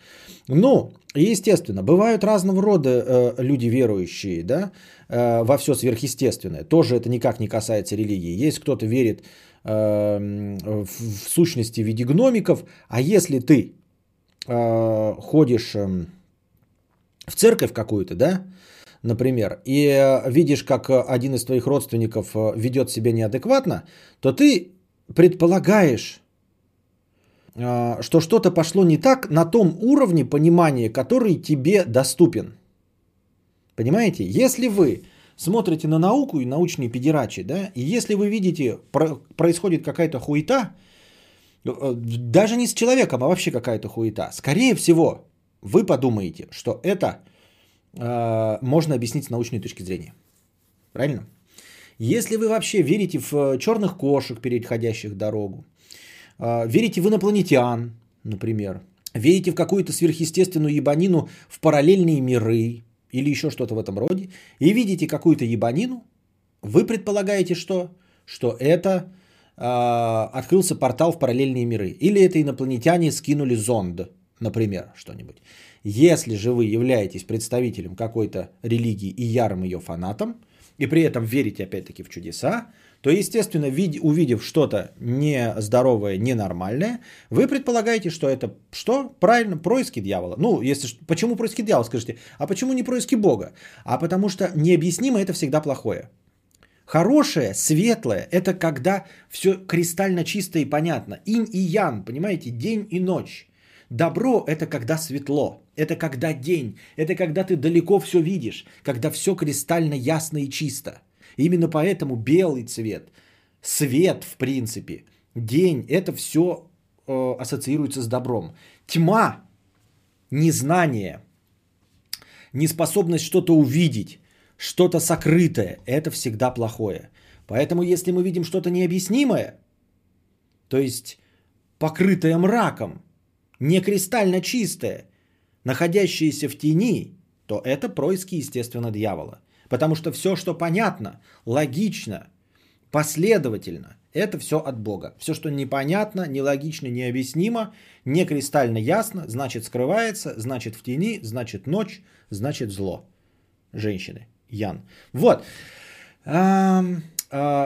A: Ну, естественно, бывают разного рода э, люди верующие, да, э, во все сверхъестественное. Тоже это никак не касается религии. Есть кто-то верит э, в, в сущности в виде гномиков, а если ты э, ходишь... Э, в церковь какую-то, да, например, и э, видишь, как э, один из твоих родственников ведет себя неадекватно, то ты предполагаешь, что что-то пошло не так на том уровне понимания, который тебе доступен. Понимаете? Если вы смотрите на науку и научные педерачи, да, и если вы видите, происходит какая-то хуета, даже не с человеком, а вообще какая-то хуета, скорее всего, вы подумаете, что это э, можно объяснить с научной точки зрения. Правильно? Если вы вообще верите в э, черных кошек, переходящих дорогу, э, верите в инопланетян, например, верите в какую-то сверхъестественную ебанину в параллельные миры или еще что-то в этом роде, и видите какую-то ебанину, вы предполагаете, что? Что это э, открылся портал в параллельные миры. Или это инопланетяне скинули зонд например, что-нибудь. Если же вы являетесь представителем какой-то религии и ярым ее фанатом, и при этом верите опять-таки в чудеса, то, естественно, увидев что-то нездоровое, ненормальное, вы предполагаете, что это что? Правильно, происки дьявола. Ну, если почему происки дьявола, скажите, а почему не происки Бога? А потому что необъяснимо это всегда плохое. Хорошее, светлое, это когда все кристально чисто и понятно. Инь и ян, понимаете, день и ночь. Добро – это когда светло. Это когда день, это когда ты далеко все видишь, когда все кристально ясно и чисто. Именно поэтому белый цвет, свет в принципе, день, это все э, ассоциируется с добром. Тьма, незнание, неспособность что-то увидеть, что-то сокрытое, это всегда плохое. Поэтому если мы видим что-то необъяснимое, то есть покрытое мраком, не кристально чистое, находящееся в тени, то это происки, естественно, дьявола. Потому что все, что понятно, логично, последовательно, это все от Бога. Все, что непонятно, нелогично, необъяснимо, не кристально ясно, значит скрывается, значит в тени, значит ночь, значит зло. Женщины. Ян. Вот. А,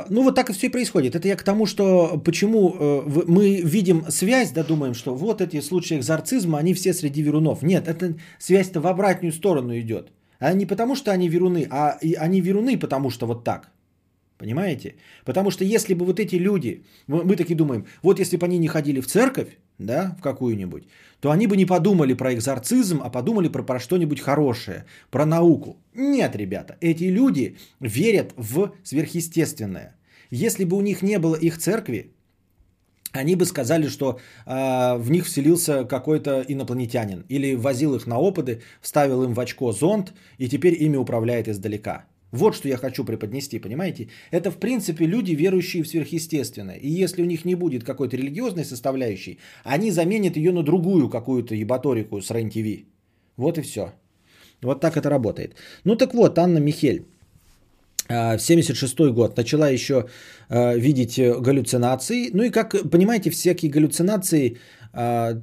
A: ну, вот так и все и происходит. Это я к тому, что почему э, мы видим связь, да, думаем, что вот эти случаи экзорцизма, они все среди верунов. Нет, это связь-то в обратную сторону идет. А не потому, что они веруны, а они веруны, потому что вот так. Понимаете? Потому что если бы вот эти люди, мы такие думаем, вот если бы они не ходили в церковь, да, в какую-нибудь, то они бы не подумали про экзорцизм, а подумали про, про что-нибудь хорошее, про науку. Нет, ребята, эти люди верят в сверхъестественное. Если бы у них не было их церкви, они бы сказали, что э, в них вселился какой-то инопланетянин или возил их на опыты, вставил им в очко зонд и теперь ими управляет издалека. Вот что я хочу преподнести, понимаете? Это, в принципе, люди, верующие в сверхъестественное. И если у них не будет какой-то религиозной составляющей, они заменят ее на другую какую-то ебаторику с рен Вот и все. Вот так это работает. Ну так вот, Анна Михель в 76 год начала еще а, видеть галлюцинации. Ну и как, понимаете, всякие галлюцинации а,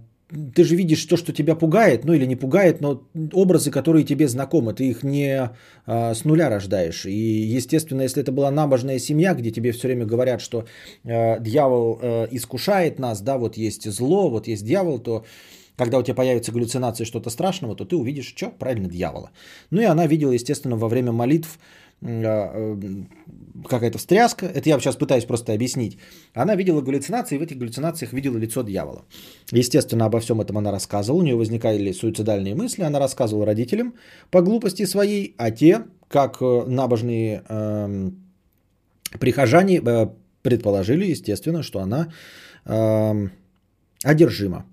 A: ты же видишь то, что тебя пугает, ну или не пугает, но образы, которые тебе знакомы, ты их не а, с нуля рождаешь. И, естественно, если это была набожная семья, где тебе все время говорят, что а, дьявол а, искушает нас, да, вот есть зло, вот есть дьявол, то когда у тебя появится галлюцинация что-то страшного, то ты увидишь, что? Правильно, дьявола. Ну и она видела, естественно, во время молитв а, э, какая-то встряска, это я сейчас пытаюсь просто объяснить, она видела галлюцинации, и в этих галлюцинациях видела лицо дьявола. Естественно, обо всем этом она рассказывала, у нее возникали суицидальные мысли, она рассказывала родителям по глупости своей, а те, как э, набожные э, прихожане, э, предположили, естественно, что она э, одержима.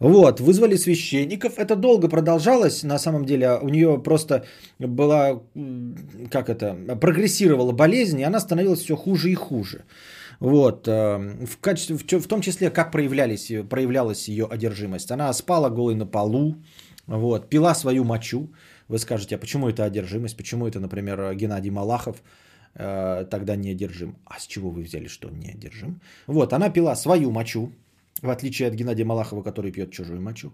A: Вот, вызвали священников. Это долго продолжалось. На самом деле у нее просто была, как это, прогрессировала болезнь, и она становилась все хуже и хуже. Вот. Э, в, качестве, в том числе, как проявлялись, проявлялась ее одержимость. Она спала голой на полу, вот, пила свою мочу. Вы скажете, а почему это одержимость? Почему это, например, Геннадий Малахов э, тогда не одержим? А с чего вы взяли, что он не одержим? Вот, она пила свою мочу, в отличие от Геннадия Малахова, который пьет чужую мочу.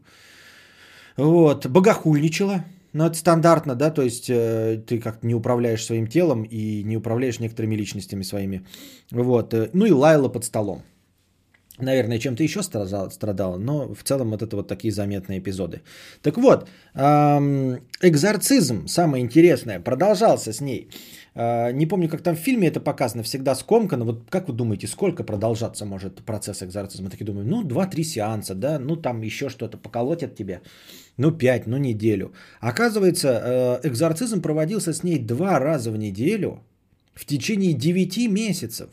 A: Вот, богохульничала, но это стандартно, да, то есть э, ты как-то не управляешь своим телом и не управляешь некоторыми личностями своими. Вот, э, ну и лаяла под столом. Наверное, чем-то еще страдала, страдала, но в целом вот это вот такие заметные эпизоды. Так вот, эм, экзорцизм, самое интересное, продолжался с ней. А, не помню, как там в фильме это показано, всегда скомкано. Вот как вы думаете, сколько продолжаться может процесс экзорцизма? Мы такие думаем, ну, 2-3 сеанса, да, ну, там еще что-то поколотят тебе, ну, 5, ну, неделю. Оказывается, э, экзорцизм проводился с ней два раза в неделю в течение 9 месяцев.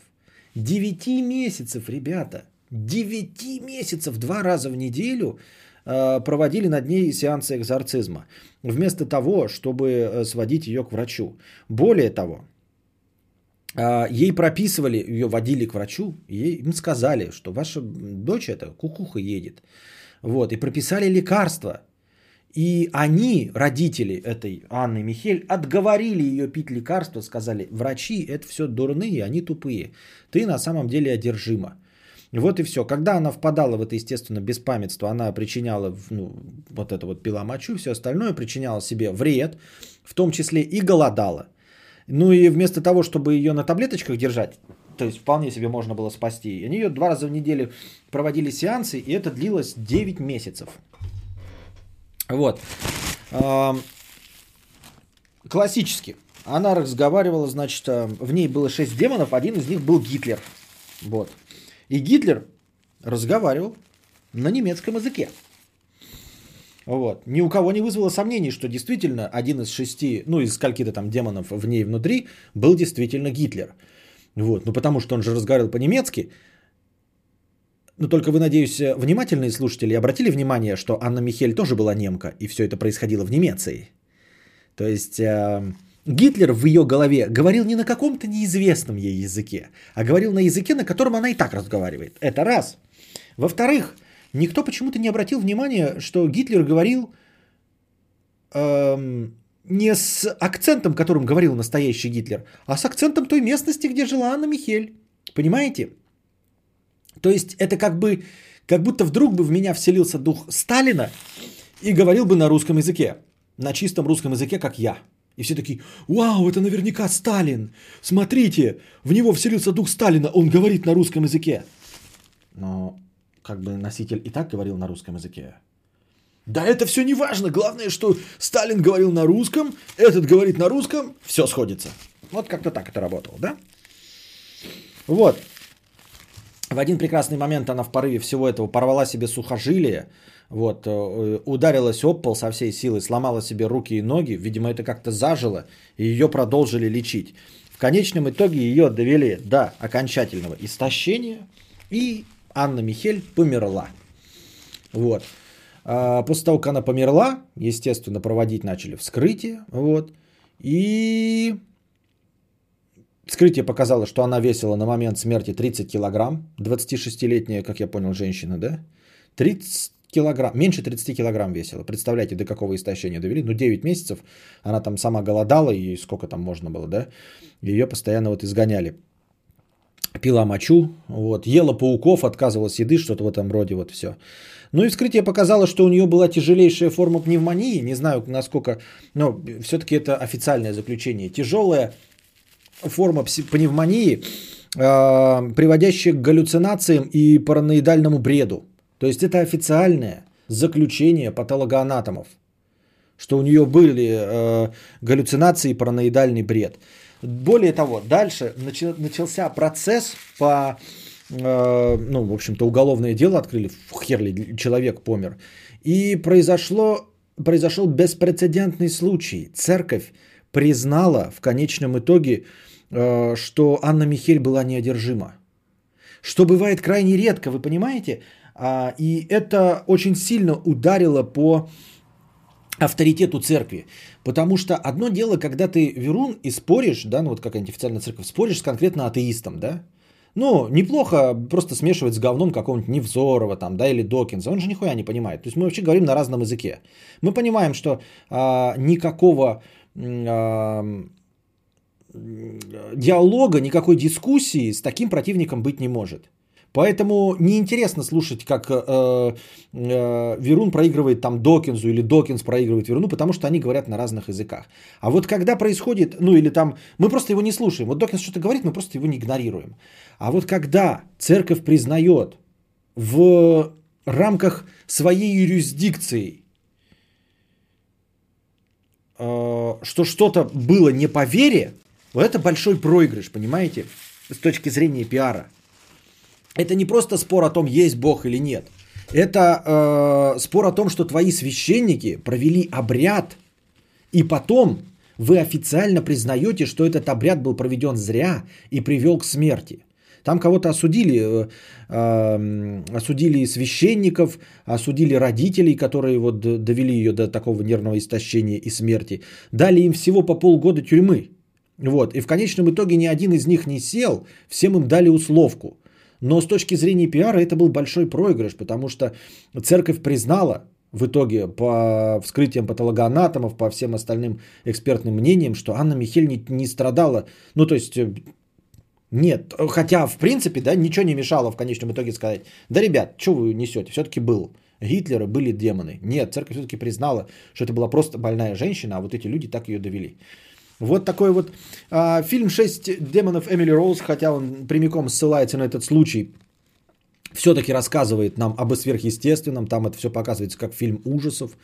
A: 9 месяцев, ребята. 9 месяцев, два раза в неделю проводили над ней сеансы экзорцизма вместо того, чтобы э, сводить ее к врачу. Более того, а, ей прописывали, ее водили к врачу, ей им сказали, что ваша дочь это кукуха едет. Вот, и прописали лекарства. И они, родители этой Анны Михель, отговорили ее пить лекарства, сказали, врачи это все дурные, они тупые. Ты на самом деле одержима. Вот и все. Когда она впадала в это, естественно, беспамятство, она причиняла, ну, вот это вот пила мочу, все остальное, причиняла себе вред, в том числе и голодала. Ну и вместо того, чтобы ее на таблеточках держать, то есть вполне себе можно было спасти, они ее два раза в неделю проводили сеансы, и это длилось 9 месяцев. Вот. Классически. Она разговаривала, значит, в ней было 6 демонов, один из них был Гитлер. Вот. И Гитлер разговаривал на немецком языке. Вот. Ни у кого не вызвало сомнений, что действительно один из шести, ну из скольки-то там демонов в ней внутри был действительно Гитлер. Вот. Ну потому что он же разговаривал по-немецки. Но только вы, надеюсь, внимательные слушатели обратили внимание, что Анна Михель тоже была немка, и все это происходило в Немеции. То есть э, Гитлер в ее голове говорил не на каком-то неизвестном ей языке, а говорил на языке, на котором она и так разговаривает. Это раз. Во-вторых, никто почему-то не обратил внимания, что Гитлер говорил эм, не с акцентом, которым говорил настоящий Гитлер, а с акцентом той местности, где жила Анна Михель. Понимаете? То есть это как бы, как будто вдруг бы в меня вселился дух Сталина и говорил бы на русском языке, на чистом русском языке, как я. И все такие, вау, это наверняка Сталин. Смотрите, в него вселился дух Сталина, он говорит на русском языке. Но как бы носитель и так говорил на русском языке. Да это все не важно. Главное, что Сталин говорил на русском, этот говорит на русском, все сходится. Вот как-то так это работало, да? Вот. В один прекрасный момент она в порыве всего этого порвала себе сухожилие, вот, э, ударилась об пол со всей силы, сломала себе руки и ноги, видимо, это как-то зажило, и ее продолжили лечить. В конечном итоге ее довели до окончательного истощения, и Анна Михель померла. Вот. А после того, как она померла, естественно, проводить начали вскрытие. Вот. И вскрытие показало, что она весила на момент смерти 30 килограмм. 26-летняя, как я понял, женщина, да? 30 килограмм, меньше 30 килограмм весила. Представляете, до какого истощения довели? Ну, 9 месяцев. Она там сама голодала, и сколько там можно было, да? Ее постоянно вот изгоняли пила мочу, вот, ела пауков, отказывалась еды, что-то в этом роде, вот все. Ну и вскрытие показало, что у нее была тяжелейшая форма пневмонии, не знаю насколько, но все-таки это официальное заключение. Тяжелая форма пневмонии, э, приводящая к галлюцинациям и параноидальному бреду. То есть это официальное заключение патологоанатомов, что у нее были э, галлюцинации и параноидальный бред. Более того, дальше начался процесс по, э, ну, в общем-то, уголовное дело открыли, в херли, человек помер. И произошло, произошел беспрецедентный случай. Церковь признала в конечном итоге, э, что Анна Михель была неодержима. Что бывает крайне редко, вы понимаете? А, и это очень сильно ударило по авторитету церкви. Потому что одно дело, когда ты верун и споришь, да, ну вот какая-нибудь официальная церковь, споришь с конкретно атеистом, да, ну, неплохо просто смешивать с говном какого-нибудь Невзорова там, да, или Докинза. Он же нихуя не понимает. То есть мы вообще говорим на разном языке. Мы понимаем, что а, никакого а, диалога, никакой дискуссии с таким противником быть не может. Поэтому неинтересно слушать, как э, э, Верун проигрывает там Докинзу или Докинс проигрывает Веруну, потому что они говорят на разных языках. А вот когда происходит, ну или там, мы просто его не слушаем. Вот Докинс что-то говорит, мы просто его не игнорируем. А вот когда церковь признает в рамках своей юрисдикции, э, что что-то было не по вере, вот это большой проигрыш, понимаете, с точки зрения пиара. Это не просто спор о том, есть Бог или нет. Это э, спор о том, что твои священники провели обряд, и потом вы официально признаете, что этот обряд был проведен зря и привел к смерти. Там кого-то осудили, э, э, осудили священников, осудили родителей, которые вот довели ее до такого нервного истощения и смерти. Дали им всего по полгода тюрьмы. Вот. И в конечном итоге ни один из них не сел, всем им дали условку. Но с точки зрения пиара это был большой проигрыш, потому что церковь признала в итоге по вскрытиям патологоанатомов, по всем остальным экспертным мнениям, что Анна Михель не, не страдала. Ну, то есть, э, нет. Хотя, в принципе, да, ничего не мешало в конечном итоге сказать, да, ребят, что вы несете, все-таки был. Гитлера были демоны. Нет, церковь все-таки признала, что это была просто больная женщина, а вот эти люди так ее довели. Вот такой вот а, фильм «Шесть демонов Эмили Роуз», хотя он прямиком ссылается на этот случай, все-таки рассказывает нам об сверхъестественном, там это все показывается как фильм ужасов.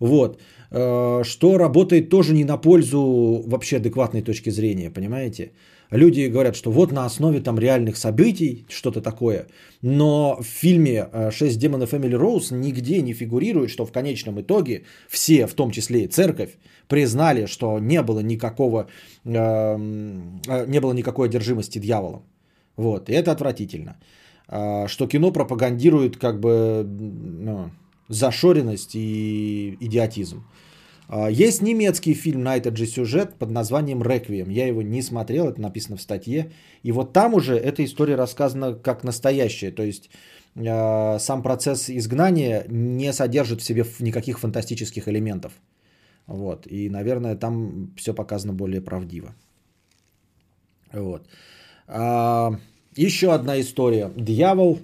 A: Вот. А, что работает тоже не на пользу вообще адекватной точки зрения, понимаете? Люди говорят, что вот на основе там реальных событий, что-то такое. Но в фильме «Шесть демонов Эмили Роуз» нигде не фигурирует, что в конечном итоге все, в том числе и церковь, признали, что не было никакого, эм, э, не было никакой одержимости дьяволом. Вот, и это отвратительно. А, что кино пропагандирует как бы ну, зашоренность и идиотизм. А, есть немецкий фильм на этот же сюжет под названием «Реквием». Я его не смотрел, это написано в статье. И вот там уже эта история рассказана как настоящая. То есть а, сам процесс изгнания не содержит в себе никаких фантастических элементов. Вот. И, наверное, там все показано более правдиво. Вот. А, еще одна история. Дьявол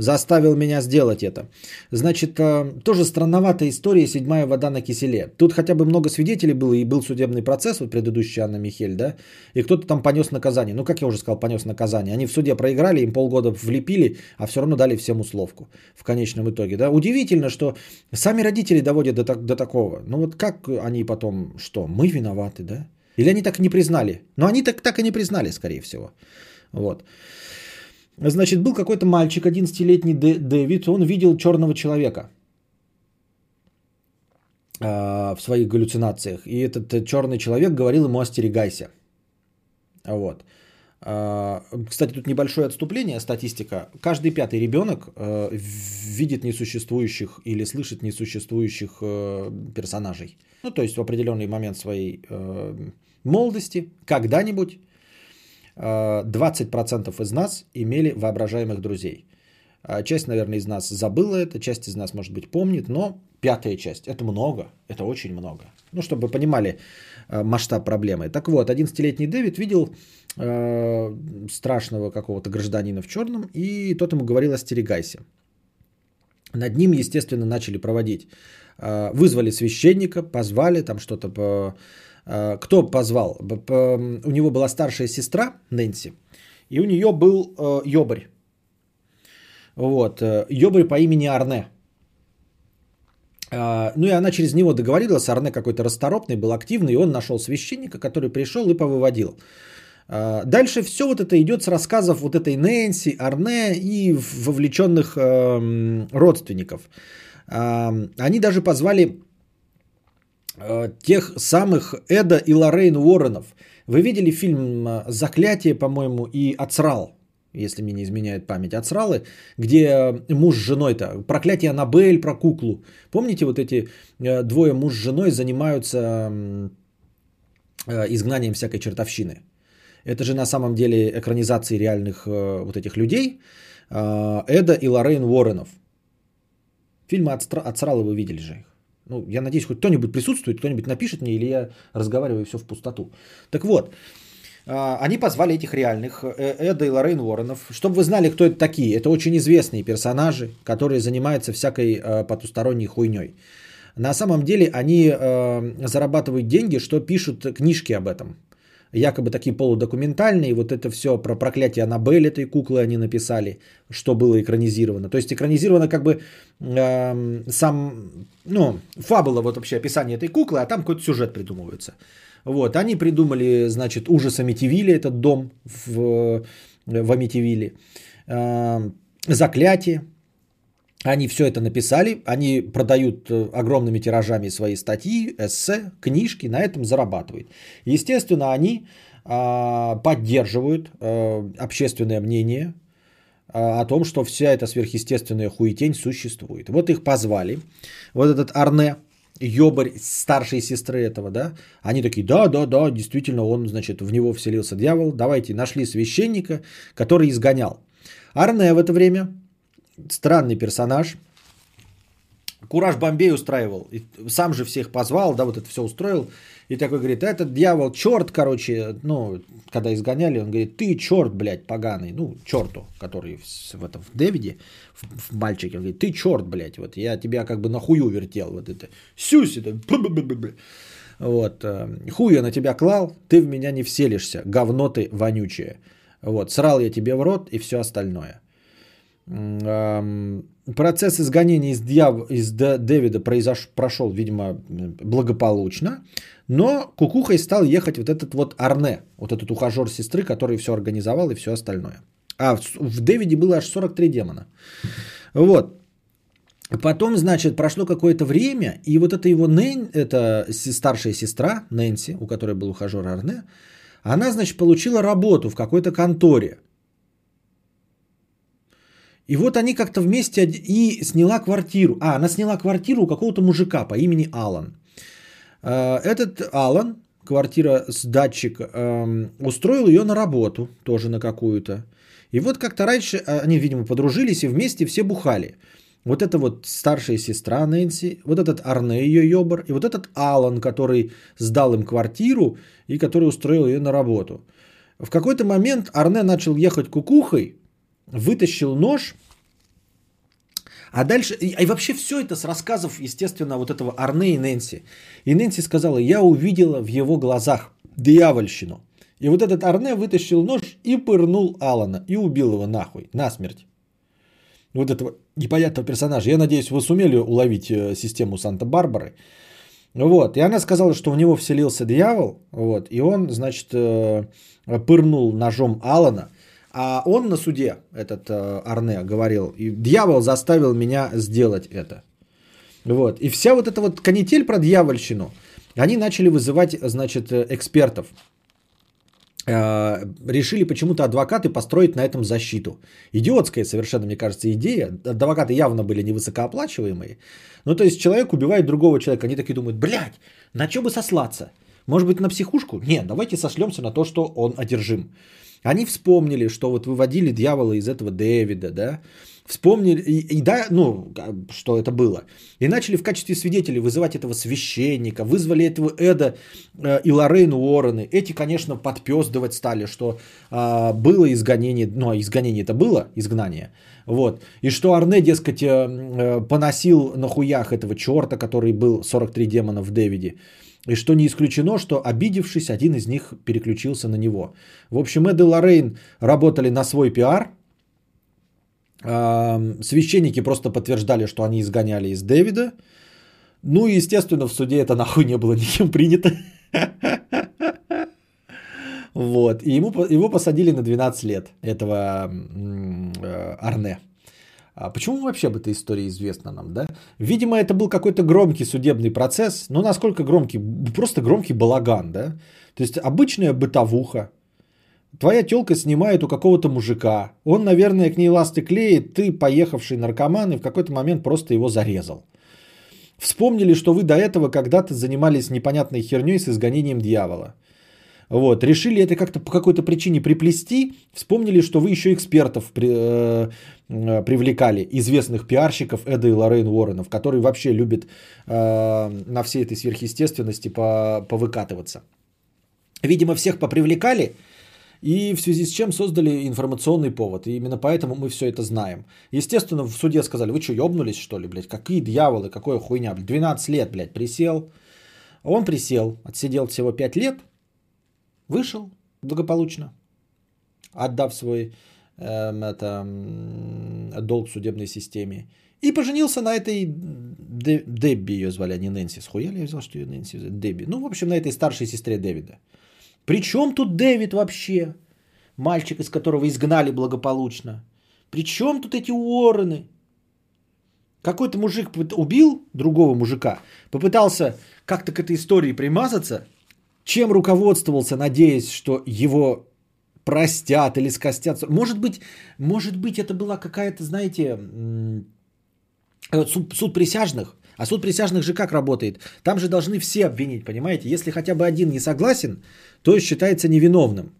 A: заставил меня сделать это. Значит, э, тоже странноватая история «Седьмая вода на киселе». Тут хотя бы много свидетелей было, и был судебный процесс, вот предыдущий Анна Михель, да, и кто-то там понес наказание. Ну, как я уже сказал, понес наказание. Они в суде проиграли, им полгода влепили, а все равно дали всем условку в конечном итоге, да. Удивительно, что сами родители доводят до, до такого. Ну, вот как они потом, что, мы виноваты, да? Или они так не признали? Но они так, так и не признали, скорее всего. Вот. Значит, был какой-то мальчик, 11-летний Дэвид, он видел черного человека а, в своих галлюцинациях. И этот э, черный человек говорил ему остерегайся. Вот. А, кстати, тут небольшое отступление, статистика. Каждый пятый ребенок э, видит несуществующих или слышит несуществующих э, персонажей. Ну, то есть в определенный момент своей молодости, когда-нибудь 20% из нас имели воображаемых друзей. А часть, наверное, из нас забыла это, часть из нас, может быть, помнит, но пятая часть – это много, это очень много. Ну, чтобы вы понимали э, масштаб проблемы. Так вот, 11-летний Дэвид видел э, страшного какого-то гражданина в черном, и тот ему говорил «остерегайся». Над ним, естественно, начали проводить. Э, вызвали священника, позвали, там что-то по Э, кто позвал? У него была старшая сестра Нэнси, и у нее был э, Йобарь. Вот, э, Йобарь по имени Арне. Ну и она через него договорилась, Арне какой-то расторопный, был активный, и он нашел священника, который пришел и повыводил. Дальше все вот это идет с рассказов вот этой Нэнси, Арне и вовлеченных эм, родственников. Они даже позвали Э, тех самых Эда и Лоррейн Уорренов. Вы видели фильм э, «Заклятие», по-моему, и «Ацрал», если мне не изменяет память, «Ацралы», где э, муж с женой-то, «Проклятие Аннабель» про куклу. Помните, вот эти двое муж с женой занимаются изгнанием всякой чертовщины. Это же на самом деле экранизации реальных вот этих людей. Эда и Лоррейн Уорренов. Фильмы «Ацралы» вы видели же их. Ну, я надеюсь, хоть кто-нибудь присутствует, кто-нибудь напишет мне, или я разговариваю все в пустоту. Так вот, а, они позвали этих реальных, э, Эда и Лоррейн Уорренов, чтобы вы знали, кто это такие. Это очень известные персонажи, которые занимаются всякой э, потусторонней хуйней. На самом деле они э, зарабатывают деньги, что пишут книжки об этом якобы такие полудокументальные, вот это все про проклятие Аннабель этой куклы они написали, что было экранизировано. То есть экранизировано как бы э, сам, ну, фабула, вот вообще описание этой куклы, а там какой-то сюжет придумывается. Вот, они придумали, значит, ужас Амитивилля, этот дом в, в Амитивилле, э, заклятие, они все это написали, они продают э, огромными тиражами свои статьи, эссе, книжки, на этом зарабатывают. Естественно, они а, поддерживают а, общественное мнение а, о том, что вся эта сверхъестественная хуетень существует. Вот их позвали. Вот этот Арне, ёбарь старшей сестры этого, да, они такие, да, да, да, действительно, он, значит, в него вселился дьявол, давайте, нашли священника, который изгонял. Арне в это время странный персонаж. Кураж Бомбей устраивал. И сам же всех позвал, да, вот это все устроил. И такой говорит, этот дьявол, черт, короче, ну, когда изгоняли, он говорит, ты черт, блядь, поганый. Ну, черту, который в, в этом, в Дэвиде, в, в мальчике, он говорит, ты черт, блядь, вот я тебя как бы на хую вертел, вот это, сюсь, это, вот, э, хуй я на тебя клал, ты в меня не вселишься, говно ты вонючее. Вот, срал я тебе в рот и все остальное. Процесс изгонения из, дьяв... из Дэвида произош... прошел, видимо, благополучно, но кукухой стал ехать вот этот вот Арне, вот этот ухажер сестры, который все организовал и все остальное. А в, в Дэвиде было аж 43 демона. Вот. Потом, значит, прошло какое-то время, и вот эта его Нэн, это старшая сестра Нэнси, у которой был ухажер Арне, она, значит, получила работу в какой-то конторе – и вот они как-то вместе и сняла квартиру. А, она сняла квартиру у какого-то мужика по имени Алан. Э, этот Алан, квартира с датчик, эм, устроил ее на работу, тоже на какую-то. И вот как-то раньше э, они, видимо, подружились и вместе все бухали. Вот это вот старшая сестра Нэнси, вот этот Арне ее ебар, и вот этот Алан, который сдал им квартиру и который устроил ее на работу. В какой-то момент Арне начал ехать кукухой, вытащил нож, а дальше, и, и вообще все это с рассказов, естественно, вот этого Арне и Нэнси. И Нэнси сказала, я увидела в его глазах дьявольщину. И вот этот Арне вытащил нож и пырнул Алана и убил его нахуй, насмерть. Вот этого непонятного персонажа. Я надеюсь, вы сумели уловить э, систему Санта-Барбары. Вот. И она сказала, что в него вселился дьявол. Вот. И он, значит, э, пырнул ножом Алана. А он на суде, этот э, Арне, говорил, и дьявол заставил меня сделать это. Вот. И вся вот эта вот канитель про дьявольщину, они начали вызывать, значит, э, экспертов. Э, решили почему-то адвокаты построить на этом защиту. Идиотская совершенно, мне кажется, идея. Адвокаты явно были невысокооплачиваемые. Ну, то есть человек убивает другого человека. Они такие думают, блядь, на что бы сослаться? Может быть, на психушку? Нет, давайте сошлемся на то, что он одержим. Они вспомнили, что вот выводили дьявола из этого Дэвида, да, вспомнили, и, и да, ну, что это было. И начали в качестве свидетелей вызывать этого священника, вызвали этого Эда э, и Лоррейн Уоррены. Эти, конечно, подпездывать стали, что э, было изгонение, ну, а изгонение это было, изгнание, вот. И что Арне, дескать, э, э, поносил на хуях этого черта, который был 43 демона в Дэвиде. И что не исключено, что обидевшись, один из них переключился на него. В общем, Эд и Лоррейн работали на свой пиар. Священники просто подтверждали, что они изгоняли из Дэвида. Ну и, естественно, в суде это нахуй не было никем принято. Вот. И ему, его посадили на 12 лет, этого э, Арне. А почему вообще об этой истории известно нам, да? Видимо, это был какой-то громкий судебный процесс. Ну, насколько громкий? Просто громкий балаган, да? То есть обычная бытовуха. Твоя телка снимает у какого-то мужика. Он, наверное, к ней ласты клеит. Ты, поехавший наркоман, и в какой-то момент просто его зарезал. Вспомнили, что вы до этого когда-то занимались непонятной херней с изгонением дьявола. Вот, решили это как-то по какой-то причине приплести, вспомнили, что вы еще экспертов при, э, привлекали, известных пиарщиков Эда и Лоррейн Уорренов, которые вообще любят э, на всей этой сверхъестественности по, повыкатываться. Видимо, всех попривлекали, и в связи с чем создали информационный повод. И именно поэтому мы все это знаем. Естественно, в суде сказали, вы что, ебнулись, что ли, блядь? Какие дьяволы, какое хуйня, блядь? 12 лет, блядь, присел. Он присел, отсидел всего 5 лет, Вышел благополучно, отдав свой э, это, долг судебной системе. И поженился на этой Дебби ее звали, а не Нэнси. Схуяли я взял, что ее Нэнси Дебби. Ну, в общем, на этой старшей сестре Дэвида. Причем тут Дэвид вообще? Мальчик, из которого изгнали благополучно. Причем тут эти Уоррены? Какой-то мужик убил другого мужика, попытался как-то к этой истории примазаться – чем руководствовался, надеясь, что его простят или скостят. Может быть, может быть, это была какая-то, знаете, суд, суд присяжных. А суд присяжных же как работает? Там же должны все обвинить, понимаете? Если хотя бы один не согласен, то считается невиновным.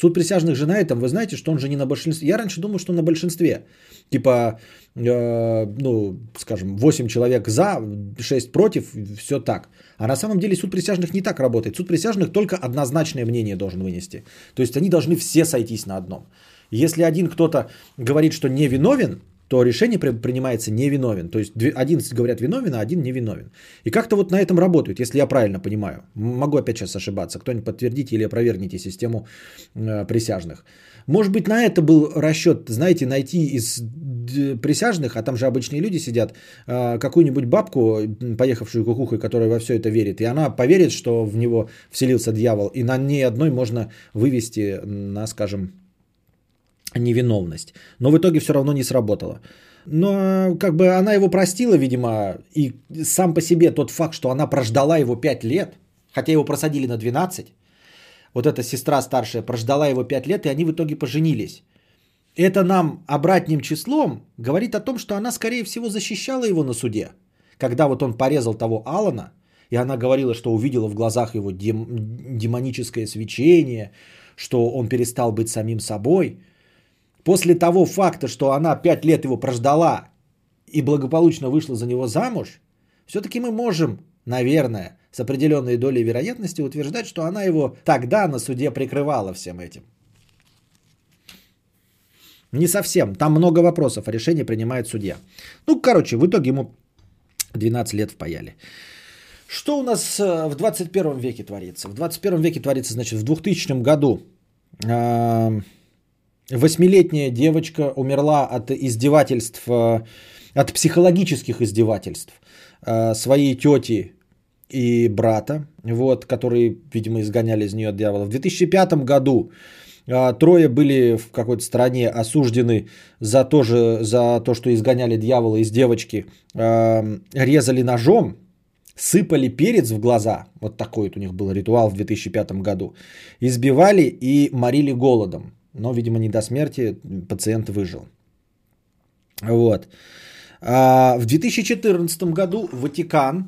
A: Суд присяжных же на этом, вы знаете, что он же не на большинстве. Я раньше думал, что на большинстве. Типа, э, ну, скажем, 8 человек за, 6 против, все так. А на самом деле суд присяжных не так работает. Суд присяжных только однозначное мнение должен вынести. То есть они должны все сойтись на одном. Если один кто-то говорит, что не виновен, то решение принимается невиновен. То есть один говорят виновен, а один невиновен. И как-то вот на этом работают, если я правильно понимаю. Могу опять сейчас ошибаться. Кто-нибудь подтвердите или опровергните систему э, присяжных. Может быть, на это был расчет, знаете, найти из присяжных, а там же обычные люди сидят, э, какую-нибудь бабку, поехавшую кукухой, которая во все это верит, и она поверит, что в него вселился дьявол, и на ней одной можно вывести на, скажем, невиновность. Но в итоге все равно не сработало. Но как бы она его простила, видимо, и сам по себе тот факт, что она прождала его 5 лет, хотя его просадили на 12, вот эта сестра старшая прождала его 5 лет, и они в итоге поженились. Это нам обратным числом говорит о том, что она, скорее всего, защищала его на суде. Когда вот он порезал того Алана, и она говорила, что увидела в глазах его дем- демоническое свечение, что он перестал быть самим собой – после того факта, что она 5 лет его прождала и благополучно вышла за него замуж, все-таки мы можем, наверное, с определенной долей вероятности утверждать, что она его тогда на суде прикрывала всем этим. Не совсем. Там много вопросов, а решение принимает судья. Ну, короче, в итоге ему 12 лет впаяли. Что у нас э, в 21 веке творится? В 21 веке творится, значит, в 2000 году Восьмилетняя девочка умерла от издевательств, э, от психологических издевательств э, своей тети и брата, вот, которые, видимо, изгоняли из нее дьявола. В 2005 году э, трое были в какой-то стране осуждены за то, же, за то, что изгоняли дьявола из девочки, резали ножом, сыпали перец в глаза, вот такой вот у них был ритуал в 2005 году, избивали и морили голодом но, видимо, не до смерти пациент выжил. Вот. А в 2014 году Ватикан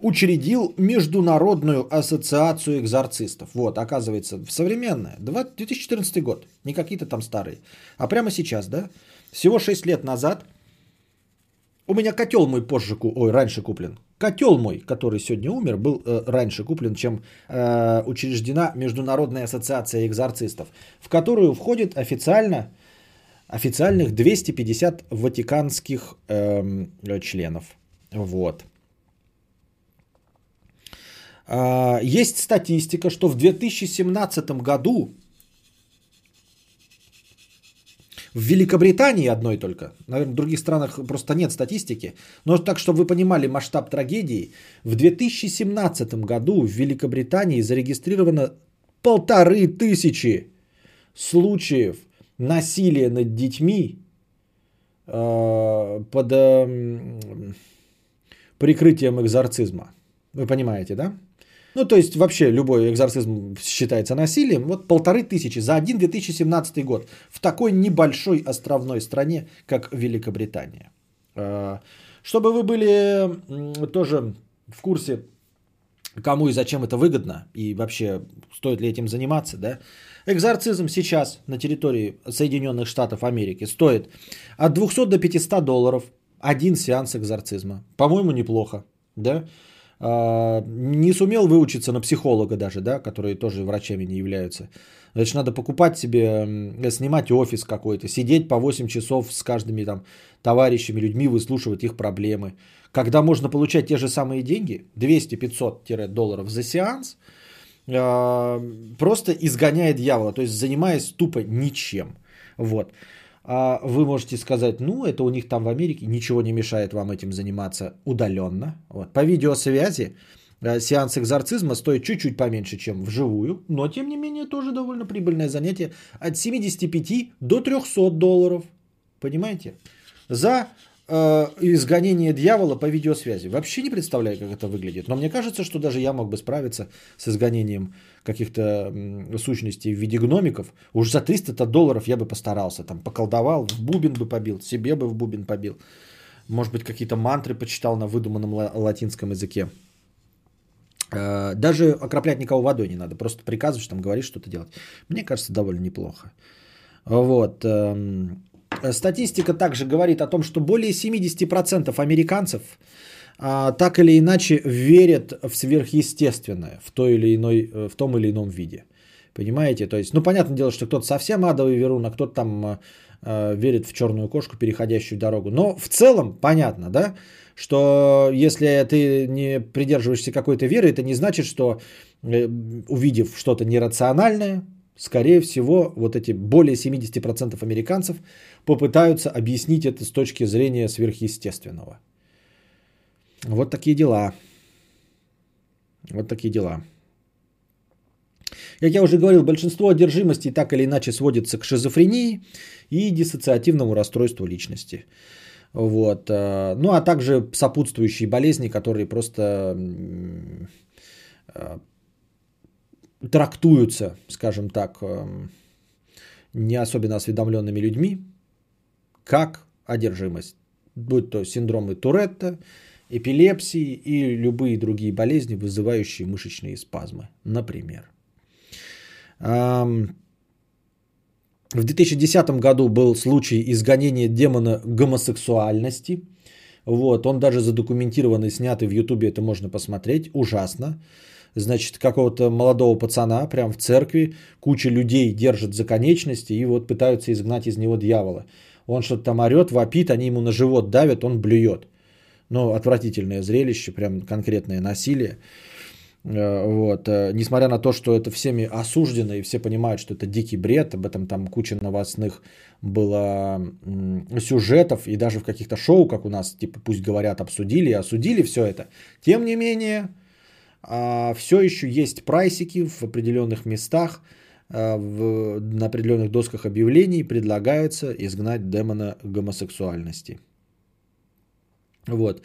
A: учредил Международную ассоциацию экзорцистов. Вот, оказывается, современная. 2014 год. Не какие-то там старые. А прямо сейчас, да? Всего 6 лет назад у меня котел мой позже, ой, раньше куплен. Котел мой, который сегодня умер, был э, раньше куплен, чем э, учреждена Международная ассоциация экзорцистов, в которую входит официально официальных 250 ватиканских э, членов. Вот. Э, есть статистика, что в 2017 году В Великобритании одной только, наверное, в других странах просто нет статистики, но так, чтобы вы понимали масштаб трагедии, в 2017 году в Великобритании зарегистрировано полторы тысячи случаев насилия над детьми э, под э, прикрытием экзорцизма. Вы понимаете, да? Ну, то есть вообще любой экзорцизм считается насилием. Вот полторы тысячи за один 2017 год в такой небольшой островной стране, как Великобритания. А, чтобы вы были тоже в курсе, кому и зачем это выгодно, и вообще стоит ли этим заниматься, да, экзорцизм сейчас на территории Соединенных Штатов Америки стоит от 200 до 500 долларов один сеанс экзорцизма. По-моему, неплохо, да. А, не сумел выучиться на психолога даже, да, которые тоже врачами не являются. Значит, надо покупать себе, снимать офис какой-то, сидеть по 8 часов с каждыми там товарищами, людьми, выслушивать их проблемы. Когда можно получать те же самые деньги, 200-500 долларов за сеанс, а, просто изгоняет дьявола, то есть занимаясь тупо ничем. Вот а вы можете сказать, ну, это у них там в Америке, ничего не мешает вам этим заниматься удаленно. Вот. По видеосвязи э, сеанс экзорцизма стоит чуть-чуть поменьше, чем вживую, но, тем не менее, тоже довольно прибыльное занятие. От 75 до 300 долларов. Понимаете? За э, изгонение дьявола по видеосвязи. Вообще не представляю, как это выглядит. Но мне кажется, что даже я мог бы справиться с изгонением каких-то сущностей в виде гномиков. Уж за 300 долларов я бы постарался. Там поколдовал, в бубен бы побил, себе бы в бубен побил. Может быть, какие-то мантры почитал на выдуманном латинском языке. Э, даже окроплять никого водой не надо. Просто приказываешь, там говоришь что-то делать. Мне кажется, довольно неплохо. Вот. Эм, Статистика также говорит о том, что более 70% американцев а, так или иначе верят в сверхъестественное в, той или иной, э, в том или ином виде. Понимаете? То есть, ну, понятное дело, что кто-то совсем адовый верун, а кто-то там э, э, верит в черную кошку, переходящую дорогу. Но в целом понятно, да, что если ты не придерживаешься какой-то веры, это не значит, что э, увидев что-то нерациональное, скорее всего, вот эти более 70% американцев попытаются объяснить это с точки зрения сверхъестественного. Вот такие дела. Вот такие дела. Как я уже говорил, большинство одержимостей так или иначе сводится к шизофрении и диссоциативному расстройству личности. Вот. Э, ну а также сопутствующие болезни, которые просто э, трактуются, скажем так, э, не особенно осведомленными людьми, как одержимость. Будь то синдромы Туретта, эпилепсии и любые другие болезни, вызывающие мышечные спазмы, например. В 2010 году был случай изгонения демона гомосексуальности. Вот, он даже задокументирован и снят, и в Ютубе это можно посмотреть. Ужасно. Значит, какого-то молодого пацана прям в церкви куча людей держат за конечности и вот пытаются изгнать из него дьявола. Он что-то там орет, вопит, они ему на живот давят, он блюет. Ну, отвратительное зрелище, прям конкретное насилие. Э, вот. Э, несмотря на то, что это всеми осуждено, и все понимают, что это дикий бред, об этом там куча новостных было сюжетов, и даже в каких-то шоу, как у нас, типа, пусть говорят, обсудили и осудили все это. Тем не менее, а, все еще есть прайсики в определенных местах, а, в, на определенных досках объявлений предлагается изгнать демона гомосексуальности. Вот.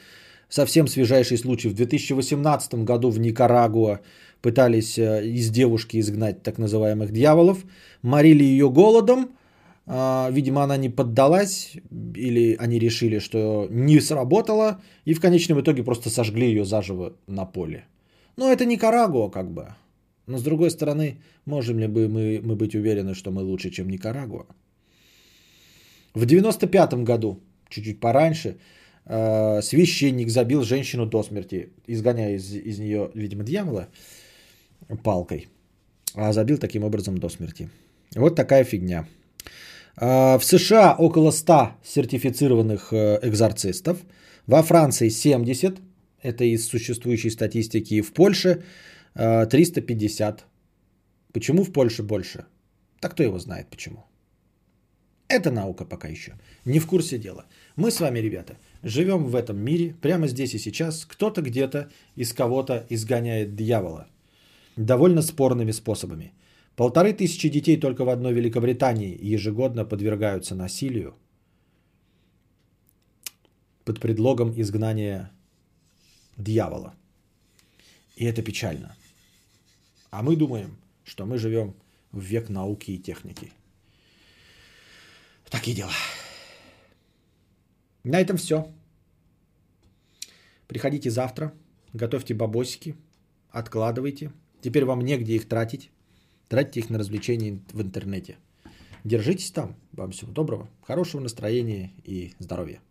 A: Совсем свежайший случай. В 2018 году в Никарагуа пытались э, из девушки изгнать так называемых дьяволов. Морили ее голодом. А, видимо, она не поддалась. Или они решили, что не сработало. И в конечном итоге просто сожгли ее заживо на поле. Но это Никарагуа как бы. Но с другой стороны, можем ли мы, мы быть уверены, что мы лучше, чем Никарагуа? В 95 году, чуть-чуть пораньше, Э, священник забил женщину до смерти, изгоняя из, из нее, видимо, дьявола палкой, а забил таким образом до смерти. Вот такая фигня. Э, в США около 100 сертифицированных э, экзорцистов, во Франции 70, это из существующей статистики, в Польше 350. Почему в Польше больше? Так кто его знает почему. Это наука пока еще. Не в курсе дела. Мы с вами, ребята, живем в этом мире, прямо здесь и сейчас. Кто-то где-то из кого-то изгоняет дьявола. Довольно спорными способами. Полторы тысячи детей только в одной Великобритании ежегодно подвергаются насилию под предлогом изгнания дьявола. И это печально. А мы думаем, что мы живем в век науки и техники. Такие дела. На этом все. Приходите завтра, готовьте бабосики, откладывайте. Теперь вам негде их тратить. Тратьте их на развлечения в интернете. Держитесь там. Вам всего доброго, хорошего настроения и здоровья.